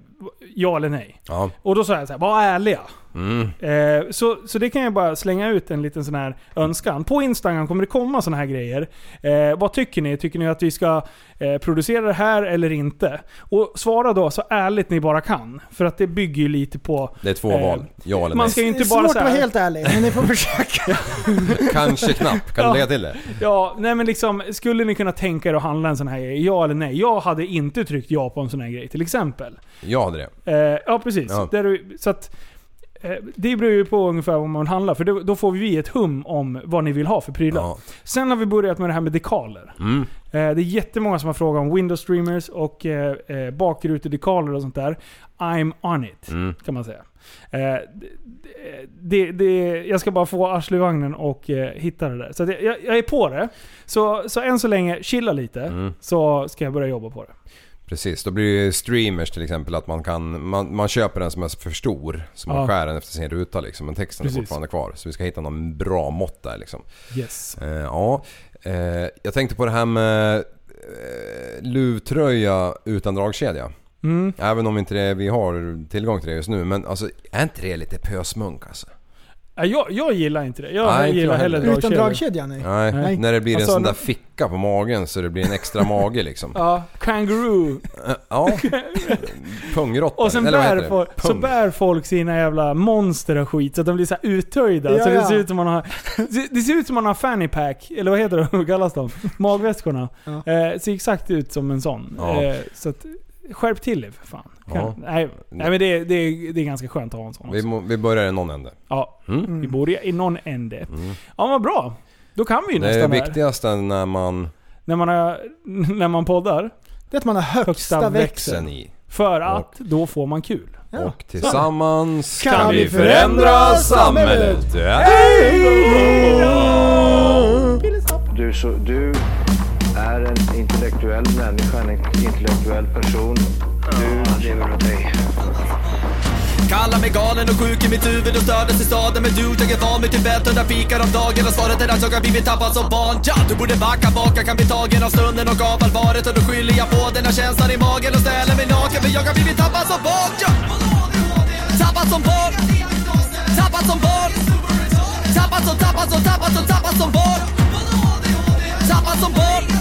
ja eller nej? Ja. Och då sa jag så här, var ärliga. Mm. Eh, så, så det kan jag bara slänga ut en liten sån här önskan. På Instagram kommer det komma såna här grejer. Eh, vad tycker ni? Tycker ni att vi ska eh, producera det här eller inte? Och svara då så ärligt ni bara kan. För att det bygger ju lite på... Det är två Eh, val. Ja eller man nej. ska ju inte det är bara svårt att vara helt ärlig, men ni får (laughs) försöka. (laughs) Kanske knapp. Kan Ja. du lägga till det? Ja, nej men liksom, skulle ni kunna tänka er att handla en sån här grej? Ja eller nej? Jag hade inte tryckt ja på en sån här grej till exempel. Jag hade det. Eh, ja, precis. Ja. Där, så att, eh, det beror ju på ungefär vad man handlar, för då, då får vi ett hum om vad ni vill ha för prylar. Ja. Sen har vi börjat med det här med dekaler. Mm. Eh, det är jättemånga som har frågat om window streamers och eh, eh, bakrutedekaler och sånt där. I'm on it, Mm. kan man säga. Eh, det, det, jag ska bara få arslet och eh, hitta det där. Så jag jag är på det. Så, så än så länge, chilla lite. Mm. Så ska jag börja jobba på det. Precis, då blir det streamers till exempel att man kan, man, man köper den som är för stor. Så man Ja. skär den efter sin ruta liksom. Men texten Precis. är fortfarande kvar. Så vi ska hitta någon bra mått där liksom. Yes. Eh, ja, eh, jag tänkte på det här med eh, luvtröja utan dragkedja. Mm. Även om inte det, vi har tillgång till det just nu. Men alltså, är inte det lite pösmunk alltså? Ja, Jag, jag gillar inte det. Jag Nej, inte gillar jag hellre heller. Utan dragkedja, nej. Nej, Nej. när det blir Alltså, en sån när- där ficka på magen så det blir en extra mage liksom. (laughs) Ja, kangaroo. Eh, Ja, (laughs) pungrotta. Och sen eller vad bär, heter det? folk, så Pung. bär folk sina jävla monster och skit så att de blir så här uttöjda. Ja, så det ja. ser ut som man har... Det ser ut som man har fanny pack, eller vad heter det? Vad (laughs) kallas de? Magväskorna. Ja. Eh, ser exakt ut som en sån. Ja. Eh, så att, skärp till er för fan. Ja. Nej, nej men det, är- det, är- det är ganska skönt att ha en sån Vi, också. må, vi börjar i någon ände. Ja, Mm. vi börjar i någon ände. Mm. Ja vad bra. Då kan vi ju Det nästan det här. viktigaste när man... När man, har, när man poddar. Det är att man har högsta, Högsta växeln. Växeln i. För att då får man kul. Ja. Och tillsammans Kan vi förändra samhället? Du, så, du är en intellektuell människa, en intellektuell person. Du lever åt dig. Kallar mig galen och sjuk i mitt huvud och stördes i staden. Men du, jag är van vid Tibet under fikar om dagen. Och svaret är att jag har blivit tappad som barn. Ja, Du borde backa bak, jag kan bli tagen av stunden och av allvaret. Och då skyller jag på den här känslan i magen och ställer mig naken. För jag har blivit tappad som barn ja. Tappad som barn. Tappad som barn. Tappad som, tappad som, tappad som, tappad som barn. Tappad som barn.